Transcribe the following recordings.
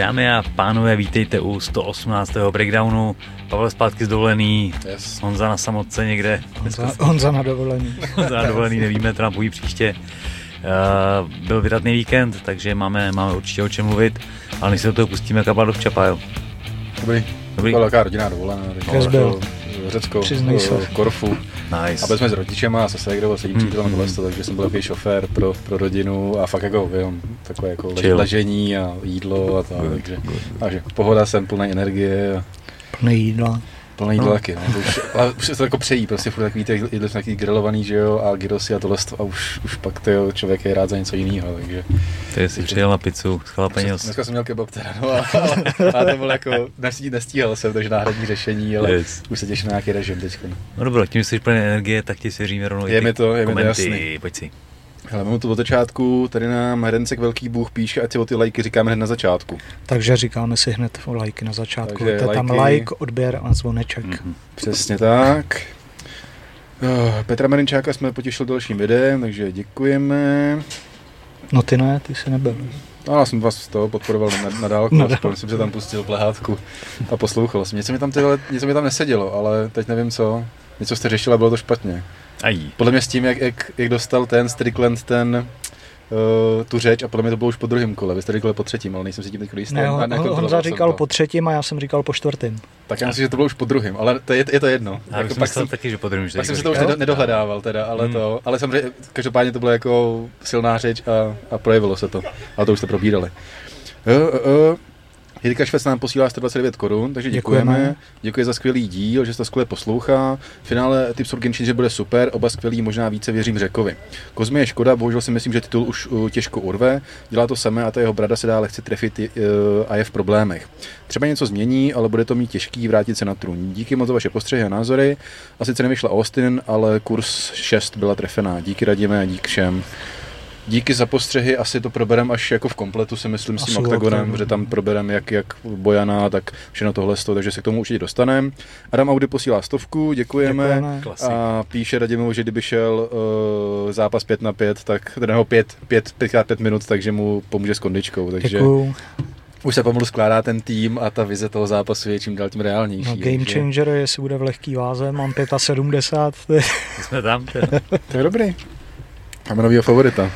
Dámy a pánové, vítejte u 118. breakdownu. Pavel zpátky z dovolený, yes. Honza na samotce někde. Honza, Honza na dovolený. Honza na dovolený, nevíme, to nám příště. Uh, byl vydatný víkend, takže máme, máme určitě o čem mluvit, ale než se do toho pustíme, kabal do včapa, jo. Dobrý. Dobrý. Byla velká rodinná dovolená. byl? Řecko, uh, Korfu. Nice. A byli jsme s rodičema a se Segrou a sedím mm. přítelem mm. takže jsem byl takový šofér pro, pro rodinu a fakt jako vím, takové jako Chill. ležení a jídlo a tak, takže, takže pohoda jsem plný energie. A... Plný jídla plný no. taky, no. Už, ale už se to jako přejí, prostě furt takový ty jídlo nějaký grilovaný, že jo, a gyrosy a tohle a už, už pak ty člověk je rád za něco jiného, takže. Ty jsi přijel na pizzu, schlápeně. Dneska jsem měl kebab teda, no, a, a, to bylo jako, nestíhal jsem, takže náhradní řešení, ale yes. už se těším na nějaký režim teď. No dobro, tím jsi plný energie, tak ti svěříme rovnou je mi to, je mi to jasný. Pojď si. Hele, mám to od začátku, tady nám Hrencek Velký Bůh píše, ať si o ty lajky říkáme hned na začátku. Takže říkáme si hned o lajky na začátku. Takže to je tam like, odběr a zvoneček. Mm-hmm. Přesně tak. Oh, Petra Marinčáka jsme potěšili dalším videem, takže děkujeme. No ty ne, ty jsi nebyl. No, já jsem vás z toho podporoval na, na dálku, no, aspoň jsem se tam pustil plehátku a poslouchal jsem. Něco mi tam, tyhle, něco mi tam nesedělo, ale teď nevím co. Něco jste řešili a bylo to špatně. Aj. Podle mě s tím, jak, jak, jak dostal ten Strickland ten uh, tu řeč a podle mě to bylo už po druhém kole. Vy jste říkali po třetím, ale nejsem si tím teď jistý. Ne, on, Honza říkal po třetím a já jsem říkal po čtvrtým. Tak já myslím, že to bylo už po druhém, ale to je, je to jedno. Já jako pak jsem taky, že po druhém. Pak jsem si to už nedohledával teda, ale hmm. to, ale samozřejmě, každopádně to bylo jako silná řeč a, a projevilo se to. Ale to už jste probírali. Uh, uh, Jirka Švec nám posílá 129 korun, takže děkujeme. děkujeme. Děkuji za skvělý díl, že se to skvěle poslouchá. V finále Tips for Genshin, že bude super, oba skvělý, možná více věřím Řekovi. Kozmi je škoda, bohužel si myslím, že titul už uh, těžko urve. Dělá to samé a ta jeho brada se dá lehce trefit uh, a je v problémech. Třeba něco změní, ale bude to mít těžký vrátit se na trůn. Díky moc za vaše postřehy a názory. A sice nevyšla Austin, ale kurz 6 byla trefená. Díky radíme a dík všem. Díky za postřehy, asi to proberem až jako v kompletu, si myslím, s tím oktagonem, že tam proberem jak, jak Bojana, tak všechno tohle, takže se k tomu určitě dostaneme. Adam Audi posílá stovku, děkujeme. děkujeme. A píše Radimu, že kdyby šel uh, zápas 5 na 5, tak nebo 5, 5, 5, 5 minut, takže mu pomůže s kondičkou. Takže Děkuju. Už se pomalu skládá ten tým a ta vize toho zápasu je čím dál tím reálnější. No, game changer, že... jestli bude v lehký váze, mám 75. Jsme tam. to je dobrý. Máme novýho favorita.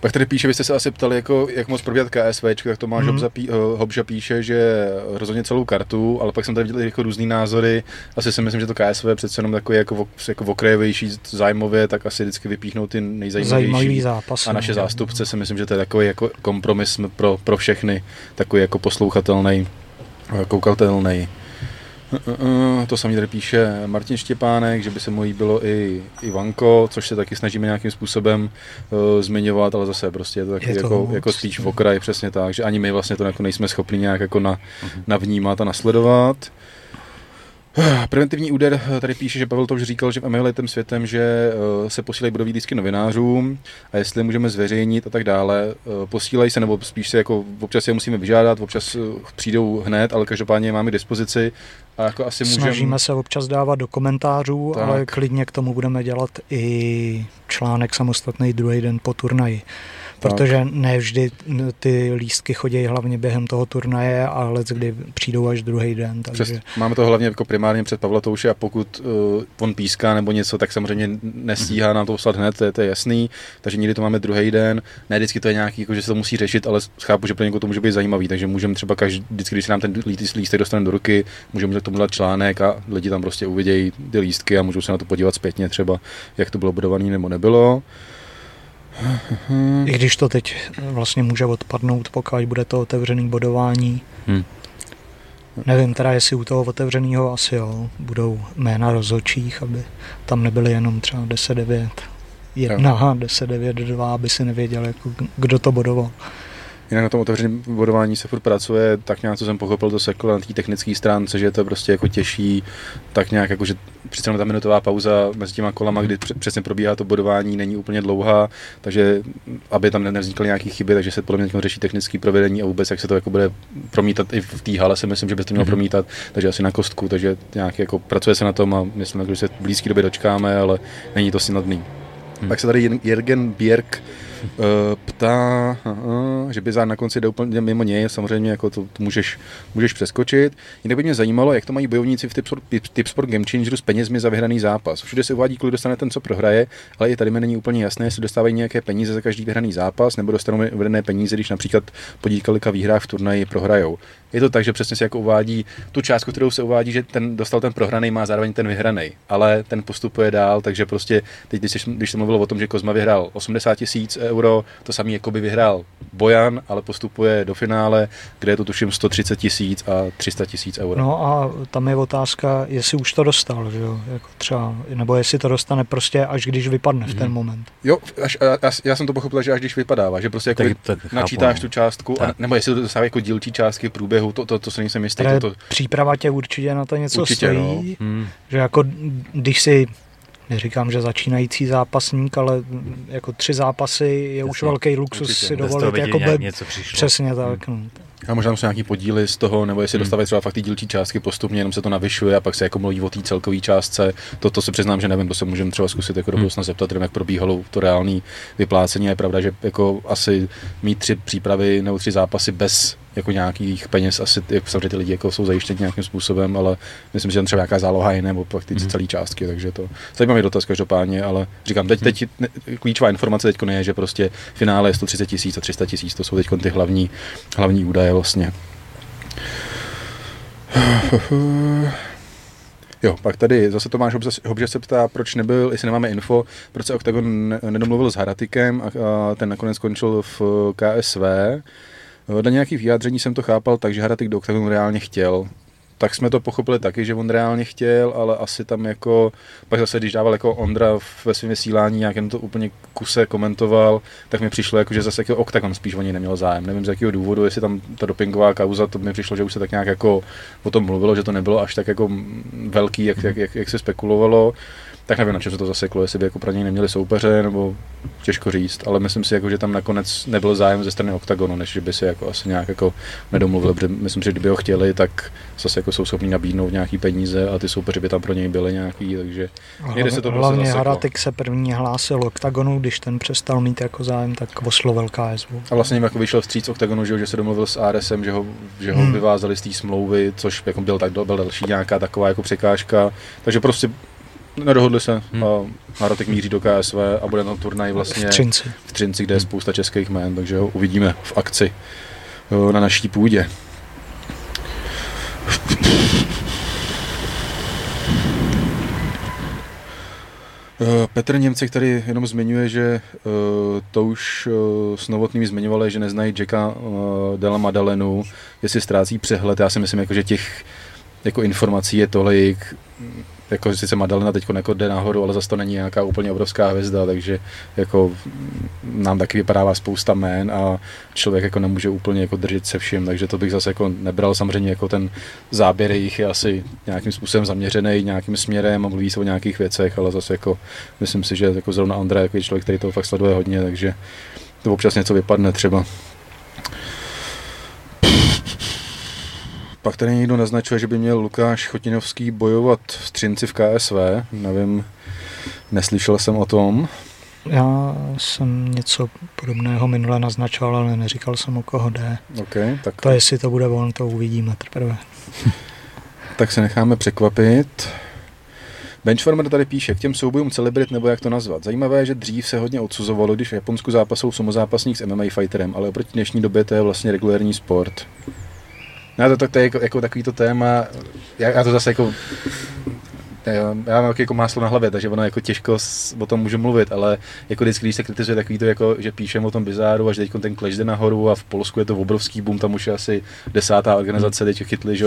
Pak tady píše, vy jste se asi ptali, jako, jak moc probíhat KSV, tak Tomáš mm. Hobža, pí, Hobža píše, že rozhodně celou kartu, ale pak jsem tady viděl jako různý názory. Asi si myslím, že to KSV je přece jenom takový jako, jako okrajovější zájmově, tak asi vždycky vypíchnou ty nejzajímavější. zápasy. A naše no, zástupce si myslím, že to je takový jako kompromis pro, pro všechny, takový jako poslouchatelný, koukatelný. To samý tady píše Martin Štěpánek, že by se mu líbilo i Ivanko, což se taky snažíme nějakým způsobem uh, zmiňovat, ale zase prostě je to taky je to jako, jako spíš v okraji, přesně tak, že ani my vlastně to jako nejsme schopni nějak jako na, uh-huh. navnímat a nasledovat. Preventivní úder tady píše, že Pavel to už říkal, že v tím světem, že eh, se posílají budový disky novinářům a jestli můžeme zveřejnit a tak dále. Eh, posílají se, nebo spíš se jako občas je musíme vyžádat, občas eh, přijdou hned, ale každopádně je máme k dispozici. A jako asi můžeme... Snažíme se občas dávat do komentářů, tak. ale klidně k tomu budeme dělat i článek samostatný druhý den po turnaji protože ne vždy ty lístky chodí hlavně během toho turnaje, ale kdy přijdou až druhý den. Takže... Přes, máme to hlavně jako primárně před Pavlatouše a pokud uh, on píská nebo něco, tak samozřejmě nestíhá nám to poslat hned, to je, to je jasný, takže někdy to máme druhý den, ne vždycky to je nějaký, jako, že se to musí řešit, ale chápu, že pro někoho to může být zajímavý, takže můžeme třeba každý, vždycky, když se nám ten lístek dostane do ruky, můžeme k tomu dát článek a lidi tam prostě uvidějí ty lístky a můžou se na to podívat zpětně třeba, jak to bylo budované nebo nebylo. I když to teď vlastně může odpadnout, pokud bude to otevřený bodování. Hmm. Nevím teda, jestli u toho otevřeného asi jo, budou jména rozhodčích, aby tam nebyly jenom třeba 10-9 1, 10-9, 2, aby si nevěděl, jako, kdo to bodoval. Jinak na tom otevřeném vodování se furt pracuje, tak nějak, co jsem pochopil, to seklo na té technické stránce, že je to prostě jako těžší, tak nějak jako, že přece ta minutová pauza mezi těma kolama, kdy přesně probíhá to bodování, není úplně dlouhá, takže aby tam nevznikly nějaké chyby, takže se podle mě řeší technické provedení a vůbec, jak se to jako bude promítat i v té hale, si myslím, že by to mělo mm-hmm. promítat, takže asi na kostku, takže nějak jako pracuje se na tom a myslím, že se v blízké době dočkáme, ale není to snadný. Hmm. Pak se tady Jürgen Bierk ptá, uh, že bizár na konci jde úplně mimo něj, samozřejmě jako to, to můžeš, můžeš přeskočit. Jinak by mě zajímalo, jak to mají bojovníci v Tipsport, Tipsport Game Changeru s penězmi za vyhraný zápas. Všude se uvádí, kolik dostane ten, co prohraje, ale i tady mi není úplně jasné, jestli dostávají nějaké peníze za každý vyhraný zápas, nebo dostanou uvedené peníze, když například po kolika výhrách v turnaji prohrajou. Je to tak, že přesně se jako uvádí tu částku, kterou se uvádí, že ten dostal ten prohraný, má zároveň ten vyhraný, ale ten postupuje dál, takže prostě teď, když, když jsem mluvil o tom, že Kozma vyhrál 80 tisíc euro, to samý jako by vyhrál Bojan, ale postupuje do finále, kde je to tuším 130 tisíc a 300 tisíc euro. No a tam je otázka, jestli už to dostal, že jo? Jako třeba, nebo jestli to dostane prostě až když vypadne v ten mhm. moment. Jo, až, já, já, jsem to pochopil, že až když vypadává, že prostě jako tak, tak načítáš chápu, no. tu částku, a, nebo jestli to dostává jako dílčí částky průběhu, to, to, to se nejsem jistý. To, to... Příprava tě určitě na to něco určitě, stojí, no. hmm. že jako když si neříkám, že začínající zápasník, ale jako tři zápasy je Jasně, už velký luxus určitě. si dovolit. Jako by, něco přišlo. Přesně tak. Hmm. No. A možná jsou nějaký podíly z toho, nebo jestli hmm. dostávají třeba fakt ty dílčí částky postupně, jenom se to navyšuje a pak se jako mluví o té celkové částce. To, to se přiznám, že nevím, to se můžeme třeba zkusit jako do hmm. budoucna zeptat, jak probíhalo to reálné vyplácení. Je pravda, že jako asi mít tři přípravy nebo tři zápasy bez jako nějakých peněz, asi jako samozřejmě ty lidi jako jsou zajištěni nějakým způsobem, ale myslím, že tam třeba nějaká záloha je nebo pak ty mm. celé částky, takže to zajímavý dotaz každopádně, ale říkám, teď, teď klíčová informace teď je, že prostě finále je 130 tisíc a 300 tisíc, to jsou teď ty hlavní, hlavní údaje vlastně. Jo, pak tady zase Tomáš Hobže se ptá, proč nebyl, jestli nemáme info, proč se Octagon nedomluvil s Haratikem a, a ten nakonec skončil v KSV. Na nějakých vyjádření jsem to chápal tak, že Haratik do Octagonu reálně chtěl. Tak jsme to pochopili taky, že on reálně chtěl, ale asi tam jako, pak zase když dával jako Ondra ve svém vysílání, nějak jen to úplně kuse komentoval, tak mi přišlo jako, že zase jako Octagon spíš o něj neměl zájem. Nevím z jakého důvodu, jestli tam ta dopingová kauza, to mi přišlo, že už se tak nějak jako o tom mluvilo, že to nebylo až tak jako velký, jak, jak, jak, jak se spekulovalo tak nevím, na čem se to zaseklo, jestli by jako pro něj neměli soupeře, nebo těžko říct, ale myslím si, jako, že tam nakonec nebyl zájem ze strany OKTAGONu, než že by si jako asi nějak jako nedomluvili, protože myslím si, že kdyby ho chtěli, tak zase jako jsou schopni nabídnout nějaký peníze a ty soupeři by tam pro něj byly nějaký, takže někde se to prostě Hlavně prostě Haratik se první hlásil OKTAGONu, když ten přestal mít jako zájem, tak oslovil KSV. A vlastně jako vyšel vstříc OKTAGONu, že, že se domluvil s ARSem, že ho, že ho hmm. vyvázali z té smlouvy, což jako byl, tak, byl další nějaká taková jako překážka, takže prostě Nedohodli se hmm. a Harotek míří do KSV a bude na turnaj vlastně v Třinci, v Třinci kde je hmm. spousta českých jmén, takže ho uvidíme v akci na naší půdě. Petr Němci, který jenom zmiňuje, že uh, to už uh, s Novotným zmiňovali, že neznají Jacka uh, Dela Madalenu, jestli ztrácí přehled. Já si myslím, jako, že těch jako informací je tolik, jako sice Madalena teď jako jde nahoru, ale zase to není nějaká úplně obrovská hvězda, takže jako nám taky vypadává spousta jmén a člověk jako nemůže úplně jako držet se vším, takže to bych zase jako nebral samozřejmě jako ten záběr jejich je asi nějakým způsobem zaměřený nějakým směrem a mluví se o nějakých věcech, ale zase jako myslím si, že jako zrovna Andrej jako je člověk, který to fakt sleduje hodně, takže to občas něco vypadne třeba. Pak tady někdo naznačuje, že by měl Lukáš Chotinovský bojovat v Třinci v KSV. Nevím, neslyšel jsem o tom. Já jsem něco podobného minule naznačoval, ale neříkal jsem, o koho jde. Okay, tak... To jestli to bude on, to uvidíme teprve. tak se necháme překvapit. Benchwarmer tady píše k těm soubojům celebrit, nebo jak to nazvat. Zajímavé je, že dřív se hodně odsuzovalo, když v Japonsku zápasou samozápasník s MMA fighterem, ale oproti dnešní době to je vlastně regulární sport. No to, to, to je jako, jako takový to téma, já, já to zase jako já mám jako máslo na hlavě, takže ono jako těžko o tom můžu mluvit, ale jako vždycky, když se kritizuje takový to, jako, že píšem o tom bizáru a že teď ten Clash jde nahoru a v Polsku je to obrovský boom, tam už je asi desátá organizace, teď chytli, že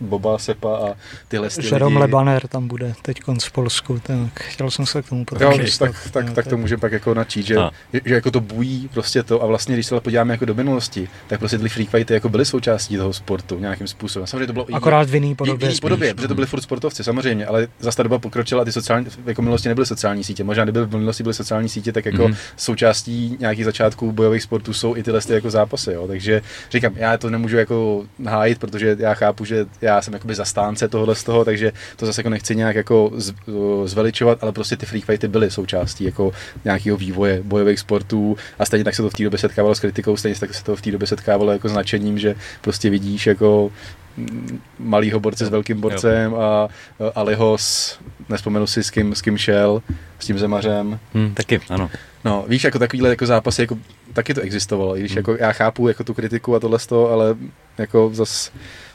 Boba Sepa a tyhle styly. Jerome Lebaner tam bude teď v Polsku, tak chtěl jsem se k tomu potom jo, tak, tak, tak, tak, to můžeme pak jako načít, že, že, že, jako to bují prostě to a vlastně, když se podíváme jako do minulosti, tak prostě ty free fighty jako byly součástí toho sportu nějakým způsobem. Samozřejmě to bylo Akorát v jiný podobě. V jiný podobě, protože to byly furt sportovci, samozřejmě, ale zase ta doba pokročila a ty sociální, jako minulosti nebyly sociální sítě. Možná kdyby v minulosti byly sociální sítě, tak jako mm-hmm. součástí nějakých začátků bojových sportů jsou i tyhle ty jako zápasy. Jo. Takže říkám, já to nemůžu jako hájit, protože já chápu, že já jsem jakoby zastánce tohohle z toho, takže to zase jako nechci nějak jako zveličovat, ale prostě ty free fighty byly součástí jako nějakého vývoje bojových sportů a stejně tak se to v té době setkávalo s kritikou, stejně tak se to v té době setkávalo jako značením, že prostě vidíš jako malýho borce s velkým borcem a Aliho s, nespomenu si s kým, s kým šel, s tím zemařem. Hmm, taky, ano. No, víš, jako takovýhle jako zápasy, jako, taky to existovalo, i když hmm. jako já chápu jako tu kritiku a tohle z toho, ale jako zas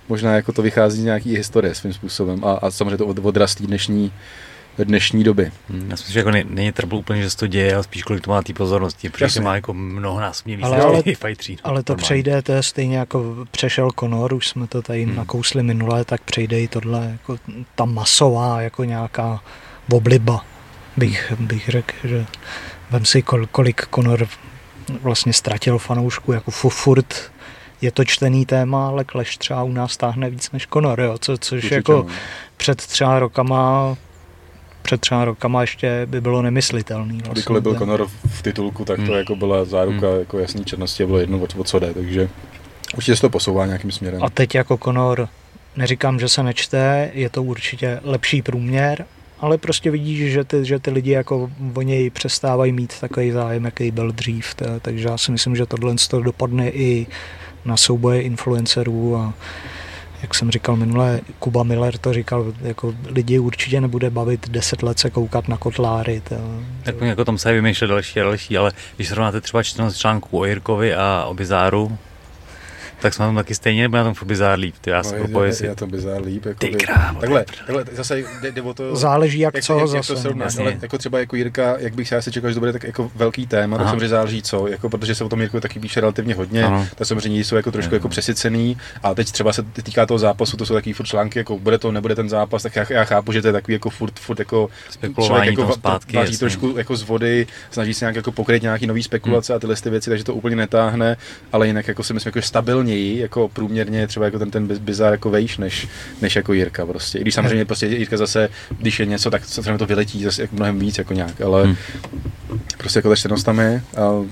možná jako to vychází z nějaký historie svým způsobem a, a samozřejmě to od, odrastí dnešní dnešní doby. Hmm, já myslím, že jako není trouble úplně, že se to děje, ale spíš kolik to má té pozornosti, protože Jasně. má jako mnohonásobně víc ale, ale, ale to přejde, to je stejně jako přešel Conor, už jsme to tady hmm. nakousli minule, tak přejde i tohle, jako ta masová, jako nějaká obliba, bych, hmm. bych řekl, že vem si, kol, kolik Conor vlastně ztratil fanoušku, jako furt je to čtený téma, ale Clash třeba u nás táhne víc než Conor, jo, co, což Určitě, jako no. před třeba rokama před třeba rokama ještě by bylo nemyslitelný. Vlastně. Kdykoliv byl Conor v titulku, tak to hmm. jako byla záruka hmm. jako jasný černosti a bylo jedno, o co jde, takže určitě se to posouvá nějakým směrem. A teď jako Conor, neříkám, že se nečte, je to určitě lepší průměr, ale prostě vidíš, že ty, že ty lidi jako o něj přestávají mít takový zájem, jaký byl dřív, takže já si myslím, že tohle dopadne i na souboje influencerů a jak jsem říkal minule, Kuba Miller to říkal, jako lidi určitě nebude bavit deset let se koukat na kotláry. To, tak jako tam se vymýšlet další a další, ale když srovnáte třeba 14 článků o Jirkovi a o Bizáru, tak jsme tam taky stejně, nebo na tom furt bizár líp, ty já no, je, je, je, to bizár líp. Jako ty krávo, takhle, takhle, zase jde, jde o to... Záleží jak, jak co jak, zase. Jak to srovnáš, ale jako třeba jako Jirka, jak bych já si čekal, že to bude tak jako velký téma, Aha. tak samozřejmě záleží co, jako protože se o tom Jirku taky píše relativně hodně, ano. tak samozřejmě jsou jako trošku jako přesycený a teď třeba se týká toho zápasu, to jsou takový furt články, jako bude to, nebude ten zápas, tak já, já chápu, že to je takový jako furt, furt jako člověk jako zpátky, váží trošku jako z vody, snaží se nějak jako pokryt nějaký nový spekulace hmm. a tyhle ty věci, takže to úplně netáhne, ale jinak jako si myslím jako stabilněji, jako průměrně třeba jako ten, ten bizar jako vejš, než, než jako Jirka prostě. I když samozřejmě prostě Jirka zase, když je něco, tak samozřejmě to vyletí zase jako mnohem víc jako nějak, ale hmm. prostě jako ta čtenost tam je. A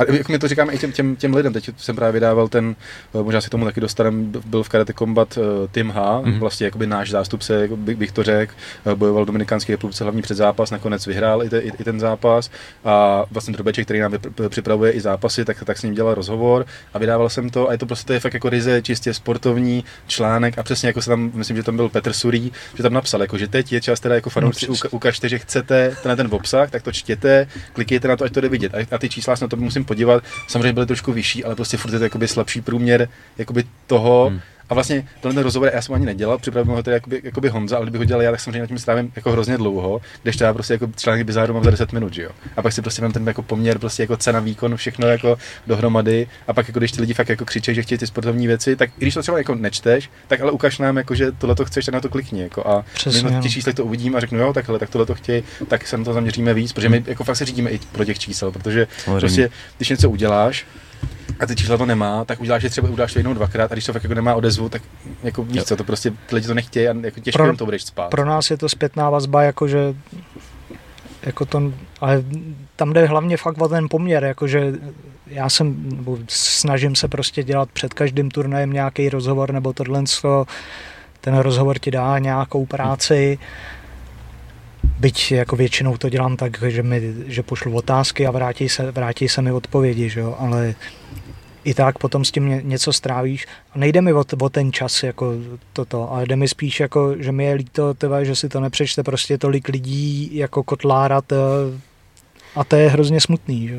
a jak mi to říkáme i těm, těm, těm lidem, teď jsem právě vydával ten, eh, možná si tomu taky dostanem, byl v Karate Combat uh, Tim H, mm-hmm. vlastně jakoby náš zástupce, jako bych, bych to řekl, uh, bojoval v Dominikánské republice hlavní před zápas, nakonec vyhrál i, te, i, i ten zápas a vlastně Drobeček, který nám připravuje i zápasy, tak, tak s ním dělal rozhovor a vydával jsem to a je to prostě to je fakt jako ryze čistě sportovní článek a přesně jako se tam, myslím, že tam byl Petr Surí, že tam napsal, jako, že teď je čas teda jako fanoušci no, ukažte, že chcete ten, ten obsah, tak to čtěte, klikněte na to, ať to jde vidět. A, a ty čísla na to musím podívat. Samozřejmě byly trošku vyšší, ale prostě furt je to jakoby slabší průměr jakoby toho. Hmm. A vlastně tenhle rozhovor já jsem ani nedělal, připravil ho to jakoby, jakoby Honza, ale kdyby ho dělal já, tak samozřejmě na tím strávím jako hrozně dlouho, když já prostě jako článek bizáru mám za 10 minut, že jo. A pak si prostě mám ten jako poměr, prostě jako cena, výkon, všechno jako dohromady. A pak jako když ty lidi fakt jako křičí, že chtějí ty sportovní věci, tak i když to třeba jako nečteš, tak ale ukaž nám, jako, že tohle to chceš, tak na to klikni. Jako, a Přesně, my na těch číslech to uvidím a řeknu, jo, takhle, tak tohle to chtějí, tak se na to zaměříme víc, protože my jako fakt se řídíme i pro těch čísel, protože prostě, když něco uděláš, a ty čísla to nemá, tak uděláš, že třeba uděláš to jednou dvakrát a když to fakt jako nemá odezvu, tak jako víš co, to prostě ty lidi to nechtějí a jako těžko pro, to budeš spát. Pro nás je to zpětná vazba, jakože jako to, ale tam jde hlavně fakt o ten poměr, jakože já jsem, nebo snažím se prostě dělat před každým turnajem nějaký rozhovor nebo tohle, ten rozhovor ti dá nějakou práci, byť jako většinou to dělám tak, že, mi, že pošlu otázky a vrátí se, vrátí se mi odpovědi, že jo? ale i tak potom s tím něco strávíš. A nejde mi o, o ten čas, jako toto, ale jde mi spíš, jako, že mi je líto, tebe, že si to nepřečte prostě tolik lidí jako kotlárat a to je hrozně smutný. Že?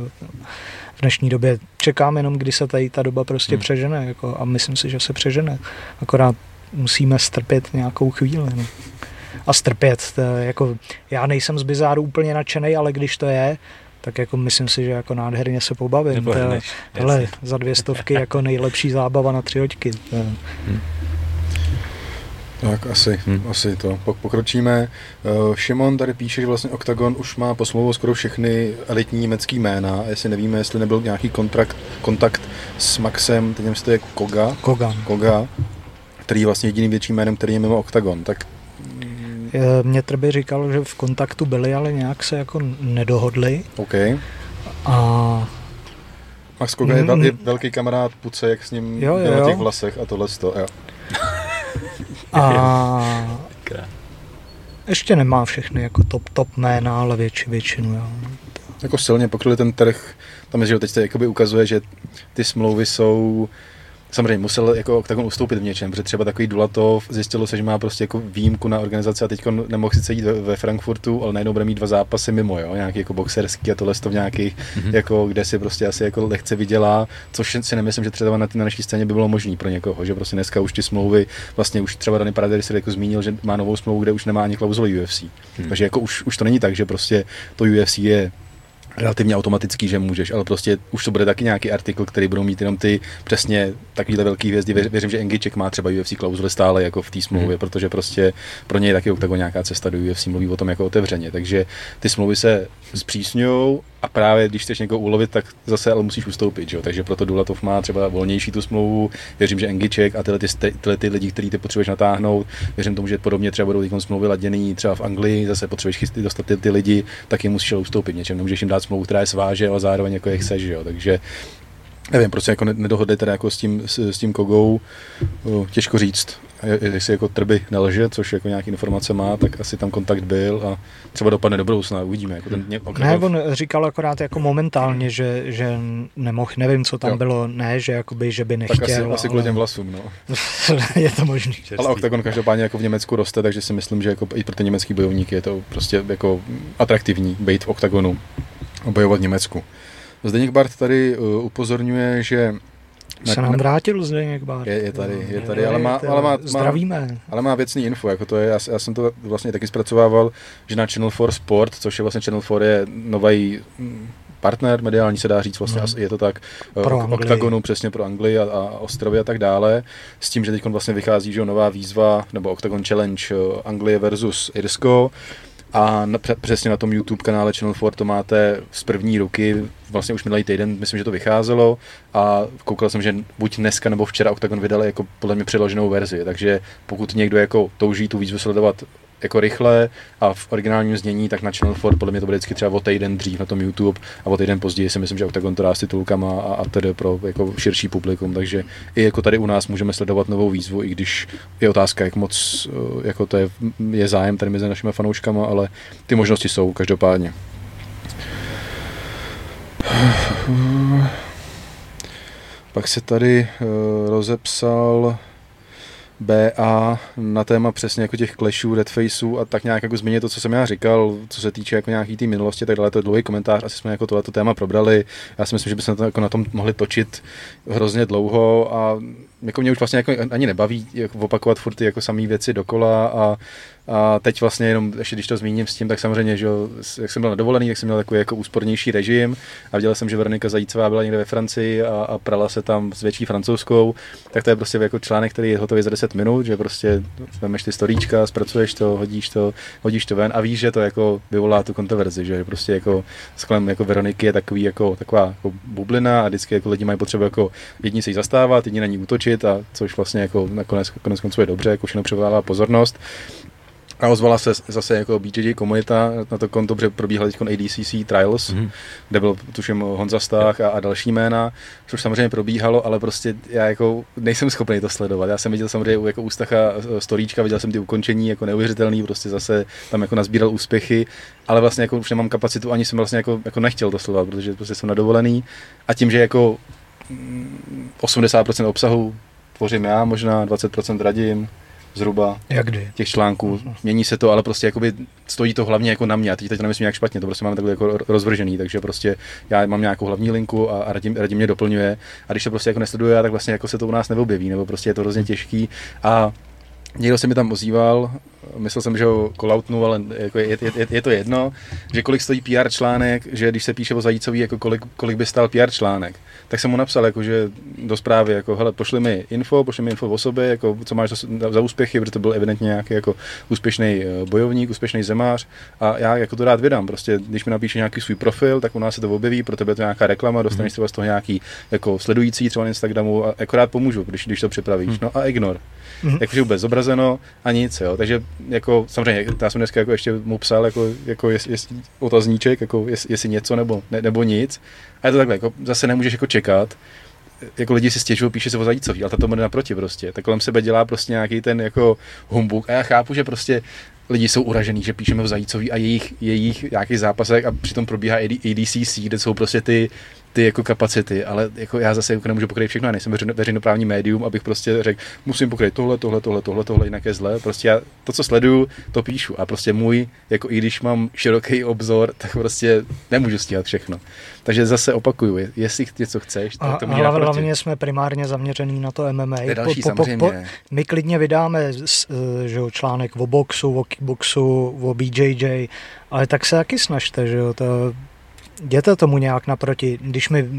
V dnešní době čekám jenom, kdy se tady ta doba prostě hmm. přežene jako, a myslím si, že se přežene. Akorát musíme strpět nějakou chvíli. No. A strpět. To, jako, já nejsem z bizáru úplně nadšený, ale když to je, tak jako myslím si, že jako nádherně se pobavím. Tohle za dvě stovky jako nejlepší zábava na tři hoďky. Hmm. Tak asi, hmm. asi to. Pokročíme. Uh, Šimon tady píše, že vlastně Octagon už má po smlouvu skoro všechny elitní německý jména. Jestli nevíme, jestli nebyl nějaký kontrakt, kontakt s Maxem, teď nevím, jestli to je Koga. Koga. Koga, který je vlastně jediným větším jménem, který je mimo Octagon. Tak Mě Trby říkal, že v kontaktu byli, ale nějak se jako nedohodli. OK. A Max Koga je, vel, je velký kamarád Puce, jak s ním jo, jo, na těch jo. vlasech a tohle to, jo. A ještě nemá všechny jako top, top jména, ale větši, většinu. Jo. Jako silně pokryli ten trh. Tam je, že jo, teď se jakoby ukazuje, že ty smlouvy jsou samozřejmě musel jako Octagon ustoupit v něčem, protože třeba takový Dulatov zjistilo se, že má prostě jako výjimku na organizaci a teď nemohl sice jít ve, ve Frankfurtu, ale najednou bude mít dva zápasy mimo, jo, nějaký jako boxerský a tohle to v nějakých, mm-hmm. jako, kde si prostě asi jako lehce vydělá, což si nemyslím, že třeba na, na naší scéně by bylo možné pro někoho, že prostě dneska už ty smlouvy, vlastně už třeba Dany Paradery si jako zmínil, že má novou smlouvu, kde už nemá ani klauzuli UFC. Mm. Takže jako už, už to není tak, že prostě to UFC je relativně automatický, že můžeš, ale prostě už to bude taky nějaký artikl, který budou mít jenom ty přesně takovýhle velký hvězdy. Věřím, že Engiček má třeba UFC klauzuli stále jako v té smlouvě, mm. protože prostě pro něj je taky tak nějaká cesta do UFC, mluví o tom jako otevřeně. Takže ty smlouvy se zpřísňují a právě když chceš někoho ulovit, tak zase ale musíš ustoupit. Že? Takže proto Dulatov má třeba volnější tu smlouvu. Věřím, že Engiček a tyhle ty, tyhle ty lidi, který ty potřebuješ natáhnout, věřím tomu, že podobně třeba budou smlouvy laděný třeba v Anglii, zase potřebuješ chystit, dostat ty, ty lidi, tak jim musíš ustoupit něčem. Nemůžeš jim dát smlouvu, která je sváže, ale zároveň jako je chceš. Že? Takže nevím, prostě jako nedohodli teda jako s tím, s, s tím Kogou, těžko říct jestli jako Trby nelže, což jako nějaký informace má, tak asi tam kontakt byl a třeba dopadne do budoucna, uvidíme. Jako ten, ne, on říkal akorát jako momentálně, že, že nemohl, nevím, co tam jo. bylo, ne, že jakoby, že by nechtěl. Tak asi, ale... asi kvůli těm vlasům, no. je to možný. Ale Octagon každopádně jako v Německu roste, takže si myslím, že jako i pro ty německý bojovníky je to prostě jako atraktivní být v Octagonu a bojovat v Německu. Zdeněk Bart tady uh, upozorňuje, že se nám vrátil Zdeněk Bár. Je, je tady, je tady, ale má, ale má, zdravíme. Má, ale má věcný info, jako to je, já, já jsem to vlastně taky zpracovával, že na Channel 4 Sport, což je vlastně Channel 4 je nový partner mediální, se dá říct, vlastně no. je to tak, pro uh, Octagonu přesně pro Anglii a, a ostrovy a tak dále, s tím, že teď vlastně vychází že nová výzva, nebo Octagon Challenge uh, Anglie versus Irsko, a na, přesně na tom YouTube kanále Channel 4 to máte z první ruky, vlastně už minulý týden, myslím, že to vycházelo. A koukal jsem, že buď dneska nebo včera Octagon vydali jako podle mě přeloženou verzi, takže pokud někdo jako touží tu výzvu sledovat jako rychle a v originálním znění, tak na Channel 4 podle mě to bude vždycky třeba o týden dřív na tom YouTube a o týden později si myslím, že Octagon to dá s titulkama a, a tedy pro jako širší publikum, takže i jako tady u nás můžeme sledovat novou výzvu, i když je otázka, jak moc eh, jako to je, je zájem tady mezi našimi fanouškama, ale ty možnosti jsou každopádně. Pak se tady uh, rozepsal BA na téma přesně jako těch clashů, deadfaceů a tak nějak jako změnit to, co jsem já říkal, co se týče jako nějaký té minulosti, tak dále, to je dlouhý komentář, asi jsme jako tohleto téma probrali. Já si myslím, že bychom to jako na tom mohli točit hrozně dlouho a jako mě už vlastně jako ani nebaví jako opakovat furt ty jako samé věci dokola a, a teď vlastně jenom, ještě když to zmíním s tím, tak samozřejmě, že jak jsem byl na dovolený, tak jsem měl takový jako úspornější režim a viděl jsem, že Veronika Zajícová byla někde ve Francii a, a prala se tam s větší francouzskou, tak to je prostě jako článek, který je hotový za 10 minut, že prostě vemeš ty storíčka, zpracuješ to, hodíš to, hodíš to ven a víš, že to jako vyvolá tu kontroverzi, že prostě jako sklem jako Veroniky je takový jako taková jako bublina a vždycky jako lidi mají potřebu jako jedni se jí zastávat, jedni na ní útočit a což vlastně jako nakonec, konec konců je dobře, jako všechno přivolává pozornost. A ozvala se zase jako BJJ komunita na to konto, protože probíhal teď ADCC Trials, mm-hmm. kde byl tuším Honza Stach a, a další jména, což samozřejmě probíhalo, ale prostě já jako nejsem schopný to sledovat. Já jsem viděl samozřejmě jako ústacha storíčka, viděl jsem ty ukončení jako neuvěřitelný, prostě zase tam jako nazbíral úspěchy, ale vlastně jako už nemám kapacitu, ani jsem vlastně jako, jako nechtěl to sledovat, protože prostě jsem na dovolený a tím, že jako 80% obsahu tvořím já, možná 20% radím, zhruba Jak kdy? těch článků. Mění se to, ale prostě jakoby stojí to hlavně jako na mě. A teď to nemyslím nějak špatně, to prostě mám takhle jako rozvržený, takže prostě já mám nějakou hlavní linku a, a radím, radím mě doplňuje. A když to prostě jako nesleduje, tak vlastně jako se to u nás neobjeví, nebo prostě je to hrozně těžký. A někdo se mi tam ozýval, myslel jsem, že ho kolautnu, ale jako je, je, je, je, to jedno, že kolik stojí PR článek, že když se píše o Zajícový, jako kolik, kolik by stál PR článek, tak jsem mu napsal, jako, že do zprávy, jako, hele, pošli mi info, pošli mi info o sobě, jako, co máš za, za úspěchy, protože to byl evidentně nějaký jako úspěšný eh, bojovník, úspěšný zemář a já jako to rád vydám. Prostě, když mi napíše nějaký svůj profil, tak u nás se to objeví, pro tebe je to nějaká reklama, dostaneš mm. třeba z toho nějaký jako sledující třeba na Instagramu a akorát pomůžu, když, když to připravíš. Mm. No a ignor. Mm. Jakože vůbec zobrazeno a nic, jo. Takže jako samozřejmě, já jsem dneska jako ještě mu psal, jako, jako jest, jest, otazníček, jako jest, jestli něco nebo, ne, nebo nic. A je to takhle, jako zase nemůžeš jako čekat, jako lidi si stěžují, píše se o zajícový, ale to jde naproti prostě. Tak kolem sebe dělá prostě nějaký ten jako humbuk a já chápu, že prostě lidi jsou uražený, že píšeme v Zajícový a jejich, jejich nějakých zápasech a přitom probíhá ADCC, kde jsou prostě ty ty jako kapacity, ale jako já zase jako nemůžu pokryt všechno, já nejsem veřejno, veřejnoprávní médium, abych prostě řekl, musím pokryt tohle, tohle, tohle, tohle, tohle, jinak je zle. Prostě já to, co sleduju, to píšu a prostě můj, jako i když mám široký obzor, tak prostě nemůžu stíhat všechno. Takže zase opakuju, jestli něco chceš, tak to Ale hlavně jsme primárně zaměřený na to MMA. To je další, po, po, po, po, my klidně vydáme eh, že jo, článek o boxu, o kickboxu, o BJJ, ale tak se taky snažte, že jo, to jděte tomu nějak naproti. Když mi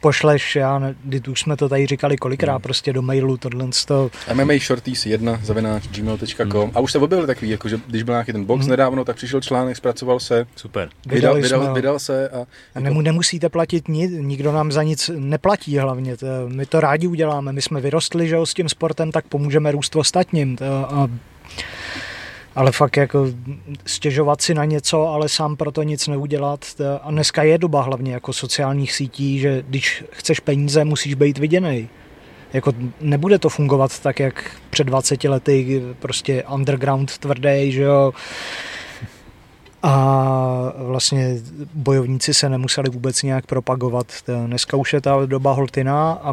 pošleš, já, už jsme to tady říkali kolikrát, hmm. prostě do mailu tohle to... MMA Shorties 1 zavináč gmail.com hmm. a už se objevili takový, jako, že když byl nějaký ten box hmm. nedávno, tak přišel článek, zpracoval se. Super. Vydal, vydal, vydal, vydal se. A, a nemu, nemusíte platit nic, nikdo nám za nic neplatí hlavně. To, my to rádi uděláme, my jsme vyrostli že, s tím sportem, tak pomůžeme růst ostatním. To, a ale fakt jako stěžovat si na něco, ale sám proto nic neudělat. A dneska je doba hlavně jako sociálních sítí, že když chceš peníze, musíš být viděný. Jako nebude to fungovat tak, jak před 20 lety, prostě underground tvrdý, že jo. A vlastně bojovníci se nemuseli vůbec nějak propagovat. Dneska už je ta doba holtina a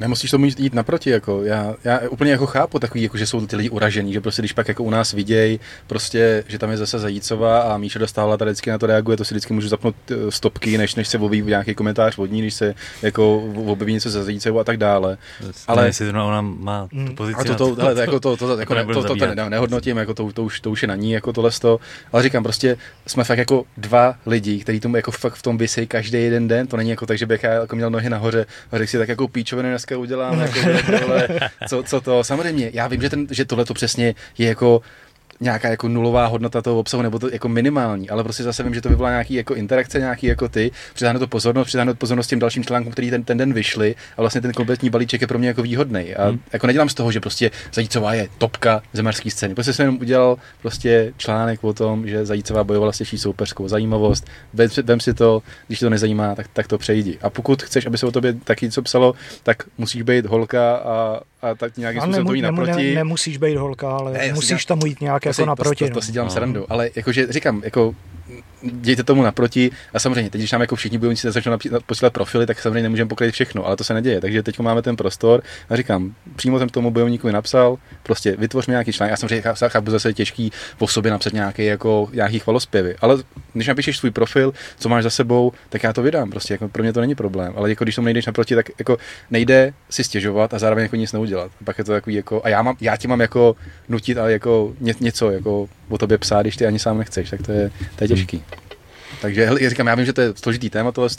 Nemusíš tomu jít, jít naproti, jako já, já úplně jako chápu takový, jako že jsou ty lidi uražený, že prostě když pak jako u nás vidějí, prostě, že tam je zase Zajícová a Míša dostávala tady vždycky na to reaguje, to si vždycky můžu zapnout eh, stopky, než, než se objeví nějaký komentář od ní, když se jako objeví něco za Zajícovou a tak dále. Ale jestli zrovna ona má tu hmm. pozici. A to, to, to, to, jako to, to, jako, to, to, to, ne, nehodnotím, jako to, to, už, to už je na ní, jako tohle to, ale říkám, prostě jsme fakt jako dva lidi, kteří tomu jako fakt v tom vysejí každý jeden den, to není jako tak, že bych já jako měl nohy nahoře a řekl si tak jako píčoviny dneska udělám, jako tohle, co, co to, samozřejmě, já vím, že, ten, že tohle to přesně je jako nějaká jako nulová hodnota toho obsahu, nebo to jako minimální, ale prostě zase vím, že to vyvolá nějaký jako interakce, nějaký jako ty, přitáhnout to pozornost, přitáhnout pozornost těm dalším článkům, který ten, ten den vyšli a vlastně ten kompletní balíček je pro mě jako výhodný. A hmm. jako nedělám z toho, že prostě Zajícová je topka zemarské scény. Prostě jsem jenom udělal prostě článek o tom, že Zajícová bojovala s těžší soupeřkou. Zajímavost, vem, vem si to, když to nezajímá, tak, tak to přejdi. A pokud chceš, aby se o tobě taky něco psalo, tak musíš být holka a a tak nějakým způsobem to jít naproti. Ne, nemusíš být holka, ale ne, musíš tam jít nějak to jako si, naproti. To, to, to, si dělám no. srandu, ale jakože říkám, jako dějte tomu naproti a samozřejmě, teď když nám jako všichni budou začnou posílat profily, tak samozřejmě nemůžeme pokryt všechno, ale to se neděje. Takže teď máme ten prostor a říkám, přímo jsem tomu bojovníkovi napsal, prostě vytvoř nějaký článek. Já samozřejmě chápu zase těžký v sobě napsat nějaký, jako, nějaký chvalospěvy, ale když napíšeš svůj profil, co máš za sebou, tak já to vydám. Prostě jako pro mě to není problém. Ale jako když tomu nejdeš naproti, tak jako nejde si stěžovat a zároveň jako nic neudělat. Pak je to takový jako, a já, mám, já ti mám jako nutit, ale jako ně, něco jako o tobě psát, když ty ani sám nechceš, tak to je, to je těžký. Takže já říkám, já vím, že to je složitý téma tohle,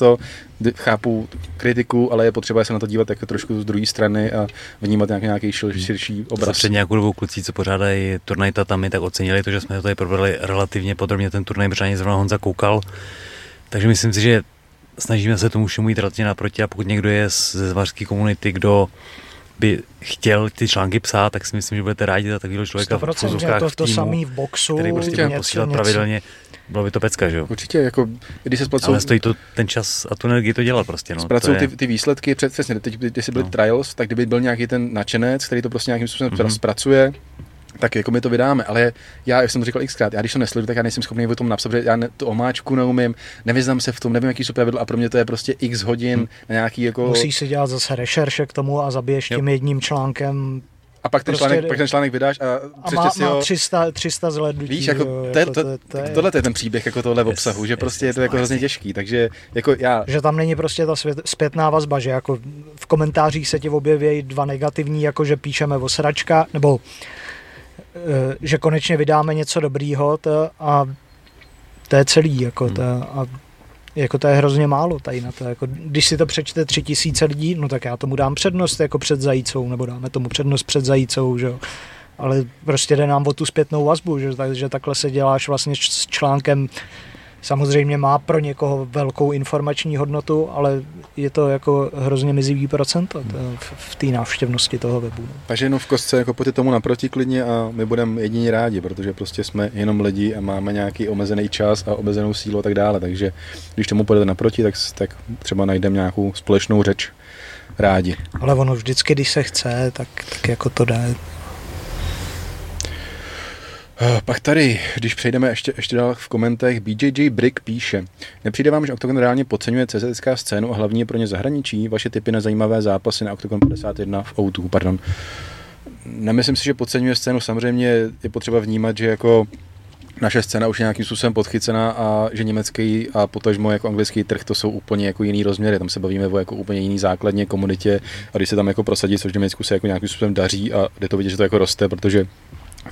chápu kritiku, ale je potřeba se na to dívat jako trošku z druhé strany a vnímat nějaký, nějaký širší obraz. Před nějakou dobou kluci, co pořádají turnaj Tatami, tak ocenili to, že jsme to tady probrali relativně podrobně ten turnaj, protože zrovna Honza koukal. Takže myslím si, že snažíme se tomu všemu jít relativně naproti a pokud někdo je ze zvařské komunity, kdo by chtěl ty články psát, tak si myslím, že budete rádi za takového člověka v to, to samý v boxu, který prostě bude posílat něco. pravidelně. Bylo by to pecka, že jo? Určitě, jako když se splacou... Ale stojí to ten čas a tu energii to dělat prostě, no. Zpracují je... ty, ty, výsledky, před, přesně, teď, když byly no. trials, tak kdyby byl nějaký ten nadšenec, který to prostě nějakým způsobem mm-hmm. zpracuje, tak jako my to vydáme, ale já, jak jsem to říkal xkrát, já když to nesleduju, tak já nejsem schopný o tom napsat, protože já ne, tu omáčku neumím, nevyznám se v tom, nevím, jaký jsou pravidla a pro mě to je prostě x hodin hmm. na nějaký jako... Musíš si dělat zase rešerše k tomu a zabiješ tím jedním článkem a pak ten, prostě, článek, pak ten článek vydáš a, a má, si ho... má 300, 300 zhlednutí. Víš, jako, to, jako to, to, to, je... tohle je ten příběh jako tohle v obsahu, že prostě je to jako hrozně těžký, takže jako já... Že tam není prostě ta svět, zpětná vazba, že jako v komentářích se ti objeví dva negativní, jako že píšeme o sračka, nebo Eh, že konečně vydáme něco dobrýho a to je celý, jako hmm. to, a jako to je hrozně málo tady na to. Jako, když si to přečte tři tisíce lidí, no tak já tomu dám přednost jako před zajícou, nebo dáme tomu přednost před zajícou, že Ale prostě jde nám o tu zpětnou vazbu, že, takže takhle se děláš vlastně s článkem samozřejmě má pro někoho velkou informační hodnotu, ale je to jako hrozně mizivý procento v, té návštěvnosti toho webu. No. Takže jenom v kostce jako pojďte tomu naproti klidně a my budeme jediní rádi, protože prostě jsme jenom lidi a máme nějaký omezený čas a omezenou sílu a tak dále, takže když tomu půjdete naproti, tak, tak třeba najdeme nějakou společnou řeč rádi. Ale ono vždycky, když se chce, tak, tak jako to jde. Eh, pak tady, když přejdeme ještě, ještě dál v komentech, BJJ Brick píše, nepřijde vám, že Octagon reálně podceňuje CZSK scénu a hlavně pro ně zahraničí? Vaše typy na zajímavé zápasy na Octagon 51 v O2, pardon. Nemyslím si, že podceňuje scénu, samozřejmě je potřeba vnímat, že jako naše scéna už je nějakým způsobem podchycená a že německý a potažmo jako anglický trh to jsou úplně jako jiný rozměry. Tam se bavíme o jako úplně jiný základně komunitě a když se tam jako prosadí, což v Německu se jako nějakým způsobem daří a jde to vidět, že to jako roste, protože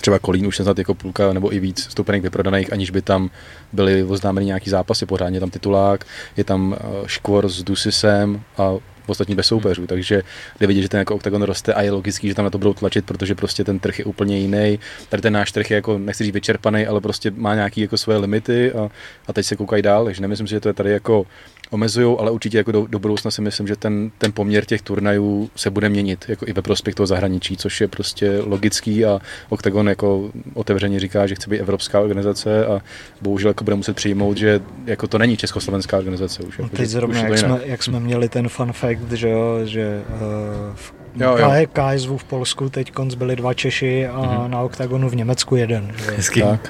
třeba Kolín už snad jako půlka nebo i víc stupenek vyprodaných, aniž by tam byly oznámeny nějaký zápasy, pořádně tam titulák, je tam eh, Škvor s Dusisem a ostatní bez soupeřů, takže jde vidět, že ten jako oktagon roste a je logický, že tam na to budou tlačit, protože prostě ten trh je úplně jiný. Tady ten náš trh je jako, nechci říct vyčerpaný, ale prostě má nějaký jako svoje limity a, a teď se koukají dál, takže nemyslím si, že to je tady jako omezují, ale určitě jako do, do budoucna si myslím, že ten, ten poměr těch turnajů se bude měnit jako i ve prospěch toho zahraničí, což je prostě logický a Octagon jako otevřeně říká, že chce být evropská organizace a bohužel jako bude muset přijmout, že jako to není československá organizace už. Jako, no teď zrovna, jak, jsme, jak jsme měli ten fun fact, že, jo, že uh, v jo, jo. KSV v Polsku teď byli dva Češi a mm-hmm. na Octagonu v Německu jeden. Že? Hezký. Tak.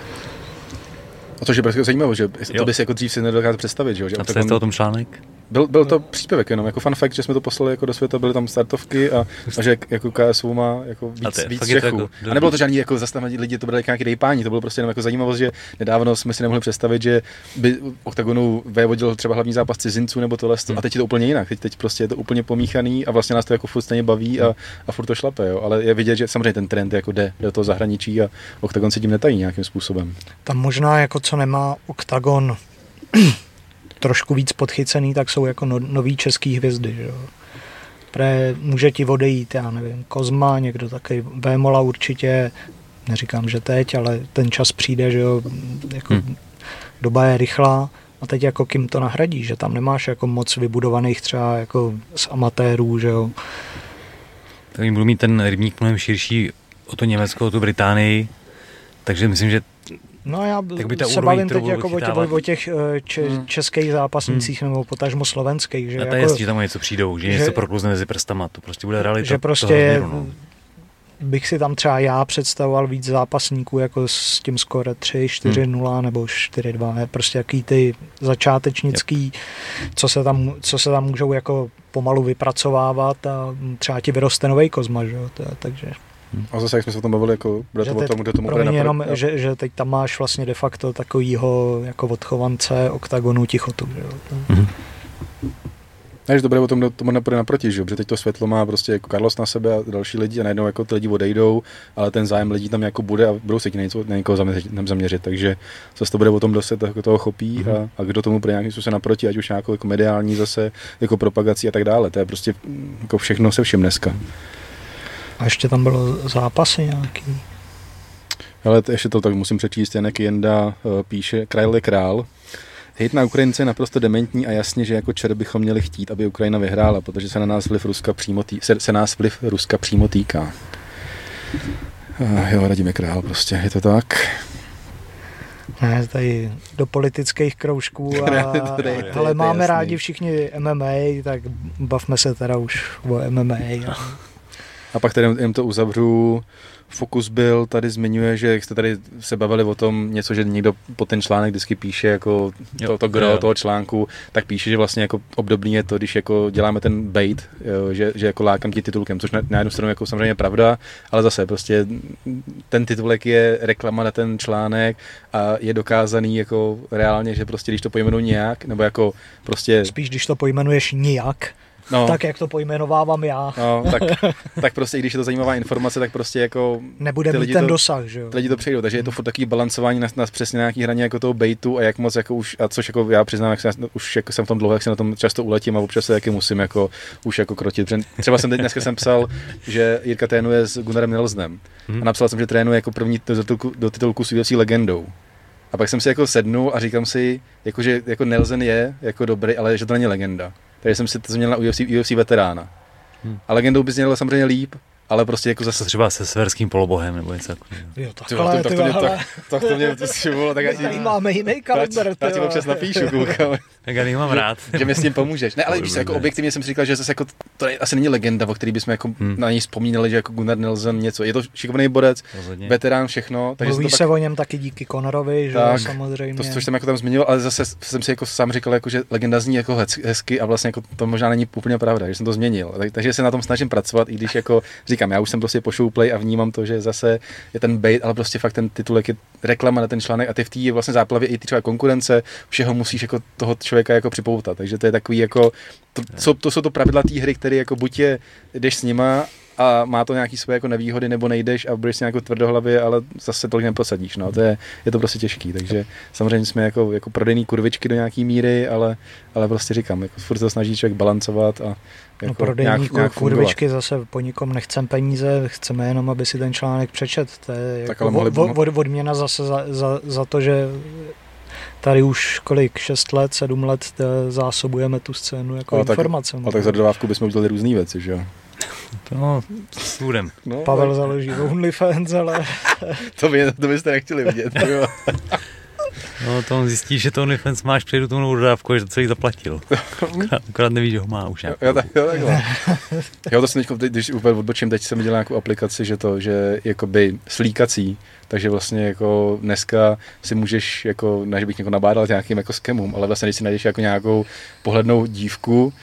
A to je prostě zajímavé, že to by si jako dřív si nedokázal představit, že? A co je to o tom článek? Byl, byl to příspěvek jenom, jako fun fact, že jsme to poslali jako do světa, byly tam startovky a, a že jako KSU má jako víc, a víc Čechů. Jako, a nebylo to žádný jako zastavení lidi, to bylo nějaký dejpání, to bylo prostě jenom jako zajímavost, že nedávno jsme si nemohli představit, že by OKTAGONu vévodil třeba hlavní zápas cizinců nebo tohle, hmm. a teď je to úplně jinak, teď, teď prostě je to úplně pomíchaný a vlastně nás to jako furt stejně baví a, a furt to šlape, jo. ale je vidět, že samozřejmě ten trend jako jde do toho zahraničí a OKTAGON se tím netají nějakým způsobem. Tam možná jako co nemá OKTAGON trošku víc podchycený, tak jsou jako no, nový český hvězdy. Že jo. Pre, může ti odejít, já nevím, Kozma, někdo takový, Vémola určitě, neříkám, že teď, ale ten čas přijde, že jo, jako hmm. doba je rychlá a teď jako kým to nahradí, že tam nemáš jako moc vybudovaných třeba jako z amatérů, že jo. Tak budu mít ten rybník mnohem širší o to Německo, o tu Británii, takže myslím, že No já tak by se bavím teď jako o, těch, o těch eh, če, hmm. českých zápasnících hmm. nebo potažmo slovenských. Že a to je jako, jasný, že tam něco přijdou, že, že něco prokluzne mezi prstama, to prostě bude realita. Že prostě je, no. bych si tam třeba já představoval víc zápasníků jako s tím skore 3, 4, hmm. 0 nebo 4, 2. Prostě jaký ty začátečnický, yep. co se, tam, co se tam můžou jako pomalu vypracovávat a třeba ti vyroste nový kozma, že? takže a zase, jak jsme se o tom bavili, jako bude to o tom, kde tomu bude jenom, že, že, teď tam máš vlastně de facto takovýho jako odchovance oktagonu tichotu. Že jo? Mm-hmm. Ne, že to bude o tom, tomu nepůjde naproti, že? protože teď to světlo má prostě jako Carlos na sebe a další lidi a najednou jako ty lidi odejdou, ale ten zájem lidí tam jako bude a budou se ti něco, na někoho zaměřit, zaměřit, takže zase to bude o tom, kdo se jako toho chopí mm-hmm. a, a, kdo tomu bude nějakým způsobem naproti, ať už nějakou jako mediální zase, jako propagací a tak dále. To je prostě jako všechno se všem dneska. A ještě tam bylo zápasy nějaký. Ale to ještě to tak musím přečíst, Janek Jenda eh, píše, král je král, Hejt na Ukrajince je naprosto dementní a jasně, že jako čer bychom měli chtít, aby Ukrajina vyhrála, protože se na nás vliv Ruska přímo, tý, se, se nás vliv Ruska přímo týká. Uh, jo, radíme král prostě, je to tak. Ne, tady do politických kroužků, a, ale máme rádi všichni MMA, tak bavme se teda už o MMA. A... A pak tady jen to uzavřu. Fokus byl, tady zmiňuje, že jak jste tady se bavili o tom něco, že někdo po ten článek vždycky píše jako jo, to, to gro jo. toho článku, tak píše, že vlastně jako obdobný je to, když jako děláme ten bait, jo, že, že jako lákám ti titulkem, což na, na jednu stranu jako samozřejmě pravda, ale zase prostě ten titulek je reklama na ten článek a je dokázaný jako reálně, že prostě když to pojmenuji nějak, nebo jako prostě... Spíš když to pojmenuješ nijak, no. tak, jak to pojmenovávám já. No, tak, tak prostě, i když je to zajímavá informace, tak prostě jako... Nebude mít ten to, dosah, že jo? Lidi to přejdou, takže je to furt takový balancování na, na přesně nějaký hraně jako toho baitu a jak moc jako už, a což jako já přiznám, jak se, už jako jsem v tom dlouho, jak se na tom často uletím a občas se taky musím jako už jako krotit. Třeba jsem teď dneska jsem psal, že Jirka trénuje s Gunnarem Nelsnem hmm. a napsal jsem, že trénuje jako první do titulku, do titulku s legendou A pak jsem si jako sednul a říkám si, jako, že jako Nelson je jako dobrý, ale že to není legenda. Takže jsem si to změnil na UFC, UFC veterána. Hmm. A legendou by znělo samozřejmě líp, ale prostě jako zase... Třeba se severským polobohem nebo něco takového. Jo, takhle, tak, to, mě, tak, tak to mě to bylo, tak já Tady máme jiný kalendar. Já ti občas napíšu, koukám. tak já nemám rád. Že mi s tím pomůžeš. Ne, ale víš, jako objektivně jsem si říkal, že zase jako, to asi není legenda, o který bychom jako hmm. na něj vzpomínali, že jako Gunnar Nelson něco. Je to šikovný borec, Rozhodně. veterán, všechno. Takže Mluví se pak... o něm taky díky Conorovi, že tak, samozřejmě. To, což jsem jako tam zmínil, ale zase jsem si jako sám říkal, jako, že legenda zní jako hezky a vlastně jako to možná není úplně pravda, že jsem to změnil. Takže se na tom snažím pracovat, i když jako říkám, já už jsem prostě showplay a vnímám to, že zase je ten bait, ale prostě fakt ten titulek je reklama na ten článek a ty v té vlastně záplavě i ty třeba konkurence, všeho musíš jako toho člověka jako připoutat. Takže to je takový jako, to, co, to jsou to pravidla té hry, které jako buď je, jdeš s nima a má to nějaký svoje jako nevýhody, nebo nejdeš a budeš si nějakou tvrdohlavě, ale zase tolik neprosadíš. No. To je, je, to prostě těžký. Takže samozřejmě jsme jako, jako prodejní kurvičky do nějaký míry, ale, ale prostě říkám, jako furt se snaží člověk balancovat a jako no prodejní nějak, nějak kurvičky zase po nikom nechcem peníze, chceme jenom, aby si ten článek přečet. To je tak jako od, od, odměna zase za, za, za to, že tady už kolik, 6 let, 7 let zásobujeme tu scénu jako informace. A tak za dodávku bychom udělali různé věci, že jo? No, s úrem. No, Pavel založí OnlyFans, ale... to, by, to byste nechtěli vidět, jo. No to on zjistí, že to OnlyFans máš, přijdu tomu dodávku, že to celý zaplatil. Akorát neví, že ho má už. Jo, tak, jo, takhle. jo, to jsem teď, když úplně odbočím, teď jsem dělal nějakou aplikaci, že to, že jakoby slíkací, takže vlastně jako dneska si můžeš, jako, než bych někoho nabádal nějakým jako skemům, ale vlastně když si najdeš jako nějakou pohlednou dívku,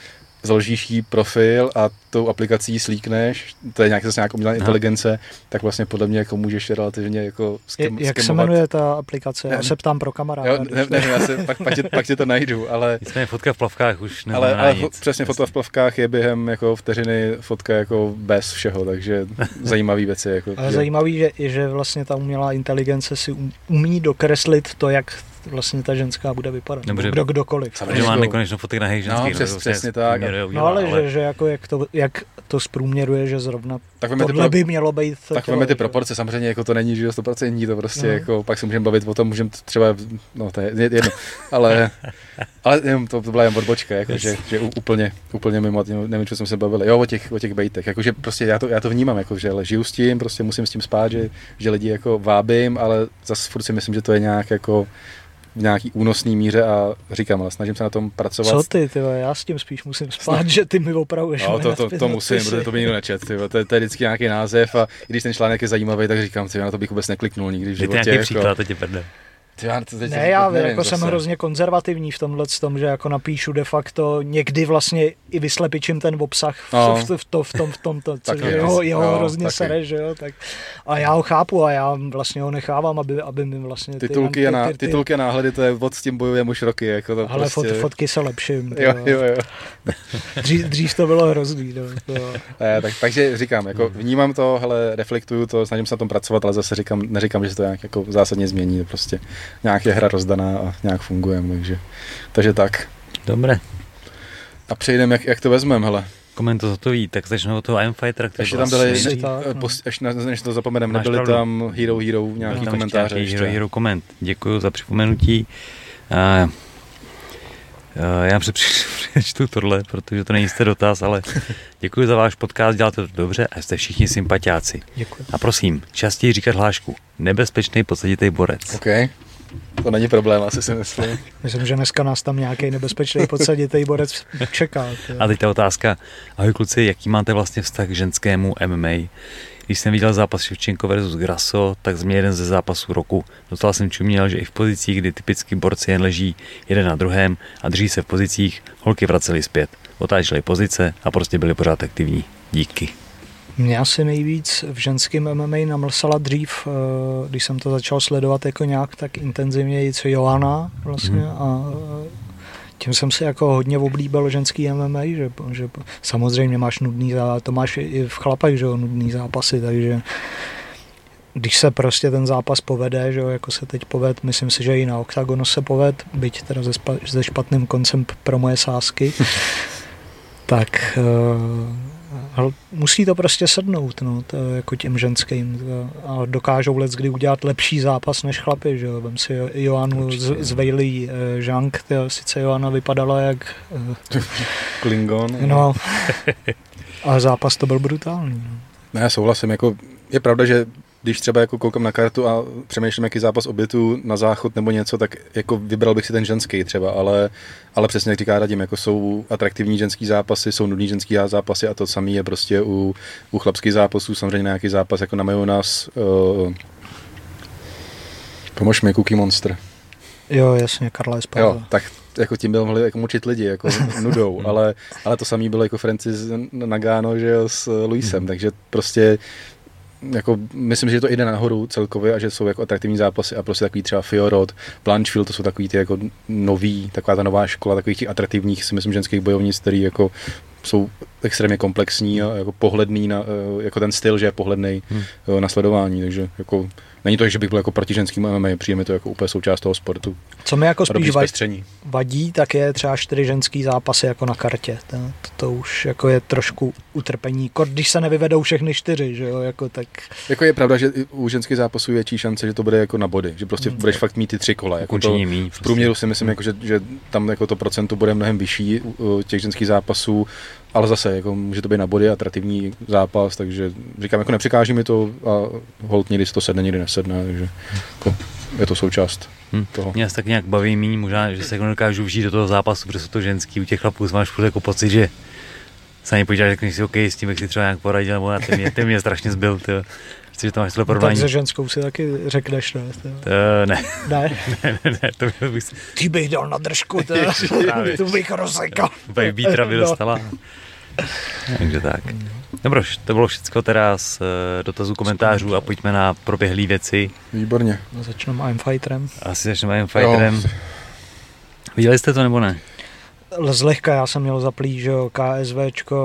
založíš jí profil a tou aplikací slíkneš, to je nějaká, zase nějaká umělá inteligence, tak vlastně podle mě jako můžeš relativně jako skem, Jak skemovat. se jmenuje ta aplikace? Já se ptám pro kamaráda. Jo, ne, ne, já se, pak, pak, tě, pak tě to najdu, ale... Nicméně fotka v plavkách už ale, ale nic. přesně fotka v plavkách je během jako vteřiny fotka jako bez všeho, takže zajímavý věci. Jako, ale že... zajímavý, že, že vlastně ta umělá inteligence si um, umí dokreslit to, jak vlastně ta ženská bude vypadat. Nebo kdo, kdokoliv. Samozřejmě má nekonečnou fotek na ženských. No, přes, přesně tak. Udělá, no ale, ale, že, že jako jak to, jak to zprůměruje, že zrovna tak tohle ty, by mělo být. Tak víme ty proporce, samozřejmě jako to není, že 100% to prostě no. jako, pak si můžeme bavit o tom, můžeme třeba, no to je jedno, ale, ale jenom to, to byla jen odbočka, jako, yes. že, že, úplně, úplně mimo, nevím, co jsme se bavili, jo, o těch, o těch bejtech, jakože prostě já to, já to vnímám, jako, že žiju s tím, prostě musím s tím spát, že, že lidi jako vábím, ale zase furt si myslím, že to je nějak jako v nějaký únosný míře a říkám, ale snažím se na tom pracovat. Co ty, ty já s tím spíš musím spát, že ty mi opravuješ. No, to, to, to, to musím, protože to by nikdo nečet. Ty, to, je, to, je vždycky nějaký název a i když ten článek je zajímavý, tak říkám, ty, na to bych vůbec nekliknul nikdy v životě. Ty nějaký jako... příklad, to tě prdne. Ty, já to teď ne, já nevím, jako jsem hrozně konzervativní v tomhle tom, že jako napíšu de facto někdy vlastně i vyslepičím ten obsah v, no. v, v, to, v tom, v tom, to, což je jeho, jeho jo, hrozně taky. sere, že jo, tak a já ho chápu a já vlastně ho nechávám, aby, aby mi vlastně ty, titulky, ty, a, ty, ty, titulky a náhledy, to je od s tím bojujeme už roky, jako to Ale prostě... fot, fotky se lepším. Jo, jo, jo. dřív, dřív, to bylo hrozný, no. To... Tak, takže říkám, jako vnímám to, hele, reflektuju to, snažím se na tom pracovat, ale zase říkám, neříkám, že se to nějak jako zásadně změní, prostě nějak je hra rozdaná a nějak fungujeme, takže, takže tak. Dobré. A přejdeme, jak, jak to vezmeme, hele. Koment to hotový, tak začnu od toho I'm Fighter, který Ještě tam byly, ne, až na, než to zapomeneme, nebyly pravdu. tam Hero Hero nějaký tam komentáře. Ještě Hero Hero koment. Děkuji za připomenutí. Uh, uh, já přečtu tohle, protože to není jistý dotaz, ale děkuji za váš podcast, děláte to dobře a jste všichni sympatiáci. Děkuji. A prosím, častěji říkat hlášku. Nebezpečný podsaditej borec. Okay. To není problém, asi si myslím. Myslím, že dneska nás tam nějaký nebezpečný podsaditý borec čeká. A teď ta otázka. Ahoj kluci, jaký máte vlastně vztah k ženskému MMA? Když jsem viděl zápas Ševčenko versus Graso, tak z mě jeden ze zápasů roku. Dostal jsem čuměl, že i v pozicích, kdy typicky borci jen leží jeden na druhém a drží se v pozicích, holky vracely zpět. Otáčely pozice a prostě byly pořád aktivní. Díky. Mě asi nejvíc v ženském MMA namlsala dřív, eh, když jsem to začal sledovat jako nějak tak intenzivně, co Joana vlastně mm. a eh, tím jsem si jako hodně oblíbil ženský MMA, že, že samozřejmě máš nudný, to máš i v chlapech, že jo, nudný zápasy, takže když se prostě ten zápas povede, že jo, jako se teď poved, myslím si, že i na OKTAGONu se poved, byť teda se, se špatným koncem pro moje sásky, tak uh, Ale musí to prostě sednout, no, to jako těm ženským. To, a dokážou let kdy udělat lepší zápas než chlapy, že jo. Vem si Joanu z, z Vejlí eh, Žank, sice Joana vypadala jak... Eh, Klingon. No, ale zápas to byl brutální. No. Ne, souhlasím, jako je pravda, že když třeba jako koukám na kartu a přemýšlím, jaký zápas obětu na záchod nebo něco, tak jako vybral bych si ten ženský třeba, ale, ale přesně jak říká Radim, jako jsou atraktivní ženský zápasy, jsou nudní ženský zápasy a to samé je prostě u, u chlapských zápasů, samozřejmě nějaký zápas jako na Majonas, uh, pomož mi, Cookie Monster. Jo, jasně, Karla Esparza. Jo, tak jako tím byl mohli jako mučit lidi, jako nudou, ale, ale to samé bylo jako Francis Nagano, že jo, s Luisem, hmm. takže prostě jako, myslím, že to jde nahoru celkově a že jsou jako atraktivní zápasy a prostě takový třeba Fiorot, Blanchfield, to jsou takový ty jako nový, taková ta nová škola takových těch atraktivních, si myslím, ženských bojovnic, který jako jsou extrémně komplexní a jako pohledný na, eh, jako ten styl, že je pohledný hmm. Eh, na sledování, takže jako Není to, že bych byl jako proti ženským MMA, přijde mi to jako úplně součást toho sportu. Co mi jako spíš vadí, vadí, tak je třeba čtyři ženský zápasy jako na kartě. To, to, to už jako je trošku utrpení. Když se nevyvedou všechny čtyři, že jo, jako tak. Jako je pravda, že u ženských zápasů je větší šance, že to bude jako na body, že prostě hmm. budeš fakt mít ty tři kola. Jako to, mý, v průměru si myslím, jako, že, že, tam jako to procento bude mnohem vyšší u těch ženských zápasů ale zase, jako může to být na body atraktivní zápas, takže říkám, jako nepřekáží mi to a hold někdy to sedne, někdy nesedne, takže jako je to součást hmm. toho. Mě tak nějak baví méně, možná, že se jako dokážu vžít do toho zápasu, protože jsou to ženský, u těch chlapů máš furt jako pocit, že se ani podíváš, řekneš si, OK, s tím bych si třeba nějak poradil, nebo na ty mě, ty mě strašně zbyl, tyjo. Chci, že to máš tohle porovnání. No, tak se ženskou si taky řekneš, ne? To, ne. Ne? ne, ne, ne, to bych si... Ty bych dal na držku, to, to bych rozsekal. Úplně Bítra by dostala. No. Takže tak. Dobro, to bylo všechno teda z eh, dotazů komentářů a pojďme na proběhlé věci. Výborně. No, začneme I'm Fighterem. Asi začneme I'm Fighterem. Jo. Viděli jste to nebo ne? Zlehka já jsem měl zaplý, že jo, KSVčko,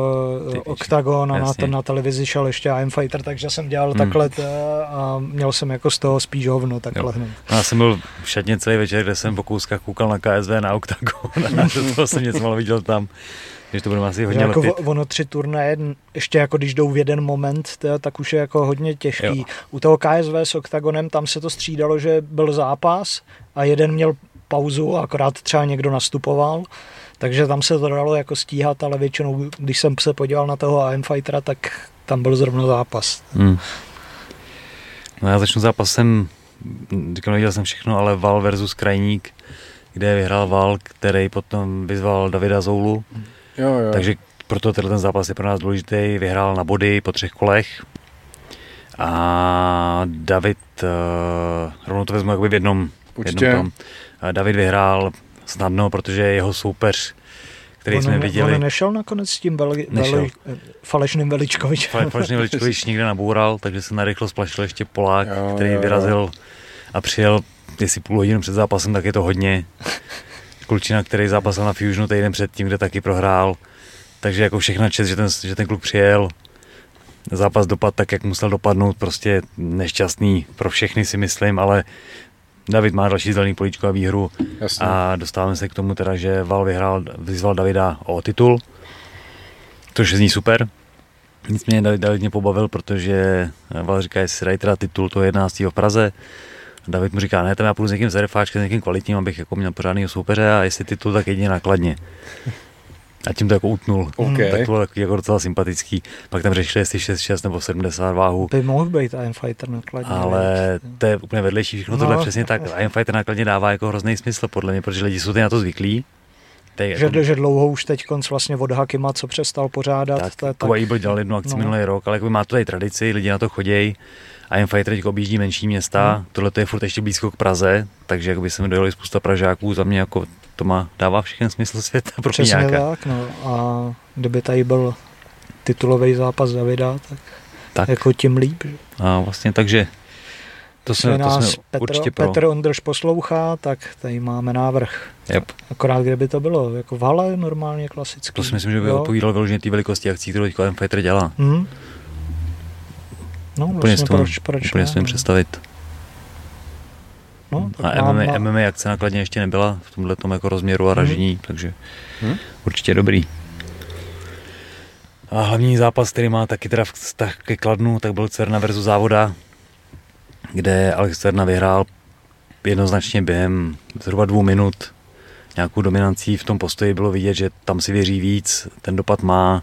Octagon a na, na televizi šel ještě I'm Fighter, takže jsem dělal hmm. takhle t, a měl jsem jako z toho spíš hovno takhle. No. Já jsem byl v šatně celý večer, kde jsem po kouskách koukal na KSV, na Octagon a do toho jsem něco mal viděl tam. Že to bude asi hodně jako lepit. ono tři turnaje, ještě jako když jdou v jeden moment, to, tak už je jako hodně těžký. Jo. U toho KSV s Octagonem tam se to střídalo, že byl zápas a jeden měl pauzu a akorát třeba někdo nastupoval. Takže tam se to dalo jako stíhat, ale většinou, když jsem se podíval na toho AM Fightera, tak tam byl zrovna zápas. Hmm. No já začnu zápasem, říkám, neviděl jsem všechno, ale Val versus Krajník, kde vyhrál Val, který potom vyzval Davida Zoulu. Jo, jo. Takže proto tenhle ten zápas je pro nás důležitý. Vyhrál na body po třech kolech. A David, uh, rovnou to vezmu jakoby v jednom, Určitě. jednom tom. Uh, David vyhrál snadno, protože jeho soupeř, který on, jsme viděli... On nešel nakonec s tím veli, veli, falešným Veličkovič. Falešný Veličkovič někde naboural, takže se narychlo splašil ještě Polák, jo, který jo. vyrazil a přijel jestli půl hodinu před zápasem, tak je to hodně. Kulčina, který zápasil na Fusionu týden předtím, kde taky prohrál. Takže jako všechna čest, že ten, že ten kluk přijel. Zápas dopad tak, jak musel dopadnout, prostě nešťastný pro všechny si myslím, ale David má další zelený políčko a výhru Jasně. a dostáváme se k tomu teda, že Val vyhrál, vyzval Davida o titul, což zní super. Nicméně David, David mě pobavil, protože Val říká, jestli dají teda titul toho 11. v Praze, David mu říká, ne, tam já půjdu s někým zarefáčkem, s někým kvalitním, abych jako měl pořádný soupeře a jestli titul, tak jedině nakladně. A tím to jako utnul. Okay. Tak to bylo takový jako docela sympatický. Pak tam řešili, jestli 6, nebo 70 váhu. By mohl být Iron Fighter nakladně. Ale to je úplně vedlejší všechno no, tohle přesně tak. Iron Fighter nakladně dává jako hrozný smysl podle mě, protože lidi jsou na to zvyklí. Tej, že, jako... že dlouho už teď konc vlastně od Hakima, co přestal pořádat. Tak, tak, tak... byl dělal jednu akci no. minulý rok, ale jako má to tady tradici, lidi na to chodí Iron Fighter teď objíždí menší města, hmm. tohle je furt ještě blízko k Praze, takže by se mi dojeli spousta Pražáků, za mě jako to má, dává všechny smysl světa pro Přesně tak, no. A kdyby tady byl titulový zápas Davida, tak, tak. jako tím líp. Že? A vlastně takže to jsme, nás to jsme Petr, určitě pro. Petr Ondrž poslouchá, tak tady máme návrh. Yep. Akorát kde by to bylo, jako v hale normálně klasicky. To si myslím, že by odpovídalo vyloženě té velikosti akcí, kterou teďka Fighter dělá. Hmm. No, úplně vlastně proč, proč úplně ne, představit. No, a MMA, má... MMA akce nakladně ještě nebyla v tomhle jako rozměru a mhm. ražení, hmm. takže hmm. určitě dobrý. A hlavní zápas, který má taky teda vztah ke Kladnu, tak byl Cerna versus Závoda, kde Alex Cerna vyhrál jednoznačně během zhruba dvou minut. Nějakou dominancí v tom postoji bylo vidět, že tam si věří víc, ten dopad má.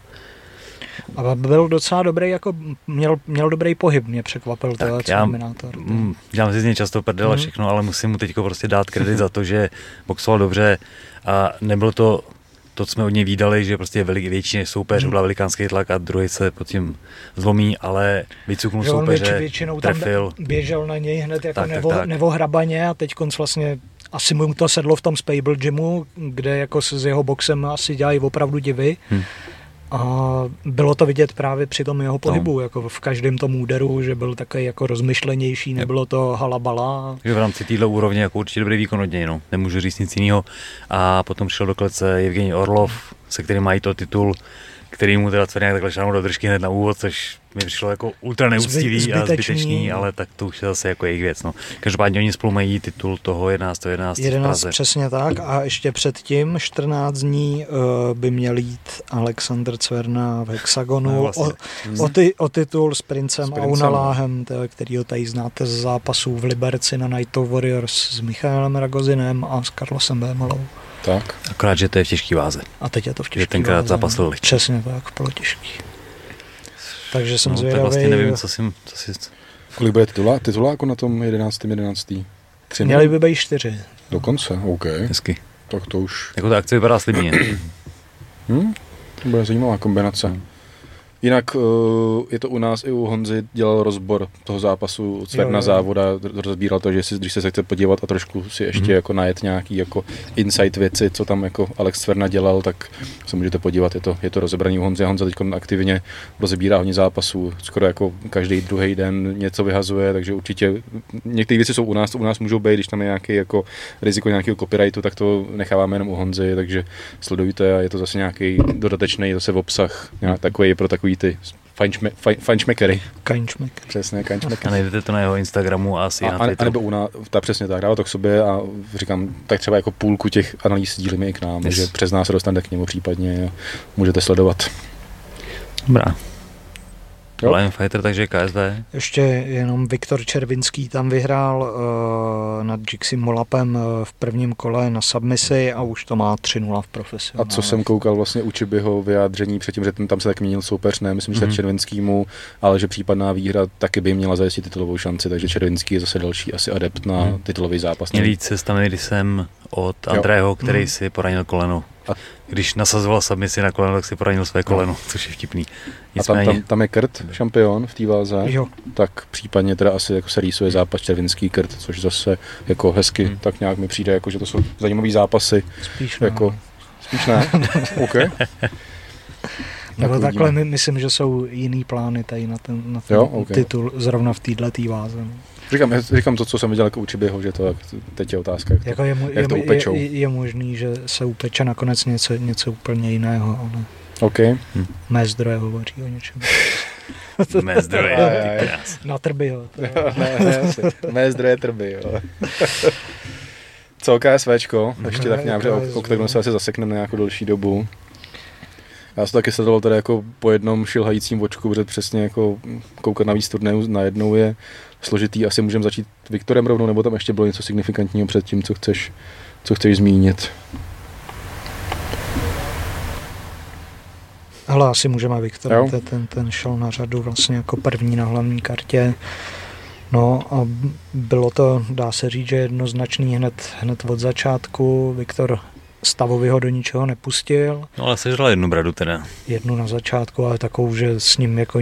A byl docela dobrý, jako měl, měl dobrý pohyb, mě překvapil tenhle Terminátor. Mm, dělám si z něj často prdele mm. všechno, ale musím mu teď prostě dát kredit za to, že boxoval dobře a nebylo to to, co jsme od něj výdali, že prostě je velik, větší než soupeř, hmm. velikánský tlak a druhý se pod tím zlomí, ale vycuknul že soupeře, větši, většinou trefil. tam běžel na něj hned jako tak, nevo, tak, tak. nevohrabaně a teď konc vlastně asi mu to sedlo v tom Spable Gymu, kde jako s jeho boxem asi dělají opravdu divy. Hmm. A bylo to vidět právě při tom jeho pohybu, no. jako v každém tom úderu, že byl takový jako rozmyšlenější, nebylo to halabala. v rámci téhle úrovně jako určitě dobrý výkon od něj, no. nemůžu říct nic jiného. A potom přišel do klece Evgení Orlov, se kterým mají to titul, který mu teda nějak takhle šáhnou do držky hned na úvod, což mi přišlo jako ultra neúctivý Zby, a zbytečný, ale tak to už je zase jako jejich věc. No. Každopádně oni spolu mají titul toho 11. 11. 11 přesně tak a ještě předtím 14 dní uh, by měl jít Alexander Cverna v Hexagonu no, vlastně. o, o, ty, o, titul s princem, s Aunaláhem, který ho tady znáte z zápasů v Liberci na Night of Warriors s Michaelem Ragozinem a s Carlosem Bémalou. Tak. Akorát, že to je v těžký váze. A teď je to v těžký tenkrát váze. zápasil Přesně tak, bylo těžký. Takže jsem no, zvědavý. vlastně nevím, co si, co si... Kolik bude titulá, tituláku na tom 11. 11. Tři Měli by být čtyři. Dokonce, OK. Hezky. Tak to už... Jako ta akce vypadá slibně. hmm? To bude zajímavá kombinace. Hmm. Jinak uh, je to u nás i u Honzy, dělal rozbor toho zápasu Cverna závoda, rozbíral to, že si, když se, chce podívat a trošku si ještě mm-hmm. jako najet nějaký jako insight věci, co tam jako Alex Cverna dělal, tak se můžete podívat, je to, je to rozebraný u Honzy. Honza teď aktivně rozebírá hodně zápasů, skoro jako každý druhý den něco vyhazuje, takže určitě některé věci jsou u nás, u nás můžou být, když tam je nějaký jako riziko nějakého copyrightu, tak to necháváme jenom u Honzy, takže sledujte a je to zase nějaký dodatečný zase v obsah, nějak takový pro takový ty fajnšmekery. Kaňšmekery. Přesně, kaňšmekery. A najdete to na jeho Instagramu a asi a, na Twitteru. A nebo u nás, ta přesně tak, dává to k sobě a říkám, tak třeba jako půlku těch analýz dílíme i k nám, yes. že přes nás se dostane k němu případně můžete sledovat. Dobrá. Jo? Lion Fighter, takže KSV. Ještě jenom Viktor Červinský tam vyhrál uh, nad Jixim Molapem uh, v prvním kole na submisi a už to má 3-0 v profesi. A co jsem koukal vlastně u Čibyho vyjádření předtím, že tam se tak měnil soupeř, ne, myslím, že mm-hmm. Červinskýmu, ale že případná výhra taky by měla zajistit titulovou šanci, takže Červinský je zase další asi adept na mm. titulový zápas. Měl jít se jsem od Andrého, který mm. si poranil koleno. A když nasazoval submisi na koleno, tak si poranil své koleno, no. což je vtipný. Nicméně... A tam, tam, tam je Kurt, šampion v té váze, jo. tak případně teda asi jako se rýsuje zápas červinský Kurt, což zase jako hezky, hmm. tak nějak mi přijde, jako, že to jsou zajímavé zápasy. Spíš jako, ne. Spíš ne? OK. Nebo tak takhle my, myslím, že jsou jiný plány tady na ten, na ten jo, okay. titul zrovna v této váze. Říkám, říkám to, co jsem viděl jako u Čibyho, že to teď je otázka, jak to, jako je, jak to upečou. Je, je, možný, že se upeče nakonec něco, něco úplně jiného. Ale OK. Hm. Mé zdroje hovoří o něčem. Mé zdroje. Na trby, jo. ne, ne, mé zdroje trby, jo. Co KSVčko, ještě tak nějak, o, kterém se asi zasekneme na nějakou delší dobu. Já jsem taky sledoval tady jako po jednom šilhajícím očku, protože přesně jako koukat na víc turnajů najednou je složitý. Asi můžeme začít Viktorem rovnou, nebo tam ještě bylo něco signifikantního před tím, co chceš, co chceš zmínit. Ale asi můžeme Viktor, ten, ten šel na řadu vlastně jako první na hlavní kartě. No a bylo to, dá se říct, že jednoznačný hned, hned od začátku. Viktor Stavový ho do ničeho nepustil. No ale sežral jednu bradu teda. Jednu na začátku, ale takovou, že s ním jako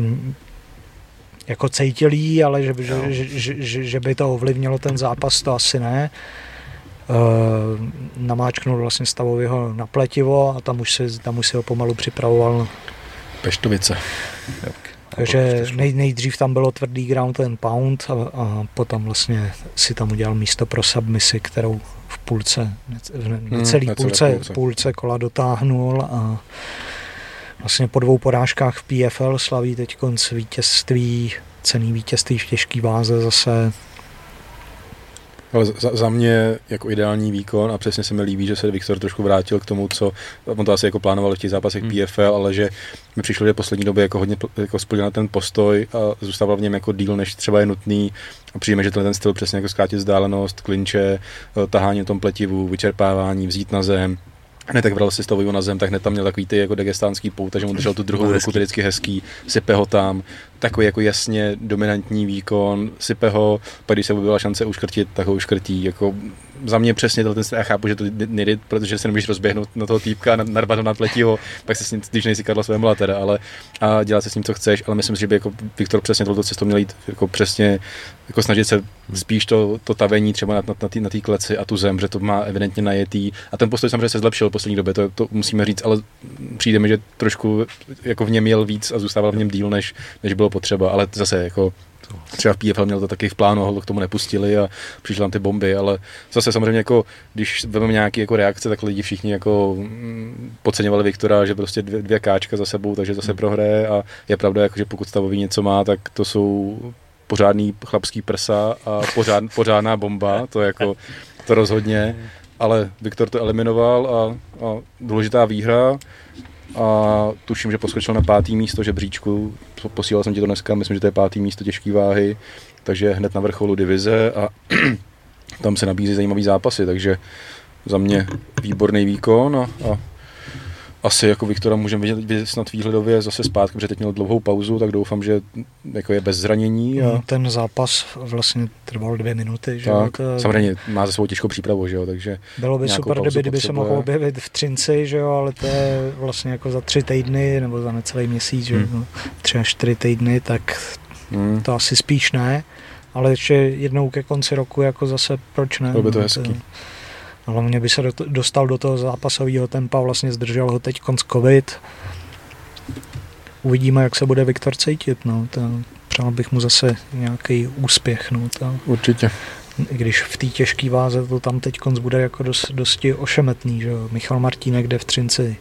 jako cítilý, ale že, že, že, že, že by to ovlivnilo ten zápas, to asi ne. Uh, namáčknul vlastně Stavovýho na pletivo a tam už, si, tam už si ho pomalu připravoval. Peštovice. Takže nej, nejdřív tam bylo tvrdý ground and pound a, a potom vlastně si tam udělal místo pro submisi, kterou půlce, v necelý hmm, půlce, půlce. půlce kola dotáhnul a vlastně po dvou porážkách v PFL slaví teď konc vítězství, cený vítězství v těžký váze zase. Ale za, za mě jako ideální výkon a přesně se mi líbí, že se Viktor trošku vrátil k tomu, co on to asi jako plánoval v těch zápasech hmm. PFL, ale že mi přišlo, že v poslední době jako hodně jako splnil ten postoj a zůstával v něm jako díl, než třeba je nutný. A přijíme, že ten styl přesně jako zkrátit vzdálenost, klinče, eh, tahání tom pletivu, vyčerpávání, vzít na zem, hned tak vral si stavuju na zem, tak hned tam měl takový ty jako degestánský pout, takže mu držel tu druhou ruku, to vždycky hezký, sype ho tam, takový jako jasně dominantní výkon, sype ho, pak když se byla šance uškrtit, tak ho uškrtí, jako za mě přesně ten já chápu, že to nejde, protože se nemůžeš rozběhnout na toho týpka a narvat ho na pletího, pak se s ním, když nejsi Karla své teda, ale a dělat se s ním, co chceš, ale myslím si, že by jako Viktor přesně tohoto cestou měl jít jako přesně jako snažit se spíš to, to tavení třeba na, na, na té kleci a tu zem, že to má evidentně najetý. A ten postoj samozřejmě se zlepšil v poslední době, to, to musíme říct, ale přijde mi, že trošku jako v něm měl víc a zůstával v něm díl, než, než bylo potřeba, ale zase jako Třeba v PFL měl to taky v plánu, ho k tomu nepustili a přišly tam ty bomby, ale zase samozřejmě jako, když vezmeme nějaké jako reakce, tak lidi všichni jako mm, podceňovali Viktora, že prostě dvě, dvě káčka za sebou, takže zase hmm. prohraje a je pravda, jako, že pokud stavový něco má, tak to jsou pořádný chlapský prsa a pořád, pořádná bomba, to jako, to rozhodně, ale Viktor to eliminoval a, a důležitá výhra a tuším, že poskočil na pátý místo žebříčku, posílal jsem ti to dneska, myslím, že to je pátý místo těžké váhy, takže hned na vrcholu divize a tam se nabízí zajímavý zápasy, takže za mě výborný výkon a, a asi jako Viktora můžeme vidět, vidět snad výhledově zase zpátky, protože teď měl dlouhou pauzu, tak doufám, že jako je bez zranění. A... No, ten zápas vlastně trval dvě minuty. Že tak, to... samozřejmě má za svou těžkou přípravu, že jo, takže Bylo by super, kdyby, kdyby se mohl objevit v Třinci, že jo, ale to je vlastně jako za tři týdny nebo za necelý měsíc, že hmm. no, tři až čtyři týdny, tak hmm. to asi spíš ne, ale ještě jednou ke konci roku jako zase proč ne. Bylo by to no, hezký. To, Hlavně by se dostal do toho zápasového tempa, vlastně zdržel ho teď konc covid. Uvidíme, jak se bude Viktor cítit. No. To, přál bych mu zase nějaký úspěch. No. To, Určitě. I když v té těžké váze to tam teď konc bude jako dost, dosti ošemetný. Že? Michal Martínek jde v Třinci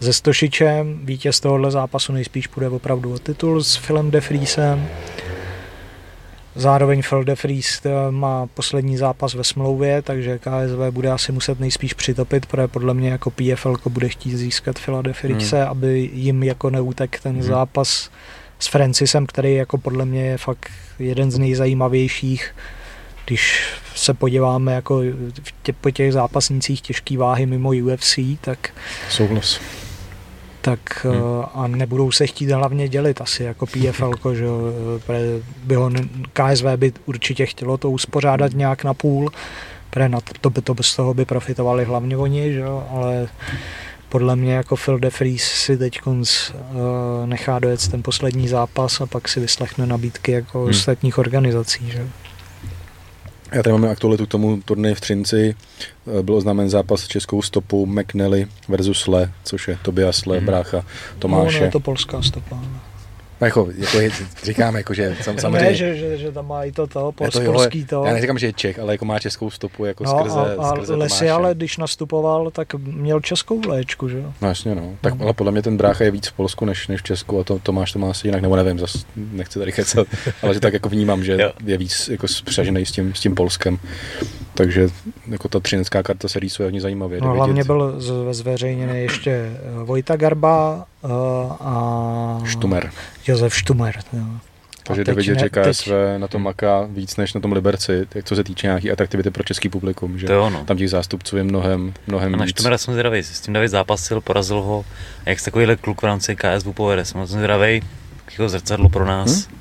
ze Stošičem, vítěz tohohle zápasu nejspíš půjde opravdu o titul s Filem De Friesem. Zároveň Feldefries eh, má poslední zápas ve smlouvě, takže KSV bude asi muset nejspíš přitopit, protože podle mě jako PFL bude chtít získat Philadelphia, hmm. aby jim jako neutek ten hmm. zápas s Francisem, který jako podle mě je fakt jeden z nejzajímavějších, když se podíváme jako tě, po těch zápasnících těžký váhy mimo UFC, tak Souhlas tak hmm. Eh, a nebudou se chtít hlavně dělit asi jako PFL, že by ho, KSV by určitě chtělo to uspořádat nějak na půl, protože na to, by, to bez toho by profitovali hlavně oni, že ale podle mě jako Phil DeFries si teď uh, nechá dojet ten poslední zápas a pak si vyslechne nabídky jako hmm. ostatních organizací. Že? Já tady máme aktualitu k tomu turnaji v Třinci. Eh, byl oznámen zápas s českou stopou McNally versus Le, což je Tobias Le, mm-hmm. brácha Tomáše. No, no, je to polská stopa. No jako, jako je, říkám, jako, že sam, samozřejmě... Ne, že, že, že, tam má i to, to pols, to polský to. Já neříkám, že je Čech, ale jako má českou stopu jako no, skrze, a, a skrze Lesy, ale když nastupoval, tak měl českou léčku, že jo? No jasně, no. Tak, no. ale podle mě ten brácha je víc v Polsku než, než v Česku a to, Tomáš to má asi jinak, nebo nevím, zas nechci tady kecat, ale že tak jako vnímám, že je víc jako spřažený s tím, s tím Polskem. Takže jako ta třinecká karta se rýsuje hodně zajímavě. No, hlavně byl zveřejněný ještě eh, Vojta Garba uh, a Štumer. Josef Štumer. Jo. Takže jde vidět, že KSV teď... na tom maká víc než na tom Liberci, co se týče nějaký atraktivity pro český publikum. Že to ono. Tam těch zástupců je mnohem, mnohem a na víc. Štumera jsem zdravý, s tím David zápasil, porazil ho. A jak se takovýhle kluk v rámci KSV povede, jsem zdravý, jako zrcadlo pro nás. Hmm?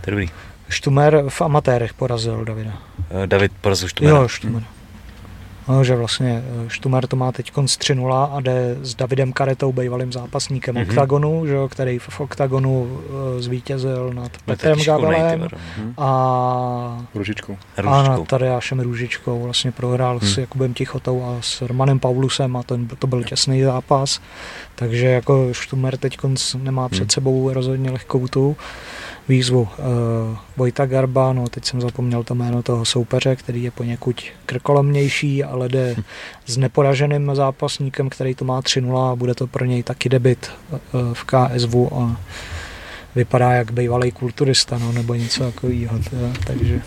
To je dobrý. Štumer v amatérech porazil Davida. Eh, David porazil Štumera. Jo, Štumer. No, že vlastně eh, Štumer to má teď konc 3-0 a jde s Davidem Karetou, bývalým zápasníkem mm-hmm. OKTAGONu, že, který v OKTAGONu uh, zvítězil nad Petrem Gabelem mhm. a, Růžičkou. a nad Tadeášem Růžičkou. Vlastně prohrál mm. s mhm. Jakubem Tichotou a s Romanem Paulusem a ten, to byl těsný zápas. Takže jako Štumer teď nemá před mhm. sebou rozhodně lehkou tu výzvu. Uh, Vojta Garba, no teď jsem zapomněl to jméno toho soupeře, který je poněkud krkolomnější, ale jde s neporaženým zápasníkem, který to má 3-0 a bude to pro něj taky debit uh, v KSV a vypadá jak bývalý kulturista, no, nebo něco takového. Takže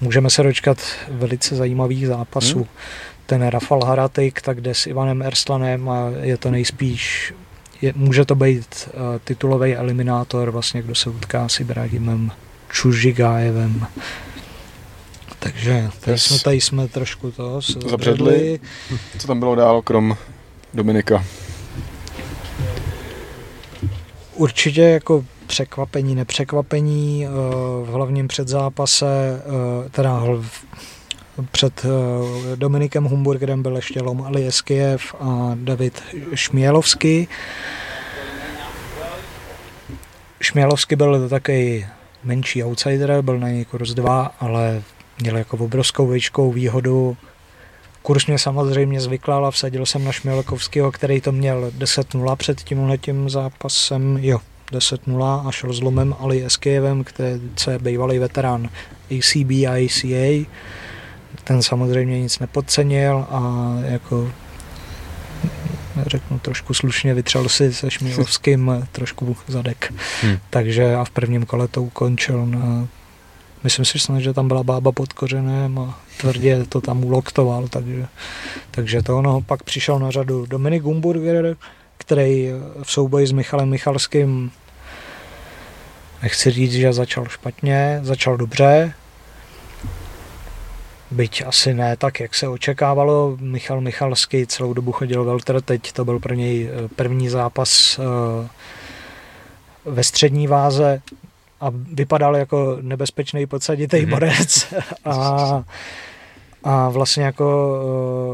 můžeme se dočkat velice zajímavých zápasů. Hmm. Ten Rafal Haratik, tak jde s Ivanem Erslanem a je to nejspíš, je, může to být uh, titulový eliminátor, vlastně kdo se utká s Ibrahimem Čužigájevem. Takže tady, yes. jsme, tady jsme trošku to zabředli. Co tam bylo dál, krom Dominika? Určitě jako překvapení, nepřekvapení eh, v hlavním předzápase, eh, teda před eh, Dominikem Humburgerem byl ještě Lom Alieskiev a David Šmělovský. Šmělovský byl takový menší outsider, byl na něj kurz 2, ale měl jako obrovskou výškou výhodu. Kurz mě samozřejmě zvyklal a vsadil jsem na Šmělkovského, který to měl 10-0 před tímhletím zápasem. Jo, 10-0 a šel s Lomem Ali Eskejevem, který je bývalý veterán ACB a ACA. Ten samozřejmě nic nepodcenil a jako řeknu trošku slušně, vytřel si se Šmílovským trošku zadek. Hmm. Takže a v prvním kole to ukončil na Myslím si snad, že tam byla bába pod kořenem a tvrdě to tam uloktoval, takže, takže to ono. Pak přišel na řadu Dominik Gumburger, který v souboji s Michalem Michalským nechci říct, že začal špatně, začal dobře, byť asi ne tak, jak se očekávalo. Michal Michalský celou dobu chodil welter, teď to byl pro něj eh, první zápas eh, ve střední váze a vypadal jako nebezpečný podsaditý mm-hmm. borec a a vlastně jako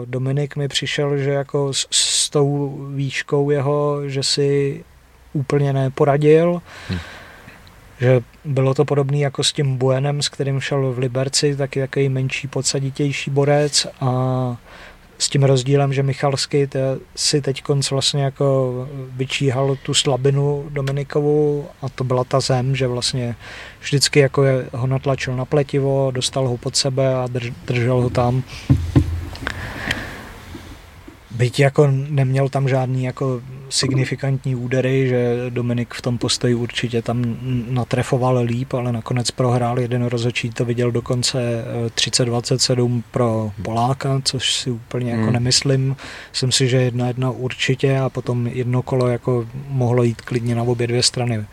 eh, Dominik mi přišel, že jako s, s tou výškou jeho, že si úplně neporadil. Hmm. Že bylo to podobné jako s tím Buenem, s kterým šel v Liberci, taky takový menší, podsaditější borec a s tím rozdílem, že Michalský si teď konc vlastně jako vyčíhal tu slabinu Dominikovu a to byla ta zem, že vlastně vždycky jako je, ho natlačil na pletivo, dostal ho pod sebe a drž, držel ho tam. Byť jako neměl tam žádný jako signifikantní údery, že Dominik v tom postoji určitě tam natrefoval líp, ale nakonec prohrál jeden rozhodčí, to viděl dokonce 30-27 eh, pro Poláka, což si úplně jako hmm. nemyslím. Myslím si, že jedna jedna určitě a potom jedno kolo jako mohlo jít klidně na obě dvě strany.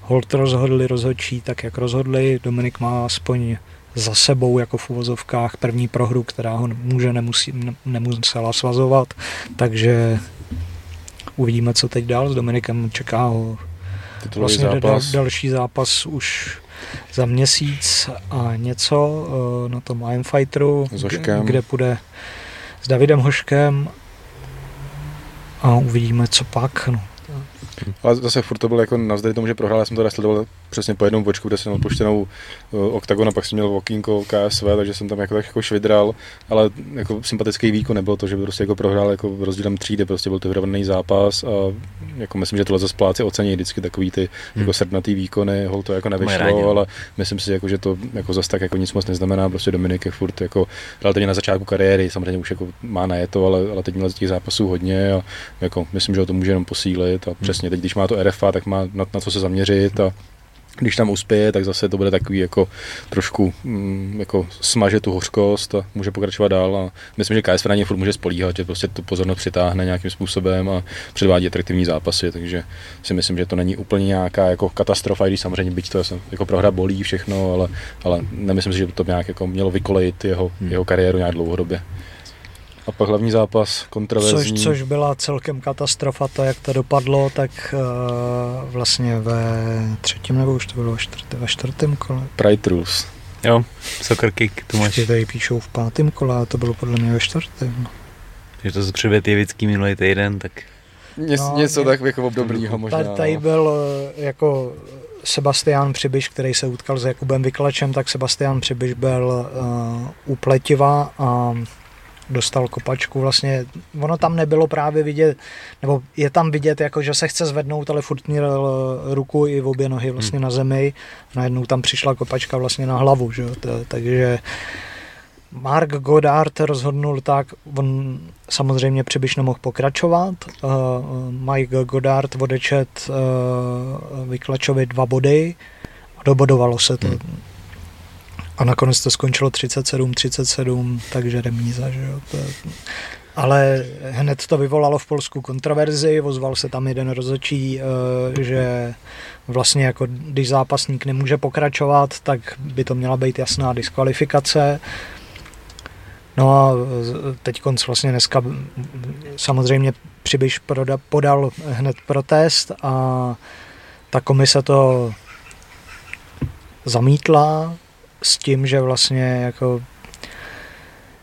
Holt rozhodli rozhodčí tak, jak rozhodli. Dominik má aspoň za sebou jako v uvozovkách první prohru, která ho může nemusí, nemusela svazovat, takže uvidíme, co teď dál s Dominikem čeká ho vlastně zápas. Dal, další zápas už za měsíc a něco eh, na tom Iron Fighteru, kde půjde s Davidem Hoškem a uvidíme, co pak. No. Ale zase furt to bylo jako navzdory tomu, že prohrál, já jsem to sledoval přesně po jednom bočku, kde jsem měl puštěnou uh, oktagon a pak jsem měl okýnko KSV, takže jsem tam jako tak jako švidral, ale jako sympatický výkon nebylo to, že by prostě jako prohrál jako rozdílem třídy, prostě byl to vyrovnaný zápas a jako myslím, že tohle zase spláci ocení vždycky takový ty hmm. jako srdnatý výkony, hol to jako nevyšlo, ale myslím si, jako, že to jako zase tak jako nic moc neznamená, prostě Dominik je furt jako relativně na začátku kariéry, samozřejmě už jako má na to, ale, ale teď měl z těch zápasů hodně a jako myslím, že ho to může jenom posílit a hmm. přesně teď, když má to RFA, tak má na, na co se zaměřit a když tam uspěje, tak zase to bude takový jako trošku mm, jako smaže tu hořkost a může pokračovat dál a myslím, že KSV na něj furt může spolíhat, že prostě tu pozornost přitáhne nějakým způsobem a předvádí atraktivní zápasy, takže si myslím, že to není úplně nějaká jako katastrofa, i když samozřejmě byť to jako prohra bolí všechno, ale, ale nemyslím si, že by to nějak jako mělo vykolejit jeho, hmm. jeho kariéru nějak dlouhodobě. A pak hlavní zápas, kontroverzní. Což, což byla celkem katastrofa, to jak to dopadlo, tak uh, vlastně ve třetím nebo už to bylo ve, čtvrtý, ve čtvrtém kole. Pride Rules. Jo, soccer kick, tu máš. tady píšou v pátém kole, a to bylo podle mě ve čtvrtém. Takže to zkřivě Jevický minulý týden, tak... Ně, no, něco tak jako obdobného možná. Tady, tady no. byl eh, jako Sebastian Přibyš, který se utkal s Jakubem Vyklačem, tak Sebastian Přibyš byl uh, u Pletiva a dostal kopačku vlastně, ono tam nebylo právě vidět, nebo je tam vidět, jako že se chce zvednout, ale furt měl eh, ruku i v obě nohy vlastně hmm. na zemi, najednou tam přišla kopačka vlastně na hlavu, že? takže Mark Goddard rozhodnul tak, on samozřejmě přibyš nemohl pokračovat, uh, Mike Goddard odečet uh, Vyklačovi dva body a dobodovalo se to. Hmm A nakonec to skončilo 37-37, takže remíza, že jo. To, ale hned to vyvolalo v Polsku kontroverzi, ozval se tam jeden rozhodčí, eh, že vlastně jako když zápasník nemůže pokračovat, tak by to měla být jasná diskvalifikace. No a teď konc vlastně dneska samozřejmě Přibyš podal hned protest a ta komise to zamítla s tím, že vlastně jako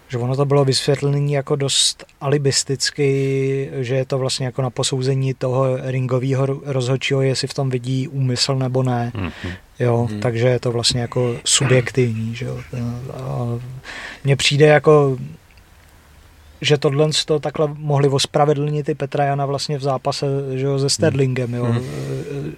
že ono to bylo vysvětlené jako dost alibisticky, že je to vlastně jako na posouzení toho ringového rozhodčího, jestli v tom vidí úmysl nebo ne. Mm-hmm. Jo, mm-hmm. takže je to vlastně jako subjektivní, že jo. Mně přijde jako že tohle to takhle mohli ospravedlnit i Petra Jana vlastně v zápase že jo, se Sterlingem, jo, hmm.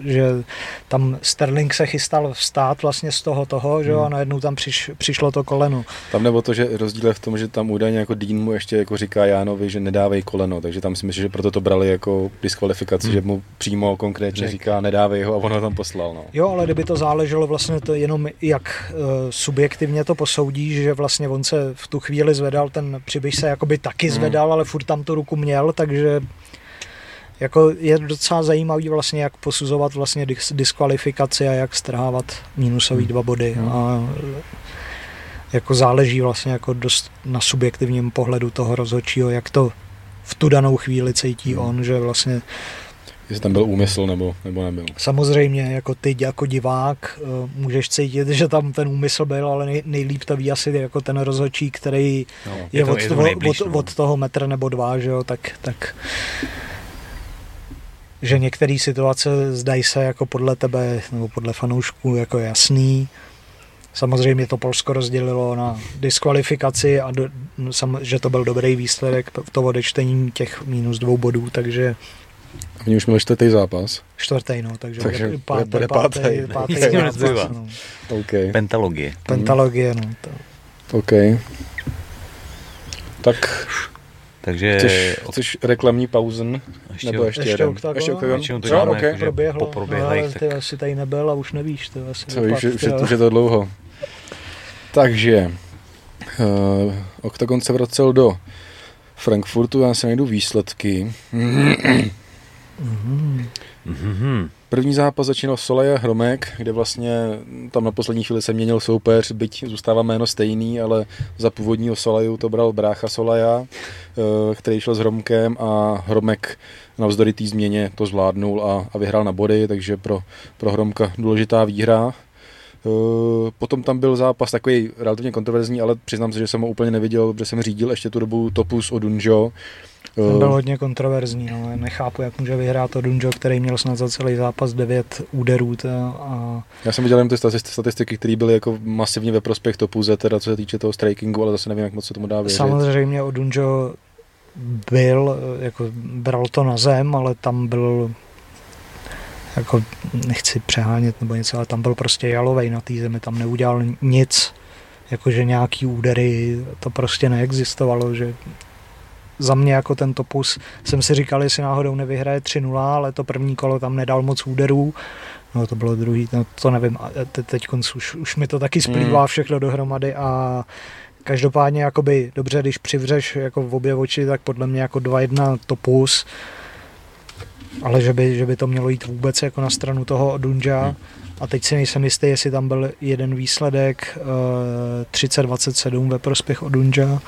že tam Sterling se chystal vstát vlastně z toho toho, že jo, a hmm. najednou tam přiš, přišlo to koleno. Tam nebo to, že rozdíl je v tom, že tam údajně jako Dean mu ještě jako říká Jánovi, že nedávej koleno, takže tam si myslím, že proto to brali jako diskvalifikaci, hmm. že mu přímo konkrétně Řek. říká nedávej ho a ono tam poslal. No. Jo, ale kdyby to záleželo vlastně to jenom jak uh, subjektivně to posoudí, že vlastně on se v tu chvíli zvedal, ten přibyš se jakoby taky hmm. zvedal, hmm. ale furt tam tu ruku měl, takže jako je docela zajímavý vlastně, jak posuzovat vlastně diskvalifikaci a jak strhávat minusový hmm. dva body. Hmm. A jako záleží vlastně jako dost na subjektivním pohledu toho rozhodčího, jak to v tu danou chvíli cítí hmm. on, že vlastně Jestli tam byl úmysl nebo, nebo nebyl. Samozřejmě, jako ty jako divák eh, můžeš cítit, že tam ten úmysl byl, ale nej, nejlíp to ví asi jako ten rozhodčí, který no, je, je to, od, je to nejblíž, od, no. od toho metra nebo dva, že jo, tak, tak že některé situace zdají se jako podle tebe nebo podle fanoušků jako jasný. Samozřejmě to Polsko rozdělilo na diskvalifikaci a do, sam, že to byl dobrý výsledek, to odečtení těch minus dvou bodů, takže Oni už měli čtvrtý zápas. Čtvrtý, no, takže, takže bude, pátý, bude pátý, pátý, pátý zápas, no. okay. Pentalogie. Pentalogie, no. To. OK. Tak takže... Chceš, chceš reklamní pauzen? Ještě, nebo ještě, ještě jeden? Ještě Většinou to děláme, okay. proběhlo, po proběhlých, no, ty asi tady nebyl a už nevíš. To asi Co víš, už, už je to dlouho. Takže, uh, Octagon se vracel do Frankfurtu, já si najdu výsledky. Mm-hmm. První zápas začínal Solaja Hromek, kde vlastně tam na poslední chvíli se měnil soupeř, byť zůstává jméno stejný, ale za původního Solaju to bral brácha Solaja, eh, který šel s Hromkem a Hromek navzdory té změně to zvládnul a, a vyhrál na body, takže pro, pro Hromka důležitá výhra. Eh, potom tam byl zápas takový relativně kontroverzní, ale přiznám se, že jsem ho úplně neviděl, protože jsem řídil ještě tu dobu Topus o Dunjo. Ten byl hodně kontroverzní, no. nechápu, jak může vyhrát to Dunjo, který měl snad za celý zápas 9 úderů. A... Já jsem viděl jen ty statistiky, které byly jako masivně ve prospěch Topuze, teda co se týče toho strikingu, ale zase nevím, jak moc se tomu dá věřit. Samozřejmě o Dunjo byl, jako bral to na zem, ale tam byl jako nechci přehánět nebo něco, ale tam byl prostě jalovej na té zemi, tam neudělal nic, jakože nějaký údery, to prostě neexistovalo, že za mě jako ten topus jsem si říkal, jestli náhodou nevyhraje 3-0, ale to první kolo tam nedal moc úderů, no to bylo druhý, no to nevím, te, teď už, už mi to taky splývá mm. všechno dohromady a každopádně jakoby dobře, když přivřeš jako v obě oči, tak podle mě jako 2-1 topus, ale že by, že by to mělo jít vůbec jako na stranu toho Dunja. Hmm. A teď si nejsem jistý, jestli tam byl jeden výsledek uh, eh, 30-27 ve prospěch Odunja.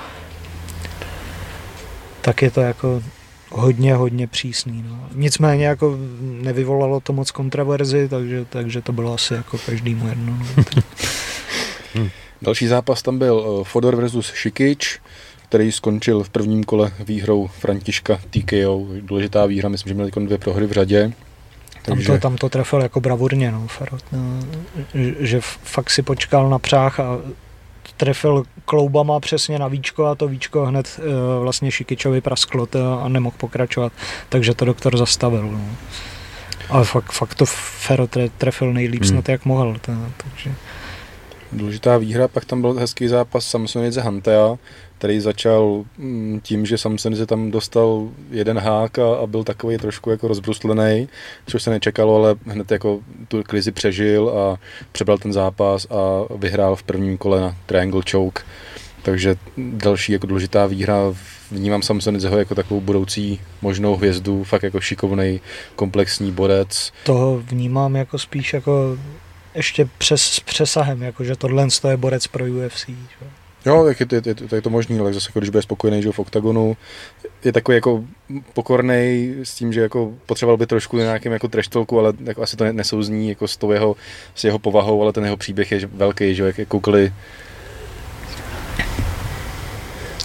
Tak je to jako hodně, hodně přísný. No. Nicméně jako nevyvolalo to moc kontroverzi, takže, takže to bylo asi jako každému jedno. No. hmm. Další zápas tam byl eh, Fodor versus Šikič který skončil v prvním kole výhrou Františka TKO. Důležitá výhra, myslím, že měl dvě prohry v řadě. Takže... Tam, to, tam to trefil jako bravurně, no, Ferot, no, že fakt si počkal na přách a trefil kloubama přesně na víčko a to víčko hned uh, vlastně Šikičovi prasklo a nemohl pokračovat, takže to doktor zastavil. No. Ale fakt, fakt to Ferot trefil nejlíp hmm. snad jak mohl. To, takže... Důležitá výhra, pak tam byl hezký zápas Samsonice Hantea, který začal mm, tím, že Samsonice tam dostal jeden hák a, a byl takový trošku jako rozbruslený, což se nečekalo, ale hned jako tu krizi přežil a přebral ten zápas a vyhrál v prvním kole na Triangle Choke. Takže další jako důležitá výhra vnímám Samsonidzeho jako takovou budoucí možnou hvězdu, fakt jako šikovný komplexní borec. To vnímám jako spíš jako ještě přes, s přesahem, jako že tohle je borec pro UFC. Že? Jo, tak je, je, je, je to možný, ale zase jako když bude spokojený že v oktagonu, je takový jako pokorný s tím, že jako potřeboval by trošku nějakým jako treštolku, ale jako asi to nesouzní jako s, tou jeho, s jeho povahou, ale ten jeho příběh je velký, že jak koukali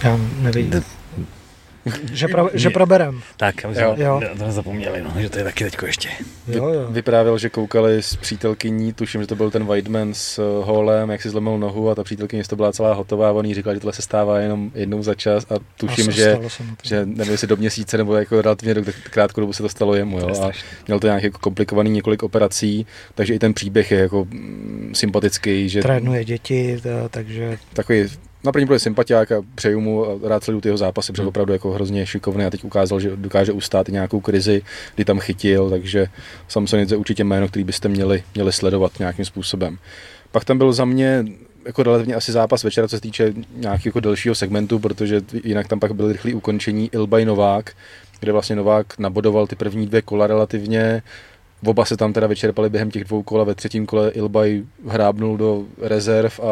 já nevím že, pro, že proberem. Tak, aby jsme jo. to nezapomněli, no, že to je taky teďko ještě. Jo, jo. Vyprávěl, že koukali s přítelkyní, tuším, že to byl ten Whiteman s uh, Holem, jak si zlomil nohu a ta přítelkyně to byla celá hotová a on jí říkal, že tohle se stává jenom jednou za čas a tuším, a že, že nevím, jestli do měsíce nebo jako relativně do krátkou dobu se to stalo jemu. Jo, a měl to nějak jako komplikovaný několik operací, takže i ten příběh je jako mm, sympatický. Že Trénuje děti, takže... Takový na první pohled sympatiák a přeju mu a rád sleduju ty jeho zápasy, protože hmm. opravdu jako hrozně šikovný a teď ukázal, že dokáže ustát i nějakou krizi, kdy tam chytil, takže Samsonic je určitě jméno, který byste měli, měli sledovat nějakým způsobem. Pak tam byl za mě jako relativně asi zápas večera, co se týče nějakého jako delšího segmentu, protože jinak tam pak byly rychlé ukončení Ilbaj Novák, kde vlastně Novák nabodoval ty první dvě kola relativně, Oba se tam teda vyčerpali během těch dvou kol a ve třetím kole Ilbaj hrábnul do rezerv a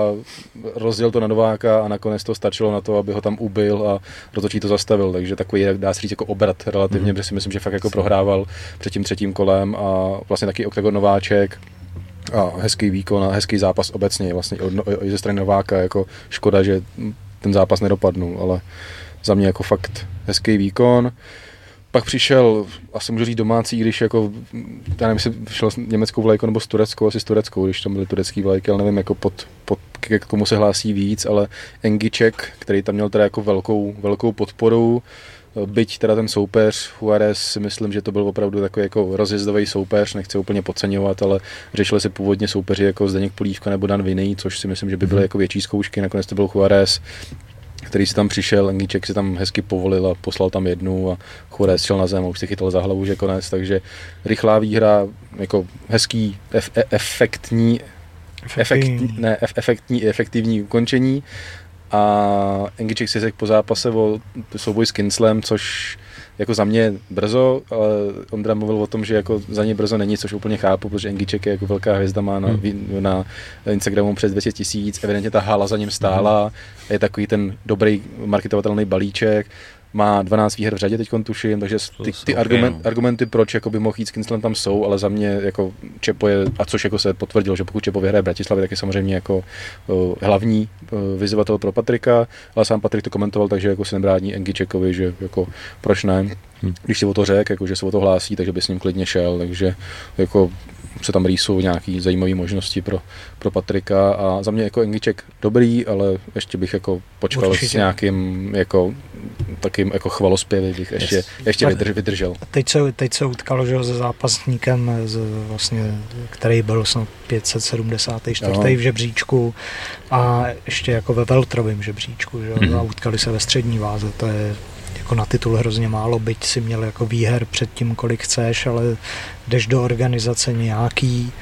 rozděl to na Nováka a nakonec to stačilo na to, aby ho tam ubil a rozhodčí to zastavil, takže takový dá se říct jako obrat relativně, mm-hmm. protože si myslím, že fakt jako prohrával před tím třetím kolem a vlastně taky Octagon Nováček a hezký výkon a hezký zápas obecně, vlastně i ze strany Nováka, jako škoda, že ten zápas nedopadnul, ale za mě jako fakt hezký výkon. Pak přišel, asi můžu říct domácí, když jako, já nevím, jestli šel s německou vlajkou nebo s tureckou, asi s tureckou, když tam byly turecký vlajky, ale nevím, jako pod, pod, k komu se hlásí víc, ale Engiček, který tam měl teda jako velkou, velkou podporu, byť teda ten soupeř Juarez si myslím, že to byl opravdu takový jako rozjezdový soupeř, nechci úplně podceňovat, ale řešili se původně soupeři jako Zdeněk Polívka nebo Dan Vinej, což si myslím, že by byly mm. jako větší zkoušky, nakonec to byl Juarez, který si tam přišel, Engíček si tam hezky povolil a poslal tam jednu a Chorez šel na zem a už si chytal za hlavu, že konec, takže rychlá výhra, jako hezký, ef, e, efektní, efektní, ne, efektní, efektivní ukončení. A Engiček si řekl po zápase o souboj s Kinslem, což jako za mě brzo, ale Ondra mluvil o tom, že jako za ně brzo není, což úplně chápu, protože Engiček je jako velká hvězda, má na, hmm. na Instagramu přes 200 tisíc, evidentně ta hala za ním stála, hmm. je takový ten dobrý marketovatelný balíček, má 12 výher v řadě teď tuším, takže ty, ty argument, no. argumenty, proč jako by mohl jít s Kinslem tam jsou, ale za mě jako Čepo je, a což jako se potvrdilo, že pokud Čepo vyhraje Bratislavy, tak je samozřejmě jako uh, hlavní uh, vyzývatel pro Patrika, ale sám Patrik to komentoval, takže jako se nebrání Engi Čekovi, že jako proč ne, hmm. když si o to řekl, jako, že se o to hlásí, takže by s ním klidně šel, takže jako se tam rýsou nějaký zajímavé možnosti pro, pro Patrika a za mě jako Engiček dobrý, ale ještě bych jako počkal Určitě. s nějakým jako takým jako chvalospěvy bych ještě, yes. ještě vydrž, vydržel. Teď se, teď se utkalo, že se zápasníkem, z, vlastně, který byl snad 574. Jo. v žebříčku a ještě jako ve Veltrovém žebříčku, že? Mm-hmm. a utkali se ve střední váze, to je jako na titul hrozně málo, byť si měl jako výher před tím, kolik chceš, ale jdeš do organizace nějaký,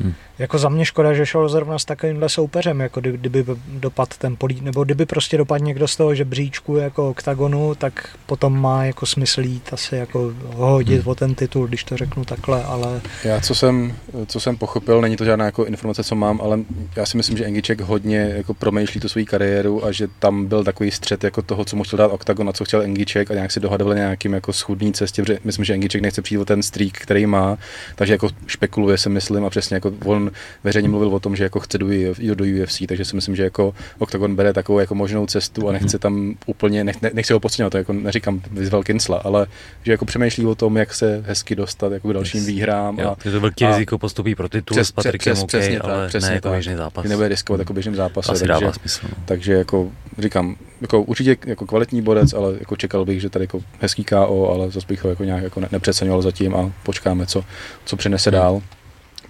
hmm. Jako za mě škoda, že šel zrovna s takovýmhle soupeřem, jako kdyby, kdyby dopad ten polí, nebo kdyby prostě dopadl někdo z toho žebříčku jako oktagonu, tak potom má jako smysl jít asi jako hodit hmm. o ten titul, když to řeknu takhle, ale... Já co jsem, co jsem pochopil, není to žádná jako informace, co mám, ale já si myslím, že Engiček hodně jako promýšlí tu svou kariéru a že tam byl takový střed jako toho, co mu chtěl dát oktagon a co chtěl Engiček a nějak si dohadovali nějakým jako schudný cestě, protože myslím, že Engiček nechce přijít o ten streak, který má, takže jako špekuluje se myslím a přesně jako on veřejně mluvil o tom, že jako chce do, do UFC, takže si myslím, že jako Octagon bere takovou jako možnou cestu a nechce tam úplně, nech, nechci ho podceňovat, to jako neříkám vyzval Kinsla, ale že jako přemýšlí o tom, jak se hezky dostat jako k dalším yes. výhrám. Jo, a, je to velký a, riziko postupí pro titul přes, s Patrikem, přes, okay, přesně ale tak, přesně ne jako tak. běžný zápas. Nebude riskovat jako běžným zápase. Asi takže, dává smysl. No. Takže jako říkám, jako určitě jako kvalitní borec, ale jako čekal bych, že tady jako hezký KO, ale zase bych ho jako nějak jako nepřeceňoval zatím a počkáme, co, co přinese hmm. dál.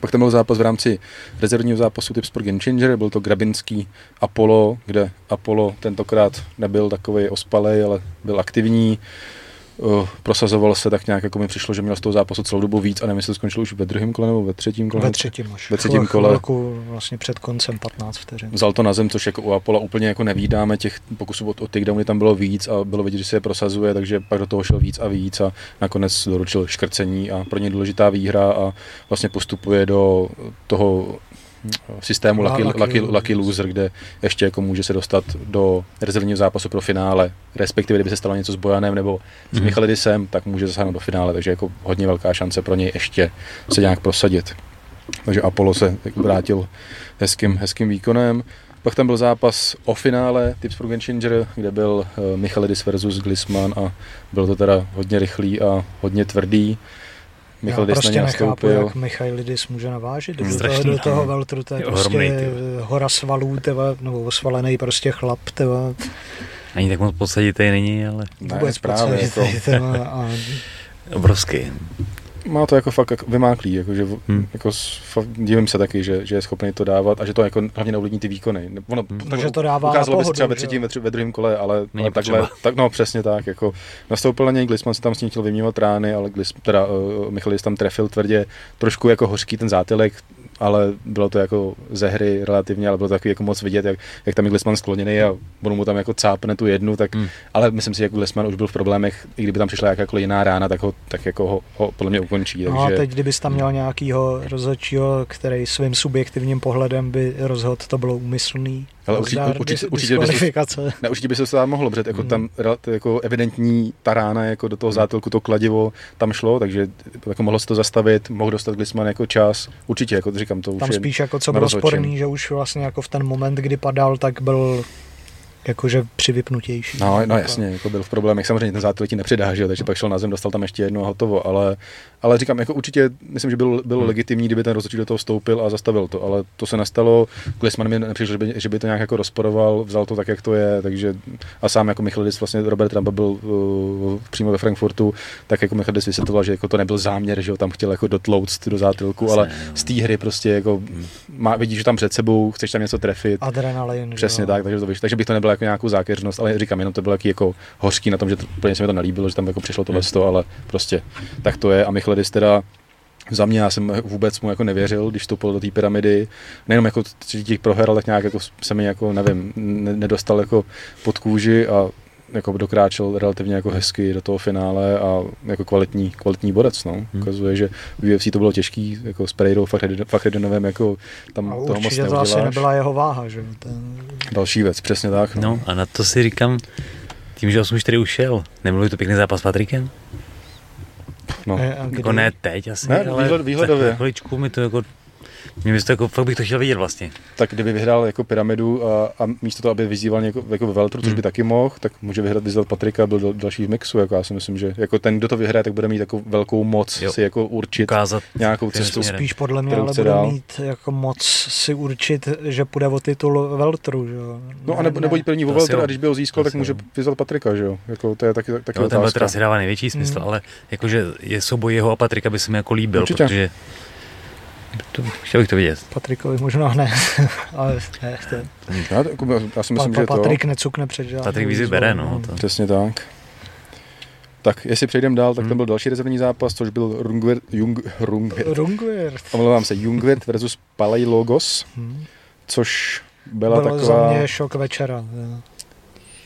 Pak tam byl zápas v rámci rezervního zápasu typ Sport Game Changer, byl to Grabinský Apollo, kde Apollo tentokrát nebyl takový ospalej, ale byl aktivní. Uh, prosazoval se tak nějak, jako mi přišlo, že měl z toho zápasu celou dobu víc a nevím, jestli skončil už ve druhém kole nebo ve třetím kole. Ve třetím až. Ve třetím kole. Chvilku, vlastně před koncem 15 vteřin. Vzal to na zem, což jako u Apola úplně jako nevídáme, těch pokusů od, od takedowny tam bylo víc a bylo vidět, že se je prosazuje, takže pak do toho šel víc a víc a nakonec doručil škrcení a pro ně důležitá výhra a vlastně postupuje do toho systému Lucky, Lucky, Lucky, Lucky Loser, kde ještě jako může se dostat do rezervního zápasu pro finále, respektive kdyby se stalo něco s Bojanem nebo s mm. Michalidisem, tak může zasáhnout do finále, takže jako hodně velká šance pro něj ještě se nějak prosadit. Takže Apollo se vrátil hezkým, hezkým výkonem. Pak tam byl zápas o finále Tips pro Changer, kde byl uh, Michalidis versus Glisman a bylo to teda hodně rychlý a hodně tvrdý. Michal Já prostě nechápu, jak Michailidis může navážit. Do toho, do toho veltru, to je prostě hromnej, hora svalů, teba, nebo osvalený prostě chlap, teba. Ani tak moc podsaditej není, ale... Vůbec právě, jako... a... Obrovský má to jako fakt jako vymáklý, jako, že, hmm. jako, fakt, divím se taky, že, že je schopný to dávat a že to jako hlavně neovlivní ty výkony. Ono, hmm. Takže to dává Ukázalo by se třeba ve třetím, ve, ve druhém kole, ale, ale takhle, tak, no přesně tak, jako nastoupil na něj Glisman se tam s ním chtěl vyměňovat rány, ale Glis, teda uh, Michalis tam trefil tvrdě, trošku jako hořký ten zátylek, ale bylo to jako ze hry relativně, ale bylo to takový jako moc vidět, jak, jak tam je Glisman skloněný a on mu tam jako cápne tu jednu, tak, hmm. ale myslím si, že Glisman už byl v problémech, i kdyby tam přišla jakákoliv jiná rána, tak ho, tak jako ho, ho podle mě ukončí. Takže... No a teď, kdybys tam měl nějakýho rozhodčího, který svým subjektivním pohledem by rozhodl, to bylo úmyslný, ale určitě, určitě, určitě, by se, ne, určitě by se to mohlo, protože jako mm. tam jako evidentní ta rána jako do toho hmm. zátylku, to kladivo tam šlo, takže jako mohlo se to zastavit, mohl dostat Glisman jako čas. Určitě, jako říkám, to tam už spíš jako co bylo sporný, že už vlastně jako v ten moment, kdy padal, tak byl jakože přivypnutější. No, no jasně, jako byl v problémech, samozřejmě ten zátel ti nepřidá, že? takže pak šel na zem, dostal tam ještě jedno a hotovo, ale, ale říkám, jako určitě, myslím, že byl, bylo hmm. legitimní, kdyby ten rozhodčí do toho vstoupil a zastavil to, ale to se nestalo, Klisman mi nepřišel, že by, že by to nějak jako rozporoval, vzal to tak, jak to je, takže a sám jako Michalis, vlastně Robert Trump byl uh, přímo ve Frankfurtu, tak jako Michalis vysvětloval, že jako to nebyl záměr, že ho tam chtěl jako dotlouct do zátilku, ale z té hry prostě jako má, vidíš, že tam před sebou, chceš tam něco trefit. Adrenalin. Přesně jo. tak, takže, to, takže bych to nebyl jako nějakou zákeřnost, ale říkám, jenom to bylo jaký jako hořký na tom, že to, úplně se mi to nelíbilo, že tam jako přišlo tohle, hmm. ale prostě tak to je. A Michledis teda za mě já jsem vůbec mu jako nevěřil, když vstoupil do té pyramidy. Nejenom jako těch proher, ale tak nějak jako se mi jako, nevím, nedostal jako pod kůži a jako dokráčel relativně jako hezky do toho finále a jako kvalitní, kvalitní bodec, no. Hmm. Ukazuje, že v UFC to bylo těžký, jako s Pereirou, Fachridenovem, jako tam a toho moc to asi nebyla jeho váha, že? Ten... Další věc, přesně tak. No. no a na to si říkám, tím, že 8-4 ušel, nemluvil to pěkný zápas s Patrikem? No. Jako ne teď asi, ne, ale výhledově. za chviličku mi to jako mě by to jako, fakt bych to chtěl vidět vlastně. Tak kdyby vyhrál jako pyramidu a, a místo toho, aby vyzýval něko, jako ve Veltru, což by hmm. taky mohl, tak může vyhrát vyzvat Patrika a byl dal, další v mixu. Jako já si myslím, že jako ten, kdo to vyhraje, tak bude mít jako velkou moc jo. si jako určit Ukázat nějakou cestu. Spíš podle mě, ale bude dál. mít jako moc si určit, že půjde o titul Veltru. Že jo? No a nebo, nebo jít první o Veltru a když by ho získal, tak může vyzvat Patrika, že jo? Jako, to je taky, taky jo, ten Veltr asi dává největší smysl, mm. ale jakože je souboj jeho a Patrika by se mi jako líbil, Určitě. protože to, chtěl bych to vidět. Patrikovi možná ne, ale ne. Já, jako, já si myslím, pa, že to... Patrik necukne před žádnou Patrik výzvy bere, no. To. Přesně tak. Tak, jestli přejdeme dál, tak hmm. tam byl další rezervní zápas, což byl Rungwert, Jung, Rungwert. Rungwert. Omlouvám se, Jungwert versus Palej Logos, hmm. což byla Bylo taková... za mě šok večera.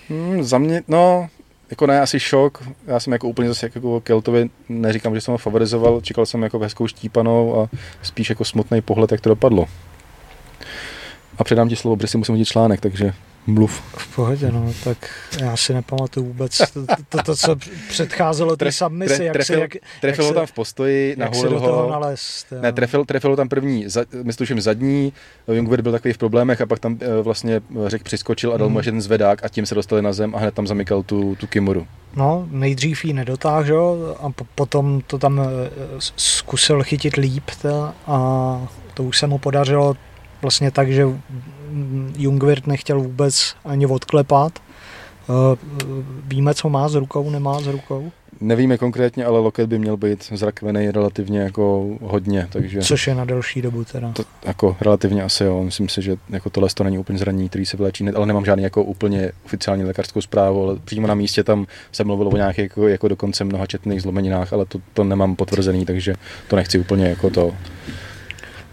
Hmm, za mě, no, jako ne asi šok, já jsem jako úplně zase jako Keltovi, neříkám, že jsem ho favorizoval, čekal jsem jako hezkou štípanou a spíš jako smutný pohled, jak to dopadlo. A předám ti slovo, protože si musím hodit článek, takže mluv. V pohodě, no, tak já si nepamatuju vůbec to, to, to co předcházelo té submisi, tre, jak trefil, se, jak, trefil jak ho tam v postoji, nahulil ho. Nalézt, ne, trefil, trefil ho tam první, za, myslím, zadní, Jungwirth byl takový v problémech a pak tam eh, vlastně řek přiskočil a dal hmm. mu jeden zvedák a tím se dostali na zem a hned tam zamykal tu, tu Kimuru. No, nejdřív ji nedotáhl, a po, potom to tam eh, zkusil chytit líp a to už se mu podařilo vlastně tak, že Jungwirth nechtěl vůbec ani odklepat. Eh, víme, co má s rukou, nemá s rukou? Nevíme konkrétně, ale loket by měl být zrakvený relativně jako hodně, takže... Což je na delší dobu teda. To, jako relativně asi jo, myslím si, že jako tohle to není úplně zranění, který se vylečí, ale nemám žádný jako úplně oficiální lékařskou zprávu, ale přímo na místě tam se mluvilo o nějakých jako, jako dokonce mnoha četných zlomeninách, ale to, to nemám potvrzený, takže to nechci úplně jako to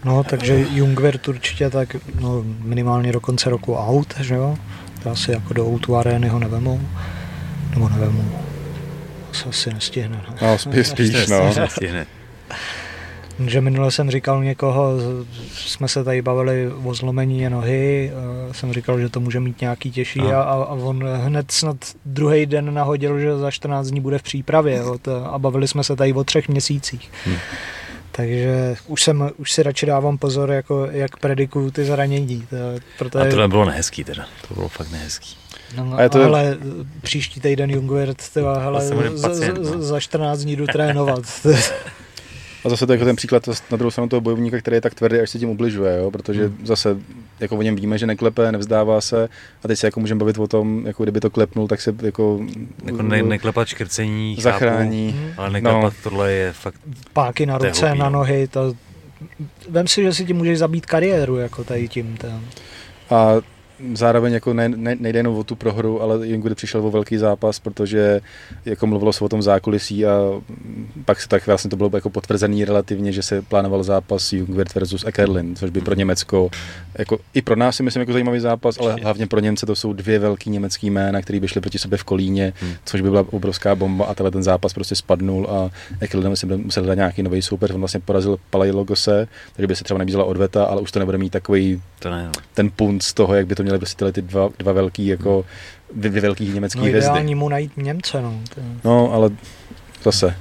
No, takže Jungwirth určitě tak no, minimálně do konce roku out, že jo? To asi jako do Outu arény ho nevemou. Nebo nevemou. To asi nestihne. No, no spíš, spíš no. Nestihne. Že minule jsem říkal někoho, jsme se tady bavili o zlomení nohy, jsem říkal, že to může mít nějaký těžší a, a, a on hned snad druhý den nahodil, že za 14 dní bude v přípravě jo, to, a bavili jsme se tady o třech měsících. Hmm. Takže už, jsem, už si radši dávám pozor, jako, jak predikuju ty zranění. To, protože... A tohle bylo nehezký teda, to bylo fakt nehezký. No, no, a to... ale příští týden Jungwirth, hele, za, za, za 14 dní jdu trénovat. A zase to je jako ten příklad na druhou stranu toho bojovníka, který je tak tvrdý, až se tím ubližuje, jo? protože hmm. zase jako o něm víme, že neklepe, nevzdává se a teď se jako můžeme bavit o tom, jako kdyby to klepnul, tak se jako... Jako ne, neklepat škrcení, zachrání, chápu, ale neklepat no. tohle je fakt... Páky na ruce, na no. nohy, to... Vem si, že si tím můžeš zabít kariéru, jako tady tím. Ten. A zároveň jako ne, ne, nejde jenom o tu prohru, ale Jungwirth přišel o velký zápas, protože jako mluvilo se o tom zákulisí a pak se tak vlastně to bylo jako potvrzený relativně, že se plánoval zápas Jungwirth versus Ekerlin, což by pro Německo, jako i pro nás si myslím jako zajímavý zápas, ale hlavně pro Němce to jsou dvě velký německý jména, které by šly proti sobě v Kolíně, hmm. což by byla obrovská bomba a tenhle ten zápas prostě spadnul a Ekerlin si musel dát nějaký nový soupeř, on vlastně porazil Palajlogose, takže by se třeba nabízela odveta, ale už to nebude mít takový to ne, no. ten punt z toho, jak by to měly prostě tyhle ty dva, dva velký, jako dvě velký německý no, hvězdy. mu najít Němce, no. No, ale zase,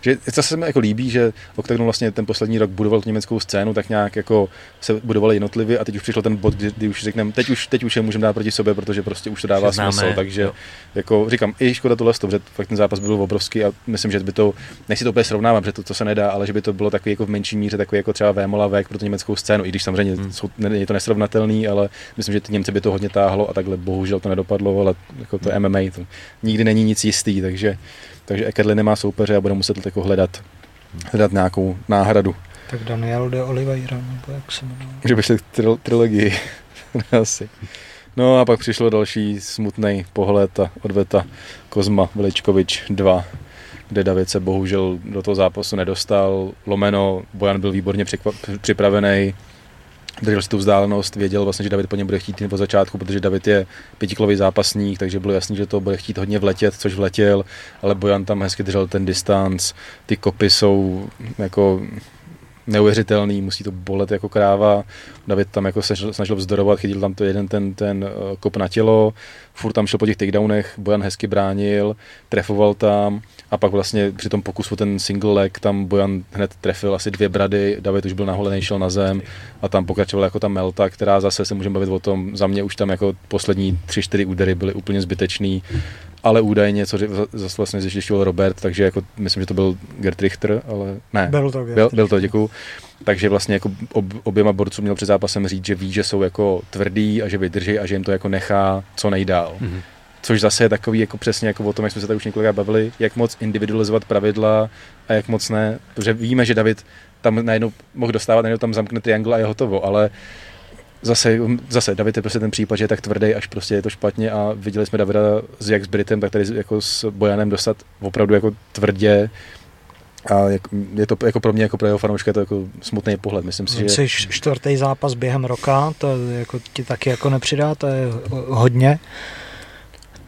že to se mi jako líbí, že Octagon vlastně ten poslední rok budoval tu německou scénu, tak nějak jako se budovali jednotlivě a teď už přišel ten bod, kdy, kdy už řekneme, teď už, teď už je můžeme dát proti sobě, protože prostě už to dává Známe, smysl, takže jo. jako říkám, i škoda tohle, že fakt ten zápas byl obrovský a myslím, že by to, nechci to úplně srovnávat, protože to, to se nedá, ale že by to bylo takový jako v menší míře, takový jako třeba Vémola Vek pro tu německou scénu, i když samozřejmě hmm. jsou, je to nesrovnatelný, ale myslím, že ty Němce by to hodně táhlo a takhle bohužel to nedopadlo, ale jako to hmm. MMA, to nikdy není nic jistý, takže takže Ekerli nemá soupeře a bude muset jako hledat, hledat nějakou náhradu. Tak Daniel de Oliveira, nebo jak se jmenuje. Že by šli tril- trilogii, asi. No a pak přišlo další smutný pohled a odveta Kozma Veličkovič 2, kde David se bohužel do toho zápasu nedostal. Lomeno, Bojan byl výborně připravený, držel si tu vzdálenost, věděl vlastně, že David po něm bude chtít po začátku, protože David je pětiklový zápasník, takže bylo jasný, že to bude chtít hodně vletět, což vletěl, ale Bojan tam hezky držel ten distanc, ty kopy jsou jako neuvěřitelný, musí to bolet jako kráva. David tam jako se snažil vzdorovat, chytil tam to jeden ten, ten eh, kop na tělo, furt tam šel po těch takedownech, Bojan hezky bránil, trefoval tam. A pak vlastně při tom pokusu ten single leg tam Bojan hned trefil asi dvě brady, David už byl naholený, šel na zem a tam pokračovala jako ta melta, která zase se můžeme bavit o tom, za mě už tam jako poslední tři, čtyři údery byly úplně zbytečný ale údajně, co zase vlastně zjišťoval Robert, takže jako myslím, že to byl Gert Richter, ale ne. Byl to, byl, byl to, děkuju. Takže vlastně jako ob, oběma borcům měl před zápasem říct, že ví, že jsou jako tvrdý a že vydrží a že jim to jako nechá co nejdál. Mm-hmm. Což zase je takový jako přesně jako o tom, jak jsme se tady už několikrát bavili, jak moc individualizovat pravidla a jak moc ne. Protože víme, že David tam najednou mohl dostávat, najednou tam zamkne triangle a je hotovo, ale zase, zase David je prostě ten případ, že je tak tvrdý, až prostě je to špatně a viděli jsme Davida s jak s Britem, tak tady jako s Bojanem dostat opravdu jako tvrdě a jak, je to jako pro mě, jako pro jeho fanouška, to jako smutný pohled. Myslím si, že... čtvrtý zápas během roka, to jako ti taky jako nepřidá, to je hodně.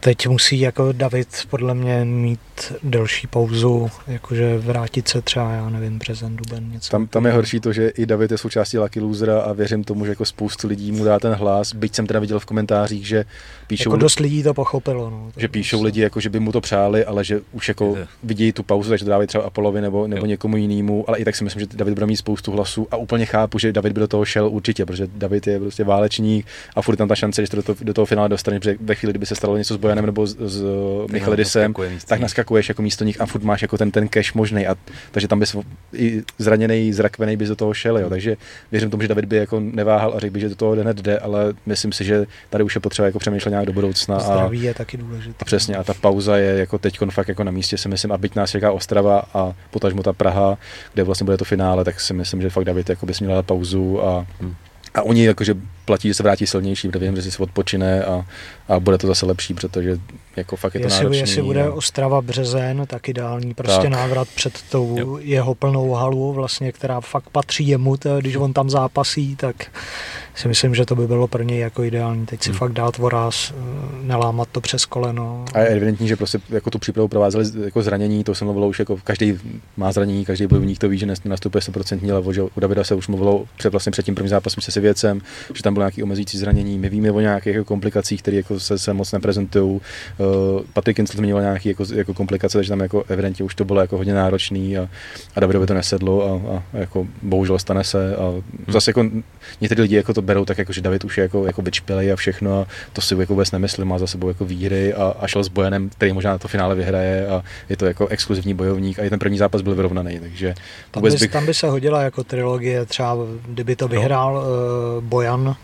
Teď musí jako David podle mě mít delší pauzu, jakože vrátit se třeba, já nevím, březen, duben, něco. Tam, tam je horší to, že i David je součástí Lucky Losera a věřím tomu, že jako spoustu lidí mu dá ten hlas, byť jsem teda viděl v komentářích, že píšou... Jako dost lidí to pochopilo. No, to že píšou prostě. lidi, jako, že by mu to přáli, ale že už jako vidí tu pauzu, takže to dávají třeba Apolovi nebo, nebo někomu jinému, ale i tak si myslím, že David bude mít spoustu hlasů a úplně chápu, že David by do toho šel určitě, protože David je prostě válečník a furt tam ta šance, že to do toho, do toho finále dostane, protože ve chvíli, kdyby se stalo něco s Bojanem nebo s, s Michalidisem, tak naskakuješ jako místo nich a furt máš jako ten, ten cash možný. A, takže tam bys i zraněný, zrakvený bys do toho šel. Jo. Takže věřím tomu, že David by jako neváhal a řekl by, že do toho hned jde, ale myslím si, že tady už je potřeba jako přemýšlet nějak do budoucna. Zdraví a, je taky důležité. A přesně, a ta pauza je jako teď fakt jako na místě, si myslím, a byť nás čeká Ostrava a potažmo ta Praha, kde vlastně bude to finále, tak si myslím, že fakt David jako bys měl pauzu a hmm a oni jakože platí, že se vrátí silnější, protože vím, že si se odpočine a, a bude to zase lepší, protože jako fakt je to jestli, náročný. Jestli bude Ostrava březen, tak ideální prostě tak. návrat před tou jo. jeho plnou halu, vlastně, která fakt patří jemu, to, když on tam zápasí, tak si myslím, že to by bylo pro něj jako ideální. Teď si hmm. fakt dát voraz, eh, nelámat to přes koleno. A je evidentní, že prostě jako tu přípravu provázeli jako zranění, to se mluvilo už jako každý má zranění, každý bojovník to ví, že nastupuje 100% levo, že u Davida se už mluvilo před, vlastně před tím prvním zápasem se věcem, že tam bylo nějaký omezující zranění. My víme o nějakých jako komplikacích, které jako se, se moc neprezentují. Uh, Patrik Kincel zmiňoval nějaké jako, jako komplikace, takže tam jako evidentně už to bylo jako hodně náročný a, a Davidovi to nesedlo a, a, jako bohužel stane se. A zase jako někteří lidi jako to berou tak, jako, že David už je jako, jako vyčpělej a všechno a to si jako vůbec nemyslím, má za sebou jako výhry a, a šel s Bojanem, který možná na to finále vyhraje a je to jako exkluzivní bojovník a i ten první zápas byl vyrovnaný, takže tam by, bych... tam by se hodila jako trilogie, třeba kdyby to vyhrál no. uh, Bojan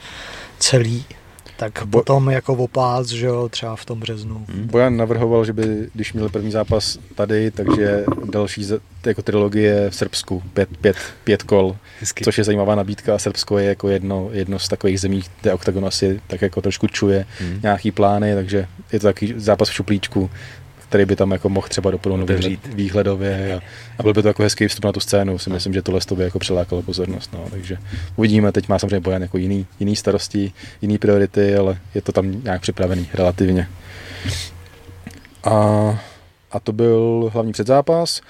celý, tak Bo... potom jako opác, že jo, třeba v tom březnu. Hmm. Bojan navrhoval, že by, když měl první zápas tady, takže další jako trilogie v Srbsku, pět, pět, pět kol, Hezky. což je zajímavá nabídka a Srbsko je jako jedno, jedno z takových zemí, kde OKTAGON asi tak jako trošku čuje hmm. nějaký plány, takže je to takový zápas v šuplíčku, který by tam jako mohl třeba doplnout výhledově a, a, byl by to jako hezký vstup na tu scénu. Si myslím, že tohle by jako přilákalo pozornost. No. Takže uvidíme, teď má samozřejmě Bojan jako jiný, jiný starosti, jiný priority, ale je to tam nějak připravený relativně. A, a to byl hlavní předzápas.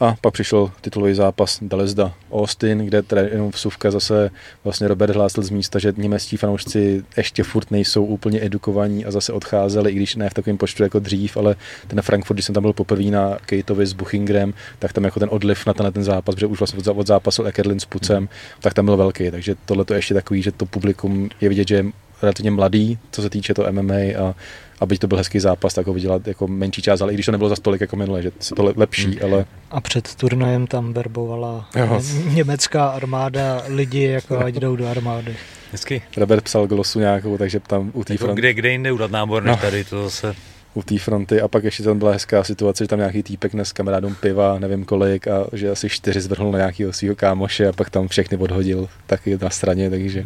A pak přišel titulový zápas Dalesda Austin, kde jenom vsuvka zase vlastně Robert hlásil z místa, že němečtí fanoušci ještě furt nejsou úplně edukovaní a zase odcházeli, i když ne v takovém počtu jako dřív, ale ten Frankfurt, když jsem tam byl poprvé na Kejtovi s Buchingrem, tak tam jako ten odliv na ten, ten zápas, protože už vlastně od zápasu Ekerlin s Pucem, tak tam byl velký, takže tohle to ještě takový, že to publikum je vidět, že je relativně mladý, co se týče to MMA a a byť to byl hezký zápas, tak ho viděla jako menší část, ale i když to nebylo za stolik jako minule, že se to lepší, hmm. ale... A před turnajem tam verbovala jo. německá armáda lidi, jako ať jdou do armády. Hezky. Robert psal glosu nějakou, takže tam u té jako fronty... Kde, kde jinde udat nábor, než no. tady, to zase u té fronty a pak ještě tam byla hezká situace, že tam nějaký týpek s kamarádům piva, nevím kolik a že asi čtyři zvrhl na nějakého svého kámoše a pak tam všechny odhodil taky na straně, takže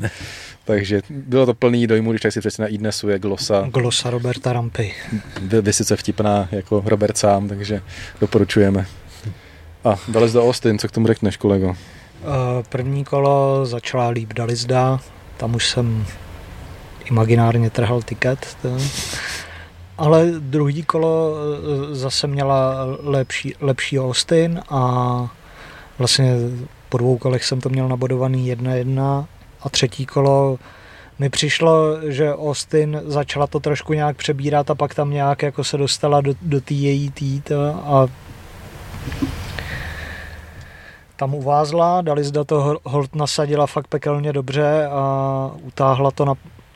takže bylo to plný dojmu, když tak si přesně na Idnesu je glosa. Glosa Roberta Rampy. Vysice vtipná jako Robert sám, takže doporučujeme. A Dalis do Austin, co k tomu řekneš, kolego? Eh, první kolo začala líp Dalisda, tam už jsem imaginárně trhal tiket. To. Ale druhý kolo eh, zase měla lepší, lepší Austin a vlastně po dvou kolech jsem to měl nabodovaný jedna jedna. A třetí kolo mi přišlo, že Austin začala to trošku nějak přebírat a pak tam nějak jako se dostala do, do té její tít a tam uvázla, dali zda to hold nasadila fakt pekelně dobře a utáhla to na,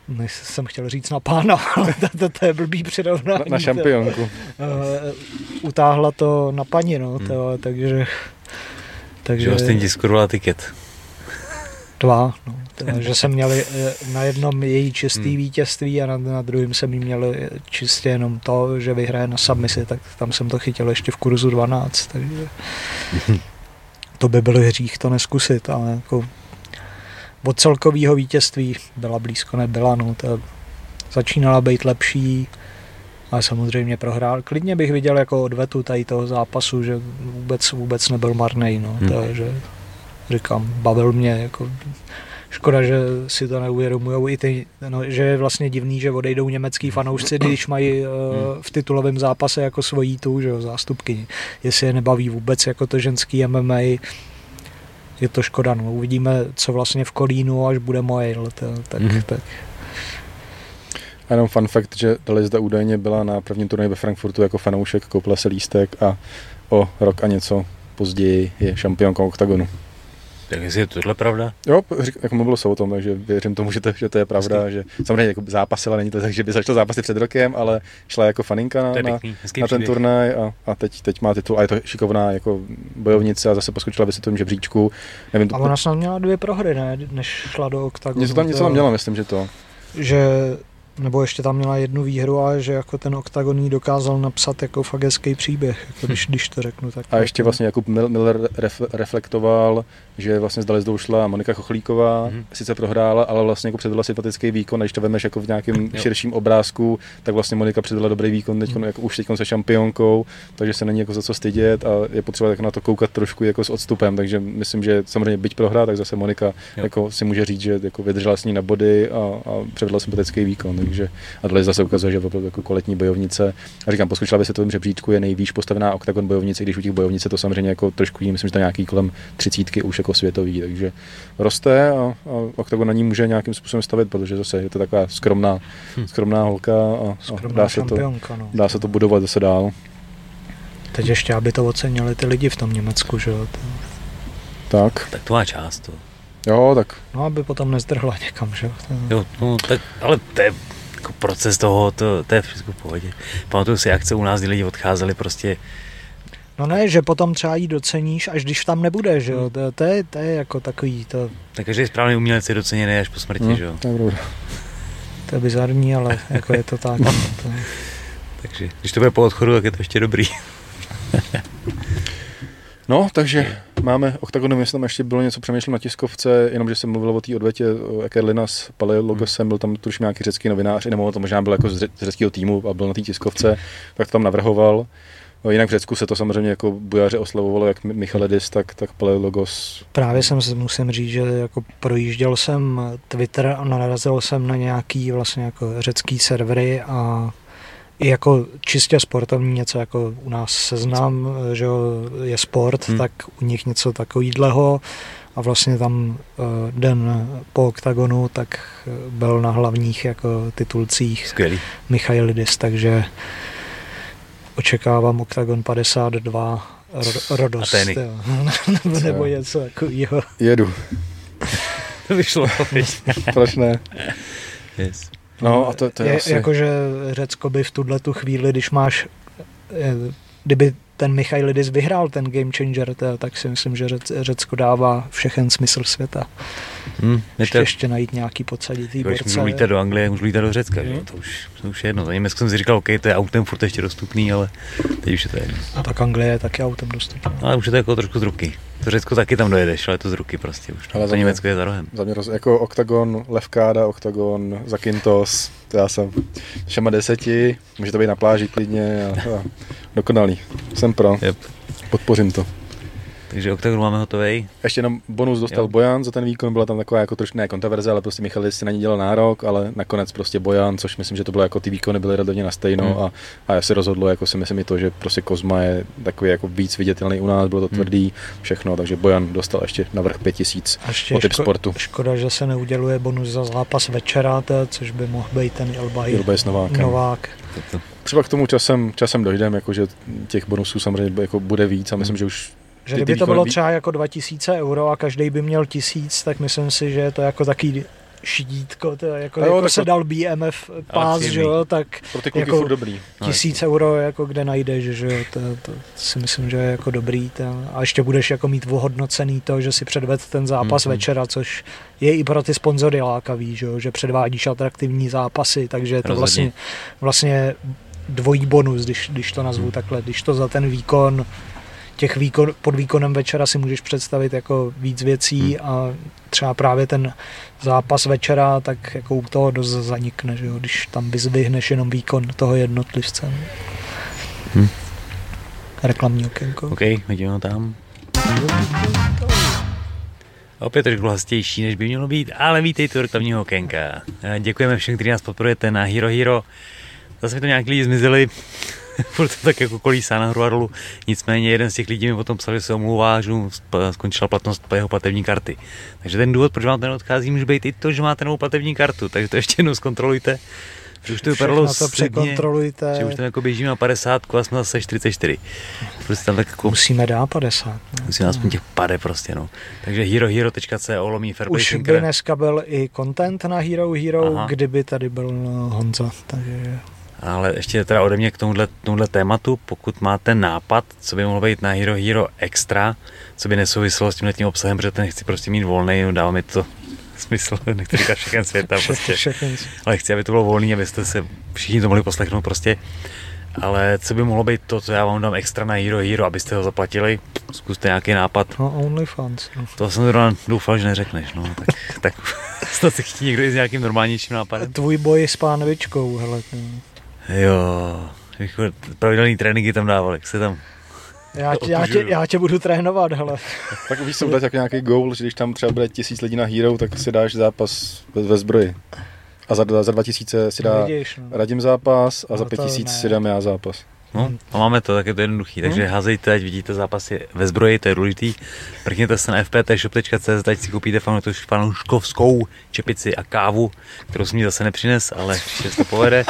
než jsem chtěl říct na pána, ale to, to, to je blbý přirovnání. Na, na šampionku. Uh, utáhla to na paní, no, hmm. to, takže... Takže... Že Austin ti tiket. Dva, no. Teda, že jsem měl eh, na jednom její čistý hmm. vítězství a na, na druhém jsem jí měl čistě jenom to, že vyhraje na submisi, tak tam jsem to chytil ještě v kurzu 12, takže to by byl hřích to neskusit, ale jako od celkového vítězství byla blízko, nebyla, no, to začínala být lepší, ale samozřejmě prohrál. Klidně bych viděl jako odvetu tady toho zápasu, že vůbec, vůbec nebyl marný, no, hmm. to, že říkám, bavil mě, jako Škoda, že si to neuvědomují i ty, no, že je vlastně divný, že odejdou německý fanoušci, když mají uh, v titulovém zápase jako svojí tu, že jo, zástupky. Jestli je nebaví vůbec jako to ženský MMA, je to škoda. No. Uvidíme, co vlastně v Kolínu, až bude moje let, tak, mm-hmm. tak. A jenom fun fact, že Dalizda údajně byla na prvním turnaji ve Frankfurtu jako fanoušek, koupila se lístek a o rok a něco později je šampionkou OKTAGONu. Tak jestli je tohle pravda? Jo, jako mluvilo se o tom, takže věřím tomu, že to, že to je pravda, hezky. že samozřejmě jako zápasila, není to tak, že by začala zápasy před rokem, ale šla jako faninka na, na, na ten turnaj a, a teď, teď má titul a je to šikovná jako bojovnice a zase poskočila by tom žebříčku. Nevím, to, a ona snad měla dvě prohry, ne, než šla do oktagonu. Něco tam, něco tam měla, myslím, že to. Že nebo ještě tam měla jednu výhru, ale že jako ten oktagon dokázal napsat jako fakt hezký příběh, jako když, když to řeknu. Tak a ještě vlastně Jakub Miller ref, reflektoval, že vlastně z Dalezdou šla Monika Chochlíková, mm-hmm. sice prohrála, ale vlastně jako předvedla sympatický výkon, když to vemeš jako v nějakém širším obrázku, tak vlastně Monika předvedla dobrý výkon, teď, mm-hmm. jako už teď se šampionkou, takže se není jako za co stydět a je potřeba tak na to koukat trošku jako s odstupem, takže myslím, že samozřejmě byť prohrá, tak zase Monika jako si může říct, že jako vydržela s ní na body a, a předvedla sympatický výkon takže a tohle zase ukazuje, že opravdu jako kvalitní bojovnice. A říkám, poskočila by se tom žebříčku, je nejvýš postavená oktagon bojovnice, když u těch bojovnice to samozřejmě jako trošku myslím, že to nějaký kolem třicítky už jako světový, takže roste a, a oktagon na ní může nějakým způsobem stavit, protože zase je to taková skromná, hm. skromná holka a, a dá, se to, no. dá se to budovat zase dál. Teď ještě, aby to ocenili ty lidi v tom Německu, že jo? Tak. Tak to má část. To. Jo, tak. No, aby potom nezdrhla někam, že jo? no, tak, ale to je jako proces toho, to, to je všechno v pohodě. Pamatuju si akce u nás, kdy lidi odcházeli prostě No ne, že potom třeba jí doceníš, až když tam nebude, že jo, hmm. to, to, je, to je jako takový to... Tak každý správný umělec je doceněný až po smrti, hmm, že jo. To je. To je bizarní, ale jako je to tak. No. to... Takže když to bude po odchodu, tak je to ještě dobrý. No, takže máme Octagonu, jestli tam ještě bylo něco přemýšlel na tiskovce, jenom že jsem mluvil o té odvětě, jaké Lina s Paleologosem, byl tam tuším nějaký řecký novinář, nebo to možná byl jako z řeckého týmu a byl na té tiskovce, tak to tam navrhoval. No, jinak v Řecku se to samozřejmě jako bujaře oslavovalo, jak Michaledis, tak, tak Paleologos. Právě jsem musím říct, že jako projížděl jsem Twitter a narazil jsem na nějaký vlastně jako řecký servery a i jako čistě sportovní něco, jako u nás seznam, že je sport, hmm. tak u nich něco takového a vlastně tam eh, den po oktagonu tak eh, byl na hlavních jako titulcích Skvělý. Michailidis, takže očekávám oktagon 52 Rodost, nebo, nebo něco takového. Jedu. to vyšlo. Proč ne? Yes. No a to, to je, je asi... Jakože Řecko by v tuhle tu chvíli, když máš, kdyby ten Michailidis vyhrál ten Game Changer, tak si myslím, že Řecko dává všechen smysl světa. Hmm, ještě, to... ještě najít nějaký podsaditý borce. Když lítat do Anglie, můžu lítat do Řecka, hmm. že? to už, to už je jedno. Za Německo jsem si říkal, OK, to je autem furt ještě dostupný, ale teď už je to jedno. A tak Anglie je taky autem dostupný. Ale už je to jako trošku z ruky. To Řecko taky tam dojedeš, ale to z ruky prostě už. Ale to Německo je za rohem. Za mě roz, jako Octagon, Levkáda, Octagon, Zakintos, to já jsem všema deseti, může to být na pláži klidně a, a dokonalý. Jsem pro. Yep. Podpořím to. Takže Octagon máme hotový. Ještě jenom bonus dostal jo. Bojan za ten výkon, byla tam taková jako trošku ne kontroverze, ale prostě Michal si na ní dělal nárok, ale nakonec prostě Bojan, což myslím, že to bylo jako ty výkony byly relativně na stejno hmm. a, a já se rozhodlo, jako si myslím i to, že prostě Kozma je takový jako víc viditelný u nás, bylo to hmm. tvrdý, všechno, takže Bojan dostal ještě navrh 5000 o typ ško- sportu. Škoda, že se neuděluje bonus za zápas večera, což by mohl být ten Ilbaj, Ilbaj Novák. Novák. Třeba k tomu časem, časem dojdeme, jako že těch bonusů samozřejmě jako bude víc a myslím, hmm. že už že kdyby to bylo třeba jako 2000 euro a každý by měl tisíc, tak myslím si, že je to jako taký šidítko, to jako, jo, jako se dal BMF pás, že jo, tak Pro ty jako dobrý. No, tisíc no, euro, jako kde najdeš, že jo, to, to, si myslím, že je jako dobrý. To, a ještě budeš jako mít ohodnocený to, že si předved ten zápas mm-hmm. večera, což je i pro ty sponzory lákavý, že jo, že předvádíš atraktivní zápasy, takže je to vlastně, vlastně dvojí bonus, když, když to nazvu mm. takhle, když to za ten výkon těch výkon, pod výkonem večera si můžeš představit jako víc věcí hmm. a třeba právě ten zápas večera, tak jako u toho dost zanikne, že jo, když tam vyzvihneš jenom výkon toho jednotlivce. Hmm. Reklamní okénko. OK, vidíme tam. Opět trošku hlastější, než by mělo být, ale vítejte u reklamního okénka. Děkujeme všem, kteří nás podporujete na Hero Hero. Zase mi to nějak lidi zmizeli, furt to tak jako kolísá nahoru a dolů. Nicméně jeden z těch lidí mi potom psal, že se omlouvá, že skončila platnost jeho platební karty. Takže ten důvod, proč vám ten odchází, může být i to, že máte novou platební kartu, takže to ještě jednou zkontrolujte. Že už to vypadalo to překontrolujte. Že už tam jako běžíme na 50 a jsme zase 44. Prostě tam tak jako... Musíme dát 50. No. Musíme aspoň těch pade prostě, no. Takže herohero.co lomí Už by dneska byl i content na Hero Hero, Aha. kdyby tady byl Honza, takže ale ještě teda ode mě k tomuhle, tomuhle tématu, pokud máte nápad, co by mohlo být na Hero Hero extra, co by nesouviselo s tímhle tím obsahem, protože ten chci prostě mít volný, no, dává mi to smysl, nechci říkat všechen světa, prostě. ale chci, aby to bylo volný, abyste se všichni to mohli poslechnout prostě. Ale co by mohlo být to, co já vám dám extra na Hero Hero, abyste ho zaplatili, zkuste nějaký nápad. No, OnlyFans. No. To jsem teda doufal, že neřekneš, no, tak, tak to se chtí někdo i s nějakým normálnějším nápadem. Tvůj boj s pánvičkou, hele. No. Jo, jako pravidelný tréninky tam dávali, jak se tam já tě, já, tě, já tě budu trénovat, hele. tak víš, co dát jako nějaký goal, že když tam třeba bude tisíc lidí na Hero, tak si dáš zápas ve, ve zbroji. A za, za 2000 si dá Vidíš, no. Radim zápas a no za 5000 si dám já zápas. No, a máme to, tak je to jednoduchý. Takže hmm. házejte, ať vidíte zápasy ve zbroji, to je důležitý. Prkněte se na fptshop.cz, ať si koupíte fanouškovskou čepici a kávu, kterou jsem mi zase nepřines, ale příště se to povede.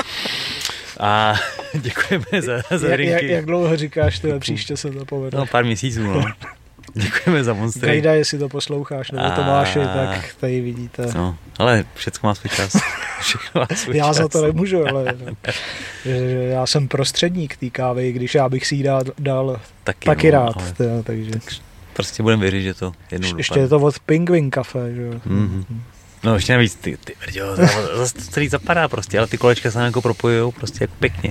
A děkujeme za, za jak, jak, jak, dlouho říkáš, že příště se to povede? No, pár měsíců, no. Děkujeme za monstry. Gajda, jestli to posloucháš, nebo to máš, tak tady vidíte. No, ale všechno má svůj čas. Všechno má svůj já čas. za to nemůžu, ale já jsem prostředník té kávy, když já bych si ji dal, dal taky, taky no, rád. Teda, takže. Prostě budeme věřit, že to jednou Ještě je to od Penguin Cafe, že jo. Mm-hmm. No ještě navíc, ty, ty brďo, zase to celý zapadá prostě, ale ty kolečka se nám jako propojujou prostě jako pěkně.